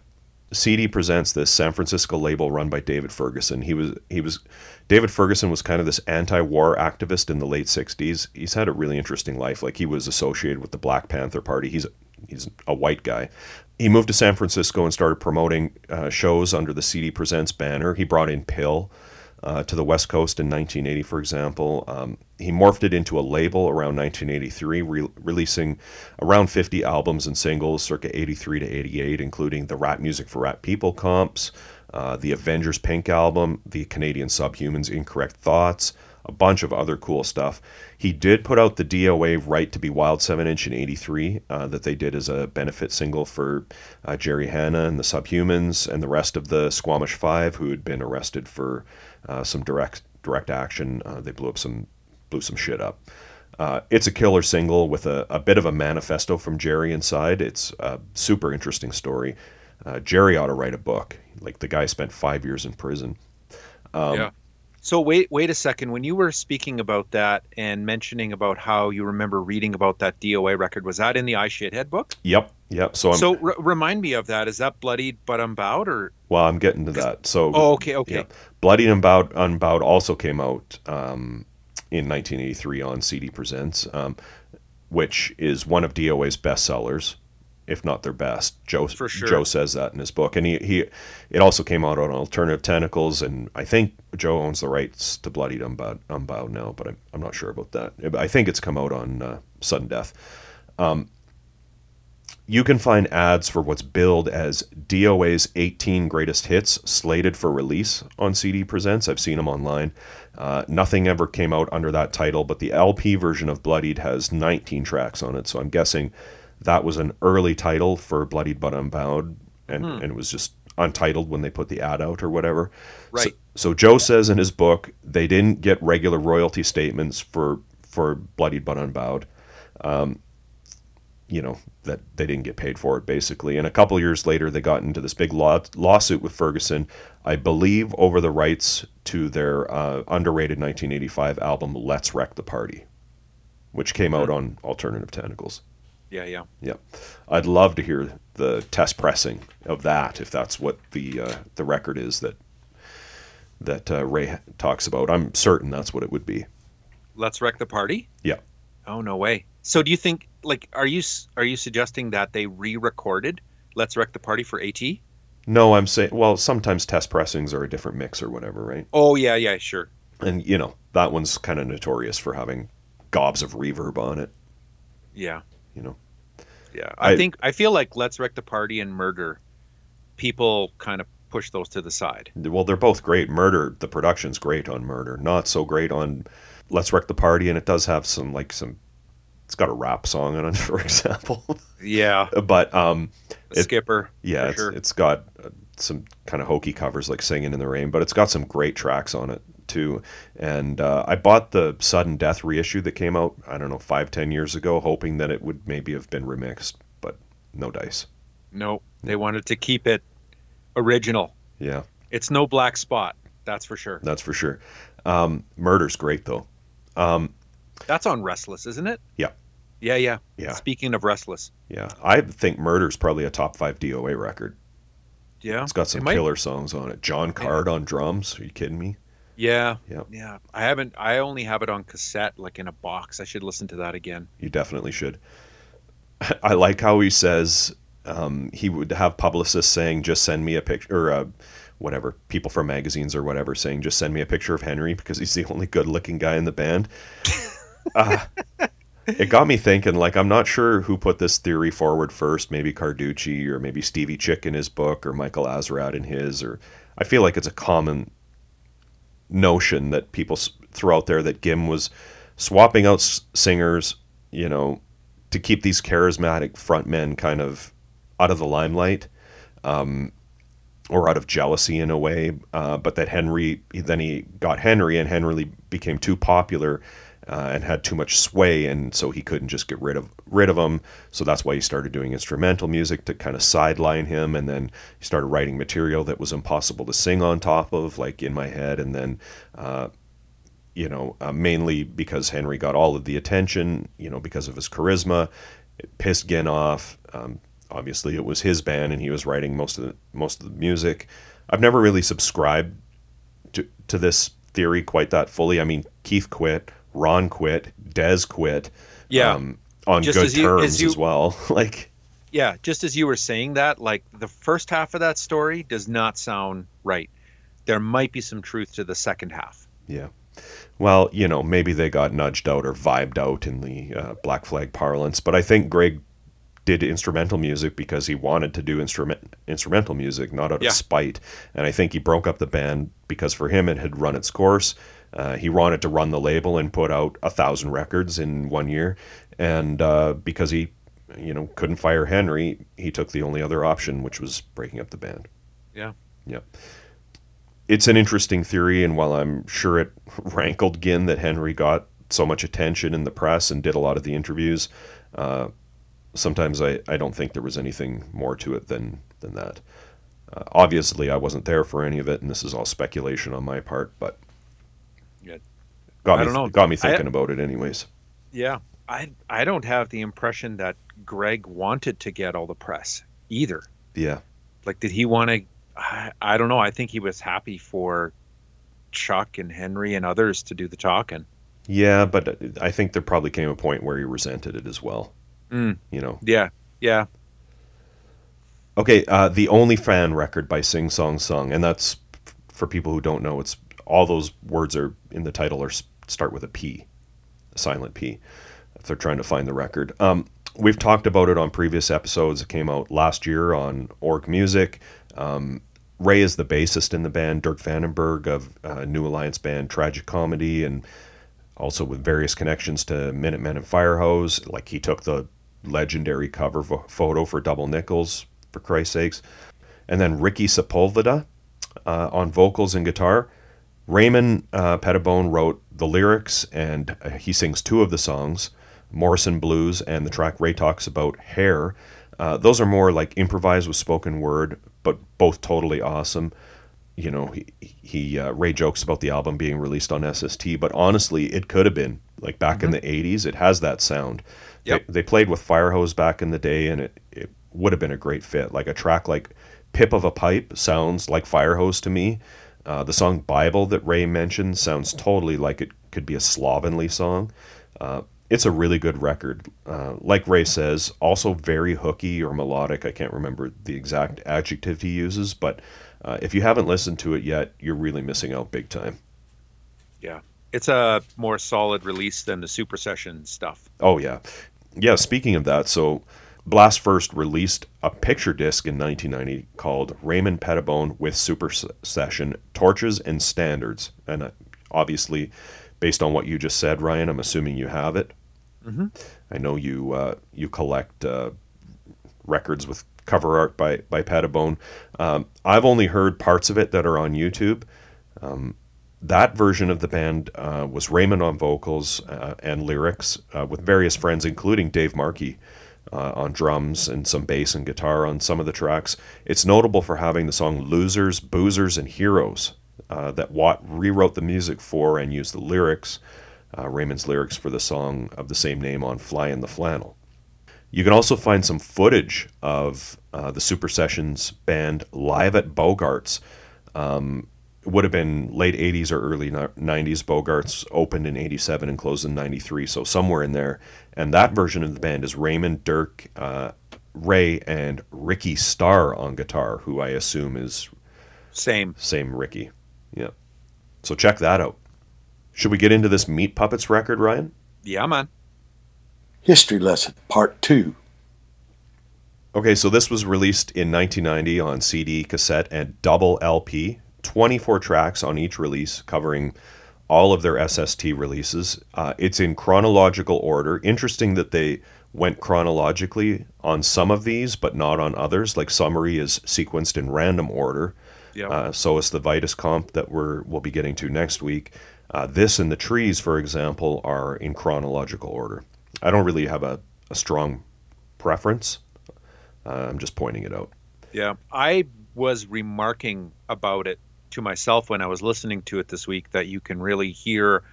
CD presents this San Francisco label run by David Ferguson. He was he was David Ferguson was kind of this anti-war activist in the late 60s. He's had a really interesting life. Like he was associated with the Black Panther Party. He's he's a white guy. He moved to San Francisco and started promoting uh, shows under the CD Presents banner. He brought in PiL, uh, to the West Coast in 1980, for example. Um, he morphed it into a label around 1983, re- releasing around 50 albums and singles circa 83 to 88, including the Rap Music for Rap People comps, uh, the Avengers Pink album, the Canadian Subhumans Incorrect Thoughts, a bunch of other cool stuff. He did put out the DOA Right to Be Wild 7 inch in 83 uh, that they did as a benefit single for uh, Gerry Hannah and the Subhumans and the rest of the Squamish Five who had been arrested for uh, some direct direct action. Uh, they blew up some blew some shit up. Uh, it's a killer single with a, a bit of a manifesto from Gerry inside. It's a super interesting story. Uh, Gerry ought to write a book. Like the guy spent five years in prison. Um, yeah. So wait, wait a second. When you were speaking about that and mentioning about how you remember reading about that DOA record, was that in the I Shithead book? Yep, yep. So I'm, so r- remind me of that. Is that bloodied but unbowed or? Well, I'm getting to that. So oh, okay, okay. Yeah. Bloodied and unbowed, unbowed also came out um, in 1983 on CD Presents, um, which is one of DOA's bestsellers if not their best. Joe sure. Joe says that in his book, and he, he it also came out on Alternative Tentacles, and I think Joe owns the rights to Bloodied Unbowed, Unbowed now, but I'm, I'm not sure about that. I think it's come out on uh, Sudden Death. Um, you can find ads for what's billed as DOA's 18 greatest hits slated for release on CD Presents. I've seen them online. Uh, nothing ever came out under that title, but the LP version of Bloodied has 19 tracks on it, so I'm guessing that was an early title for Bloodied but Unbowed, and, hmm. and it was just untitled when they put the ad out or whatever. Right. So, so, Joe says in his book they didn't get regular royalty statements for for Bloodied but Unbowed. Um, you know that they didn't get paid for it basically and a couple years later they got into this big law- lawsuit with ferguson i believe over the rights to their uh, underrated 1985 album let's wreck the party which came out on alternative tentacles yeah, yeah. Yeah. I'd love to hear the test pressing of that if that's what the uh, the record is that that uh, Ray talks about. I'm certain that's what it would be. Let's wreck the party. Yeah. Oh no way. So do you think like are you are you suggesting that they re-recorded Let's wreck the party for AT? No, I'm saying well, sometimes test pressings are a different mix or whatever, right? Oh yeah, yeah, sure. And you know that one's kind of notorious for having gobs of reverb on it. Yeah you know. Yeah, I, I think I feel like Let's Wreck the Party and Murder, people kind of push those to the side. Well, they're both great. Murder, the production's great on Murder, not so great on Let's Wreck the Party, and it does have some like some. It's got a rap song on it, for example. Yeah, but um, it, Skipper. Yeah, it's, sure. it's got some kind of hokey covers like "Singing in the Rain," but it's got some great tracks on it too. And uh, I bought the Sudden Death reissue that came out I don't know five ten years ago, hoping that it would maybe have been remixed, but no dice. No, they wanted to keep it original. Yeah, It's no black spot, that's for sure. that's for sure. Um, Murder's great though. Um, That's on Restless, isn't it? Yeah. Yeah, yeah. Yeah. Speaking of Restless. yeah, I think Murder's probably a top five DOA record. Yeah. It's got some It killer songs on it. Jon Card on drums. Are you kidding me? Yeah. Yep. Yeah. I haven't I only have it on cassette, like in a box. I should listen to that again. You definitely should. I like how he says um, he would have publicists saying, "Just send me a picture," or uh, whatever. People from magazines or whatever saying, "Just send me a picture of Henry because he's the only good-looking guy in the band." uh, it got me thinking. Like, I'm not sure who put this theory forward first. Maybe Carducci or maybe Stevie Chick in his book or Michael Azerrad in his. Or I feel like it's a common notion that people throw out there that Ginn was swapping out singers, you know, to keep these charismatic frontmen kind of out of the limelight, um, or out of jealousy in a way. Uh, but that Henry, then he got Henry, and Henry became too popular. Uh, and had too much sway, and so he couldn't just get rid of rid of him. So that's why he started doing instrumental music to kind of sideline him, and then he started writing material that was impossible to sing on top of, like in my head, and then uh, you know, uh, mainly because Henry got all of the attention, you know, because of his charisma. It pissed Ginn off. Um, obviously, it was his band, and he was writing most of the most of the music. I've never really subscribed to to this theory quite that fully. I mean, Keith quit, Ron quit, Dez quit. Yeah. um, on Just good as you- terms as you- as well. like, Yeah, just as you were saying that, like the first half of that story does not sound right. There might be some truth to the second half. Yeah. Well, you know, maybe they got nudged out or vibed out in the uh, Black Flag parlance, but I think Greg did instrumental music because he wanted to do instrument instrumental music, not out Yeah. of spite. And I think he broke up the band because for him it had run its course. Uh, he wanted to run the label and put out a thousand records in one year, and uh, because he, you know, couldn't fire Henry, he took the only other option, which was breaking up the band. Yeah. Yeah. It's an interesting theory, and while I'm sure it rankled Ginn that Henry got so much attention in the press and did a lot of the interviews, uh, sometimes I, I don't think there was anything more to it than, than that. Uh, obviously, I wasn't there for any of it, and this is all speculation on my part, but. Got I me, don't know. got me I- thinking about it anyways. Yeah. I I don't have the impression that Greg wanted to get all the press either. Yeah. Like did he want to I, I don't know. I think he was happy for Chuck and Henry and others to do the talking. Yeah, but I think there probably came a point where he resented it as well. Mm. You know, Yeah. Yeah. Okay, uh, the only fan record by Sing Song Sung, and that's for people who don't know. It's all those words are in the title are start with a P, a silent P. If they're trying to find the record, um, we've talked about it on previous episodes. It came out last year on Org Music. Um, Ray is the bassist in the band. Dirk Vandenberg of uh, New Alliance band Tragic Comedy, and also with various connections to Minutemen and Firehose. Like he took the legendary cover pho- photo for Double Nickels, for Christ's sakes. And then Ricky Sepulveda uh, on vocals and guitar. Raymond uh, Pettibon wrote the lyrics, and uh, he sings two of the songs, Morrison Blues and the track Ray talks about Hair. Uh, those are more like improvised with spoken word, but both totally awesome. You know, he, he uh, Ray jokes about the album being released on SST, but honestly, it could have been like back in the '80s. It has that sound. Yep. They, they played with Firehose back in the day, and it, it would have been a great fit. Like a track like "Pip of a Pipe" sounds like Firehose to me. Uh, the song "Bible" that Ray mentioned sounds totally like it could be a slovenly song. Uh, it's a really good record. Uh, like Ray says, also very hooky or melodic. I can't remember the exact adjective he uses, but uh, if you haven't listened to it yet, you're really missing out big time. Yeah. It's a more solid release than the Super Session stuff. Oh yeah, yeah. Speaking of that, so Blast first released a picture disc in 1990 called Raymond Pettibon with Super Session Torches and Standards, and uh, obviously, based on what you just said, Ryan, I'm assuming you have it. Mhm. I know you uh, you collect uh, records with cover art by by Pettibon. Um, I've only heard parts of it that are on YouTube. Um, that version of the band uh, was Raymond on vocals uh, and lyrics uh, with various friends, including Dave Markey uh, on drums and some bass and guitar on some of the tracks. It's notable for having the song Losers, Boozers, and Heroes uh, that Watt rewrote the music for and used the lyrics, uh, Raymond's lyrics for the song of the same name on Flyin' the Flannel. You can also find some footage of the Super Sessions band live at Bogarts. Um, would have been late 80s or early 90s. Bogarts opened in 87 and closed in 93, so somewhere in there. And that version of the band is Raymond, Dirk, uh, Ray, and Ricky Starr on guitar, who I assume is same same Ricky. Yeah. So check that out. Should we get into this Meat Puppets record, Ryan? Yeah, man. History lesson part two. Okay, so this was released in 1990 on CD, cassette, and double LP 24 tracks on each release, covering all of their SST releases. Uh, it's in chronological order. Interesting that they went chronologically on some of these, but not on others. Like Summary is sequenced in random order. Yep. Uh, so is the Vitus comp that we're we'll be getting to next week. Uh, this and the trees, for example, are in chronological order. I don't really have a, a strong preference. Uh, I'm just pointing it out. Yeah, I was remarking about it to myself when I was listening to it this week that you can really hear,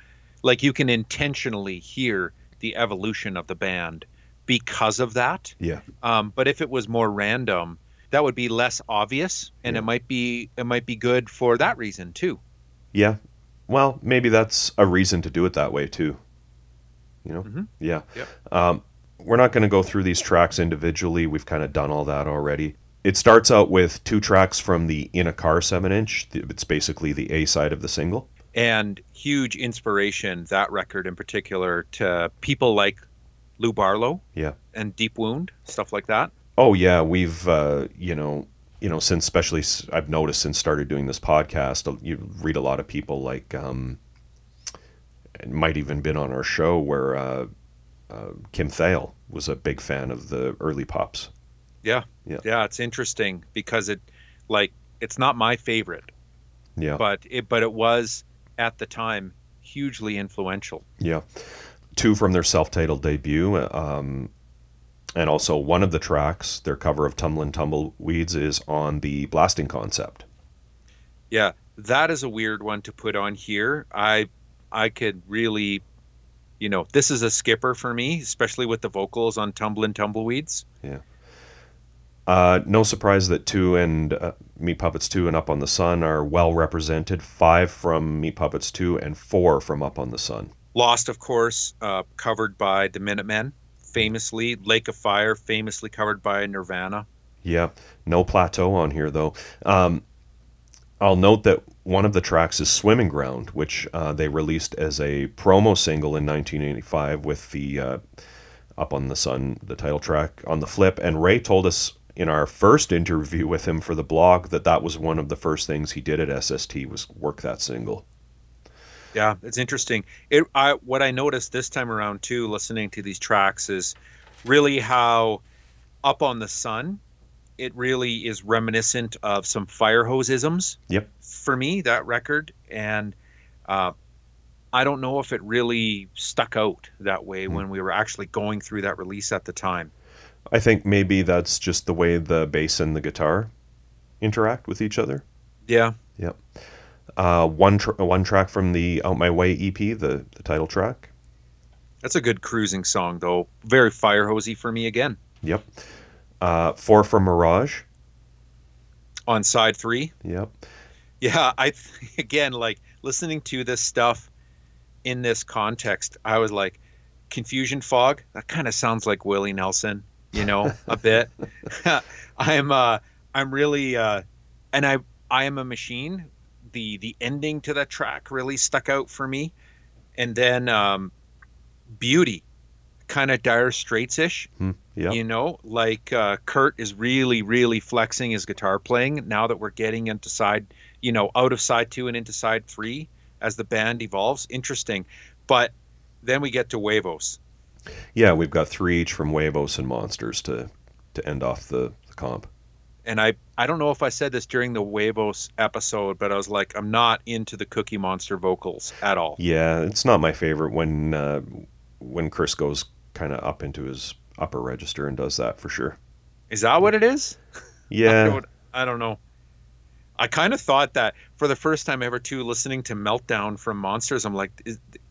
like you can intentionally hear the evolution of the band because of that. Yeah. Um, but if it was more random, that would be less obvious, and Yeah. it might be it might be good for that reason too. Yeah. Well, maybe that's a reason to do it that way too. You know? Mhm. Yeah. Yep. Um, we're not going to go through these tracks individually. We've kind of done all that already. It starts out with two tracks from the In a Car 7 inch. It's basically the A side of the single. and huge inspiration that record in particular to people like Lou Barlow Yeah. and Deep Wound stuff like that. Oh yeah, we've uh, you know you know since especially I've noticed since started doing this podcast, uh, you read a lot of people like um, it might even been on our show where uh, uh, Kim Thayil was a big fan of the early pops. Yeah. Yeah. Yeah, it's interesting because it like it's not my favorite, Yeah, but it but it was at the time hugely influential. yeah. Two from their self-titled debut, um, and also one of the tracks, their cover of "Tumblin' Tumbleweeds," is on the Blasting Concept. Yeah, that is a weird one to put on here. I I could really you know, this is a skipper for me, especially with the vocals on Tumblin' Tumbleweeds. Uh, no surprise that two and uh, Meat Puppets two and Up on the Sun are well represented. Five from Meat Puppets two and four from Up on the Sun. Lost, of course, uh, covered by the Minutemen, famously. Lake of Fire, famously covered by Nirvana. Yeah, no plateau on here though. Um, I'll note that one of the tracks is "Swimming Ground," which uh, they released as a promo single in 1985 with the uh, "Up on the Sun" the title track on the flip. And Ray told us in our first interview with him for the blog that that was one of the first things he did at SST was work that single. Yeah, it's interesting. It I what I noticed this time around too, listening to these tracks, is really how up on the sun, it really is reminiscent of some Firehose isms. Yep. For me, that record, and uh, I don't know if it really stuck out that way when we were actually going through that release at the time. I think maybe that's just the way the bass and the guitar interact with each other. Yeah, Uh, one tr- one track from the Out My Way EP, the, the title track. that's a good cruising song though. Very fire hosey for me again. Yep. Uh, four from Mirage. On side three, Yep. Yeah, I again like listening to this stuff in this context. I was like, confusion fog. That kind of sounds like Willie Nelson, you know, a bit. I'm uh, I'm really uh, and I I am a machine. The the ending to that track really stuck out for me, and then um, beauty, kind of Dire Straits ish. Hmm. Yep. You know, like uh, Kurt is really, really flexing his guitar playing now that we're getting into side, you know, out of side two and into side three as the band evolves. Interesting. But then we get to Huevos. Yeah, we've got three each from Huevos and Monsters to to end off the, the comp. And I I don't know if I said this during the Huevos episode, but I was like, I'm not into the Cookie Monster vocals at all. Yeah, it's not my favorite when uh, when Chris goes kind of up into his upper register and does that for sure. Is that what it is? I Yeah, don't, I don't know. I kind of thought that for the first time ever too, listening to Meltdown from Monsters, I'm like,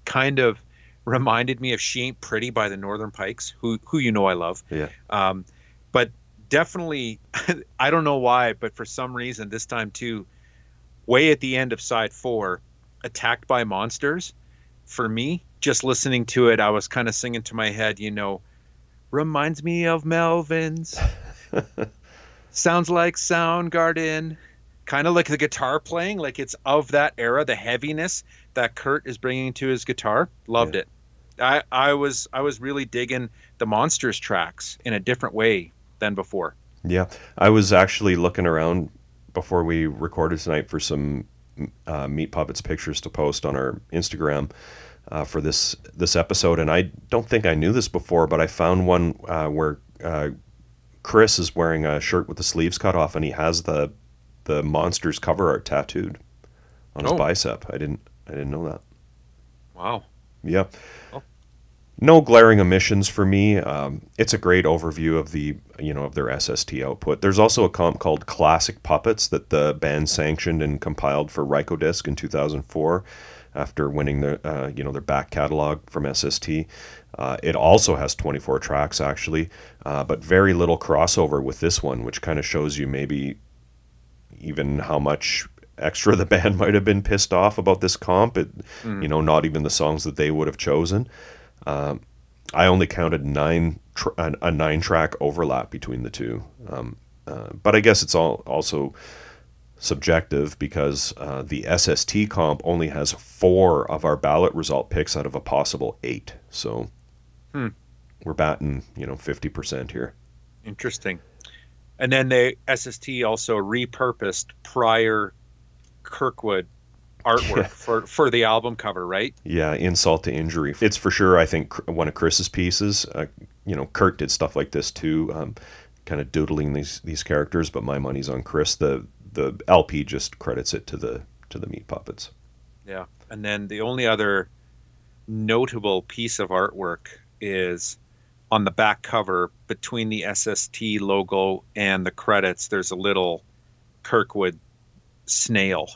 kind of reminded me of She Ain't Pretty by the Northern Pikes, who who you know I love. yeah, Um, but definitely, I don't know why, but for some reason this time too, way at the end of side four, attacked by monsters. For me, just listening to it, I was kind of singing to my head, you know, reminds me of Melvins. Sounds like Soundgarden. Kind of like the guitar playing, like it's of that era, the heaviness that Kurt is bringing to his guitar. Loved Yeah. it. I, I was I was really digging the monsters tracks in a different way than before. yeah. I was actually looking around before we recorded tonight for some uh, Meat Puppets pictures to post on our Instagram uh, for this this episode, and I don't think I knew this before, but I found one uh, where uh, Chris is wearing a shirt with the sleeves cut off, and he has the the monsters cover art tattooed on his Oh. bicep. I didn't I didn't know that. Wow. Yeah. Oh. No glaring omissions for me. Um, it's a great overview of the you know of their SST output. There's also a comp called Classic Puppets that the band sanctioned and compiled for Rykodisc in 2004 after winning the uh, you know their back catalog from SST. Uh, it also has 24 tracks actually, uh, but very little crossover with this one, which kind of shows you maybe even how much extra the band might have been pissed off about this comp. It, You know, not even the songs that they would have chosen. Um, I only counted nine tr- a, a nine track overlap between the two. Um, uh, but I guess it's all also subjective because uh, the SST comp only has four of our ballot result picks out of a possible eight. So Hmm. we're batting, you know, fifty percent here. Interesting. And then the SST also repurposed prior Kirkwood artwork Yeah. for for the album cover, right? Yeah, insult to injury. It's for sure. I think one of Chris's pieces. Uh, you know, Kurt did stuff like this too, um, kind of doodling these these characters. But my money's on Chris. The the LP just credits it to the to the Meat Puppets. Yeah. And then the only other notable piece of artwork is on the back cover between the SST logo and the credits. There's a little Kirkwood snail.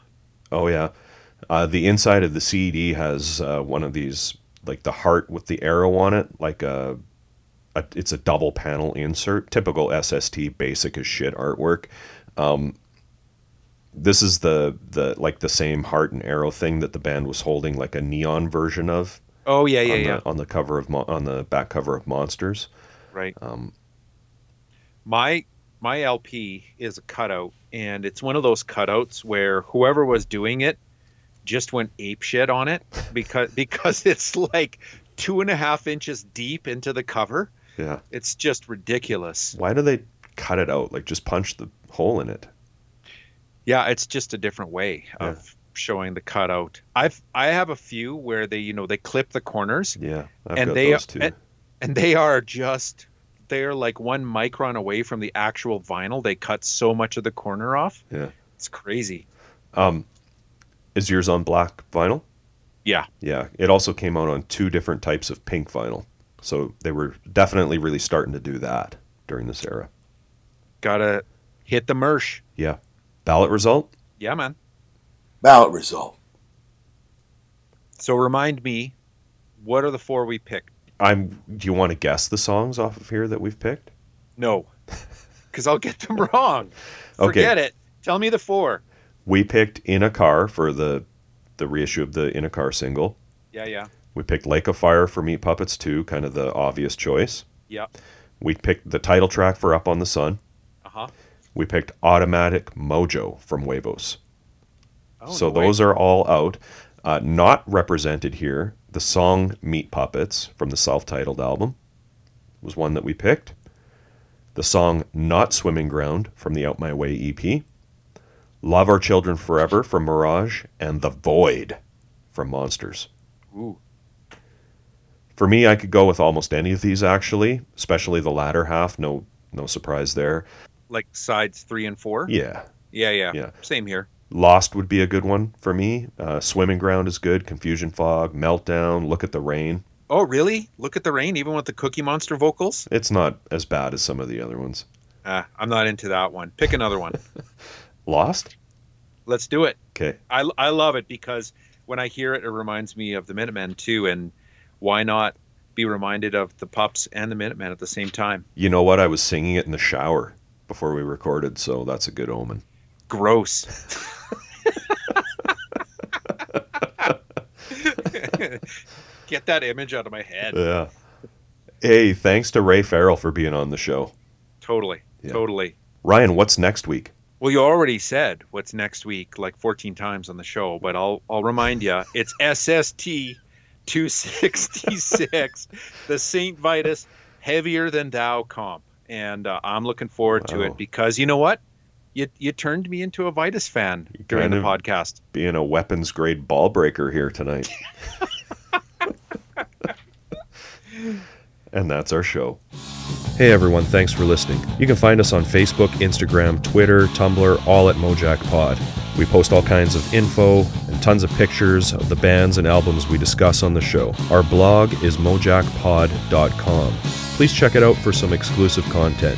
Oh yeah, uh, the inside of the CD has uh, one of these like the heart with the arrow on it, like a, a it's a double panel insert, typical SST basic as shit artwork. Um, this is the the like the same heart and arrow thing that the band was holding, like a neon version of Oh yeah, yeah, on, yeah. The, on the cover of Mo- on the back cover of Monsters. Right. Um, my my LP is a cutout, and it's one of those cutouts where whoever was doing it just went ape shit on it because because it's like two and a half inches deep into the cover. yeah. It's just ridiculous. Why do they cut it out? Like just punch the hole in it. Yeah, it's just a different way of showing the cutout. I've I have a few where they you know they clip the corners Yeah, I've and they and, and they are just they're like one micron away from the actual vinyl. They cut so much of the corner off. Yeah. It's crazy. Um, is yours on black vinyl? Yeah. Yeah. It also came out on two different types of pink vinyl. So they were definitely really starting to do that during this era. Gotta hit the mersh. Yeah. Ballot result? Yeah, man. Ballot result. So remind me, what are the four we picked? I'm do you want to guess the songs off of here that we've picked? No, because I'll get them wrong. Okay. Forget it. Tell me the four. We picked In a Car for the the reissue of the In a Car single. Yeah, yeah, We picked Lake of Fire for Meat Puppets too, kind of the obvious choice. yeah. We picked the title track for Up on the Sun. Uh huh. We picked Automatic Mojo from Huevos. Oh, so no way. those are all out. Uh, not represented here, the song Meat Puppets from the self titled album was one that we picked. The song Not Swimming Ground from the Out My Way EP. Love Our Children Forever from Mirage. And The Void from Monsters. Ooh. For me, I could go with almost any of these actually, especially the latter half. No, no surprise there. like sides three and four. Yeah. Yeah, yeah, Yeah. Same here. Lost would be a good one for me. Uh, Swimming Ground is good. Confusion Fog, Meltdown, Look at the Rain. Oh, really? Look at the rain, even with the Cookie Monster vocals. It's not as bad as some of the other ones. Uh, I'm not into that one. Pick another one. Lost? Let's do it. Okay. I, I love it because when I hear it, it reminds me of the Minutemen too. And why not be reminded of the Pups and the Minutemen at the same time? You know what? I was singing it in the shower before we recorded, so that's a good omen. Gross. Get that image out of my head. Yeah. Hey, thanks to Ray Farrell for being on the show. Totally. Yeah. Totally. Ryan, what's next week? Well, you already said what's next week like 14 times on the show, but I'll I'll remind you. It's SST 266, the St. Vitus heavier than thou comp, and uh, I'm looking forward to it because you know what? You you turned me into a Vitus fan during the podcast. Being a weapons grade ball breaker here tonight. and that's our show. Hey everyone, thanks for listening. You can find us on Facebook, Instagram, Twitter, Tumblr, all at Mojack Pod. We post all kinds of info and tons of pictures of the bands and albums we discuss on the show. Our blog is mojackpod.com. Please check it out for some exclusive content.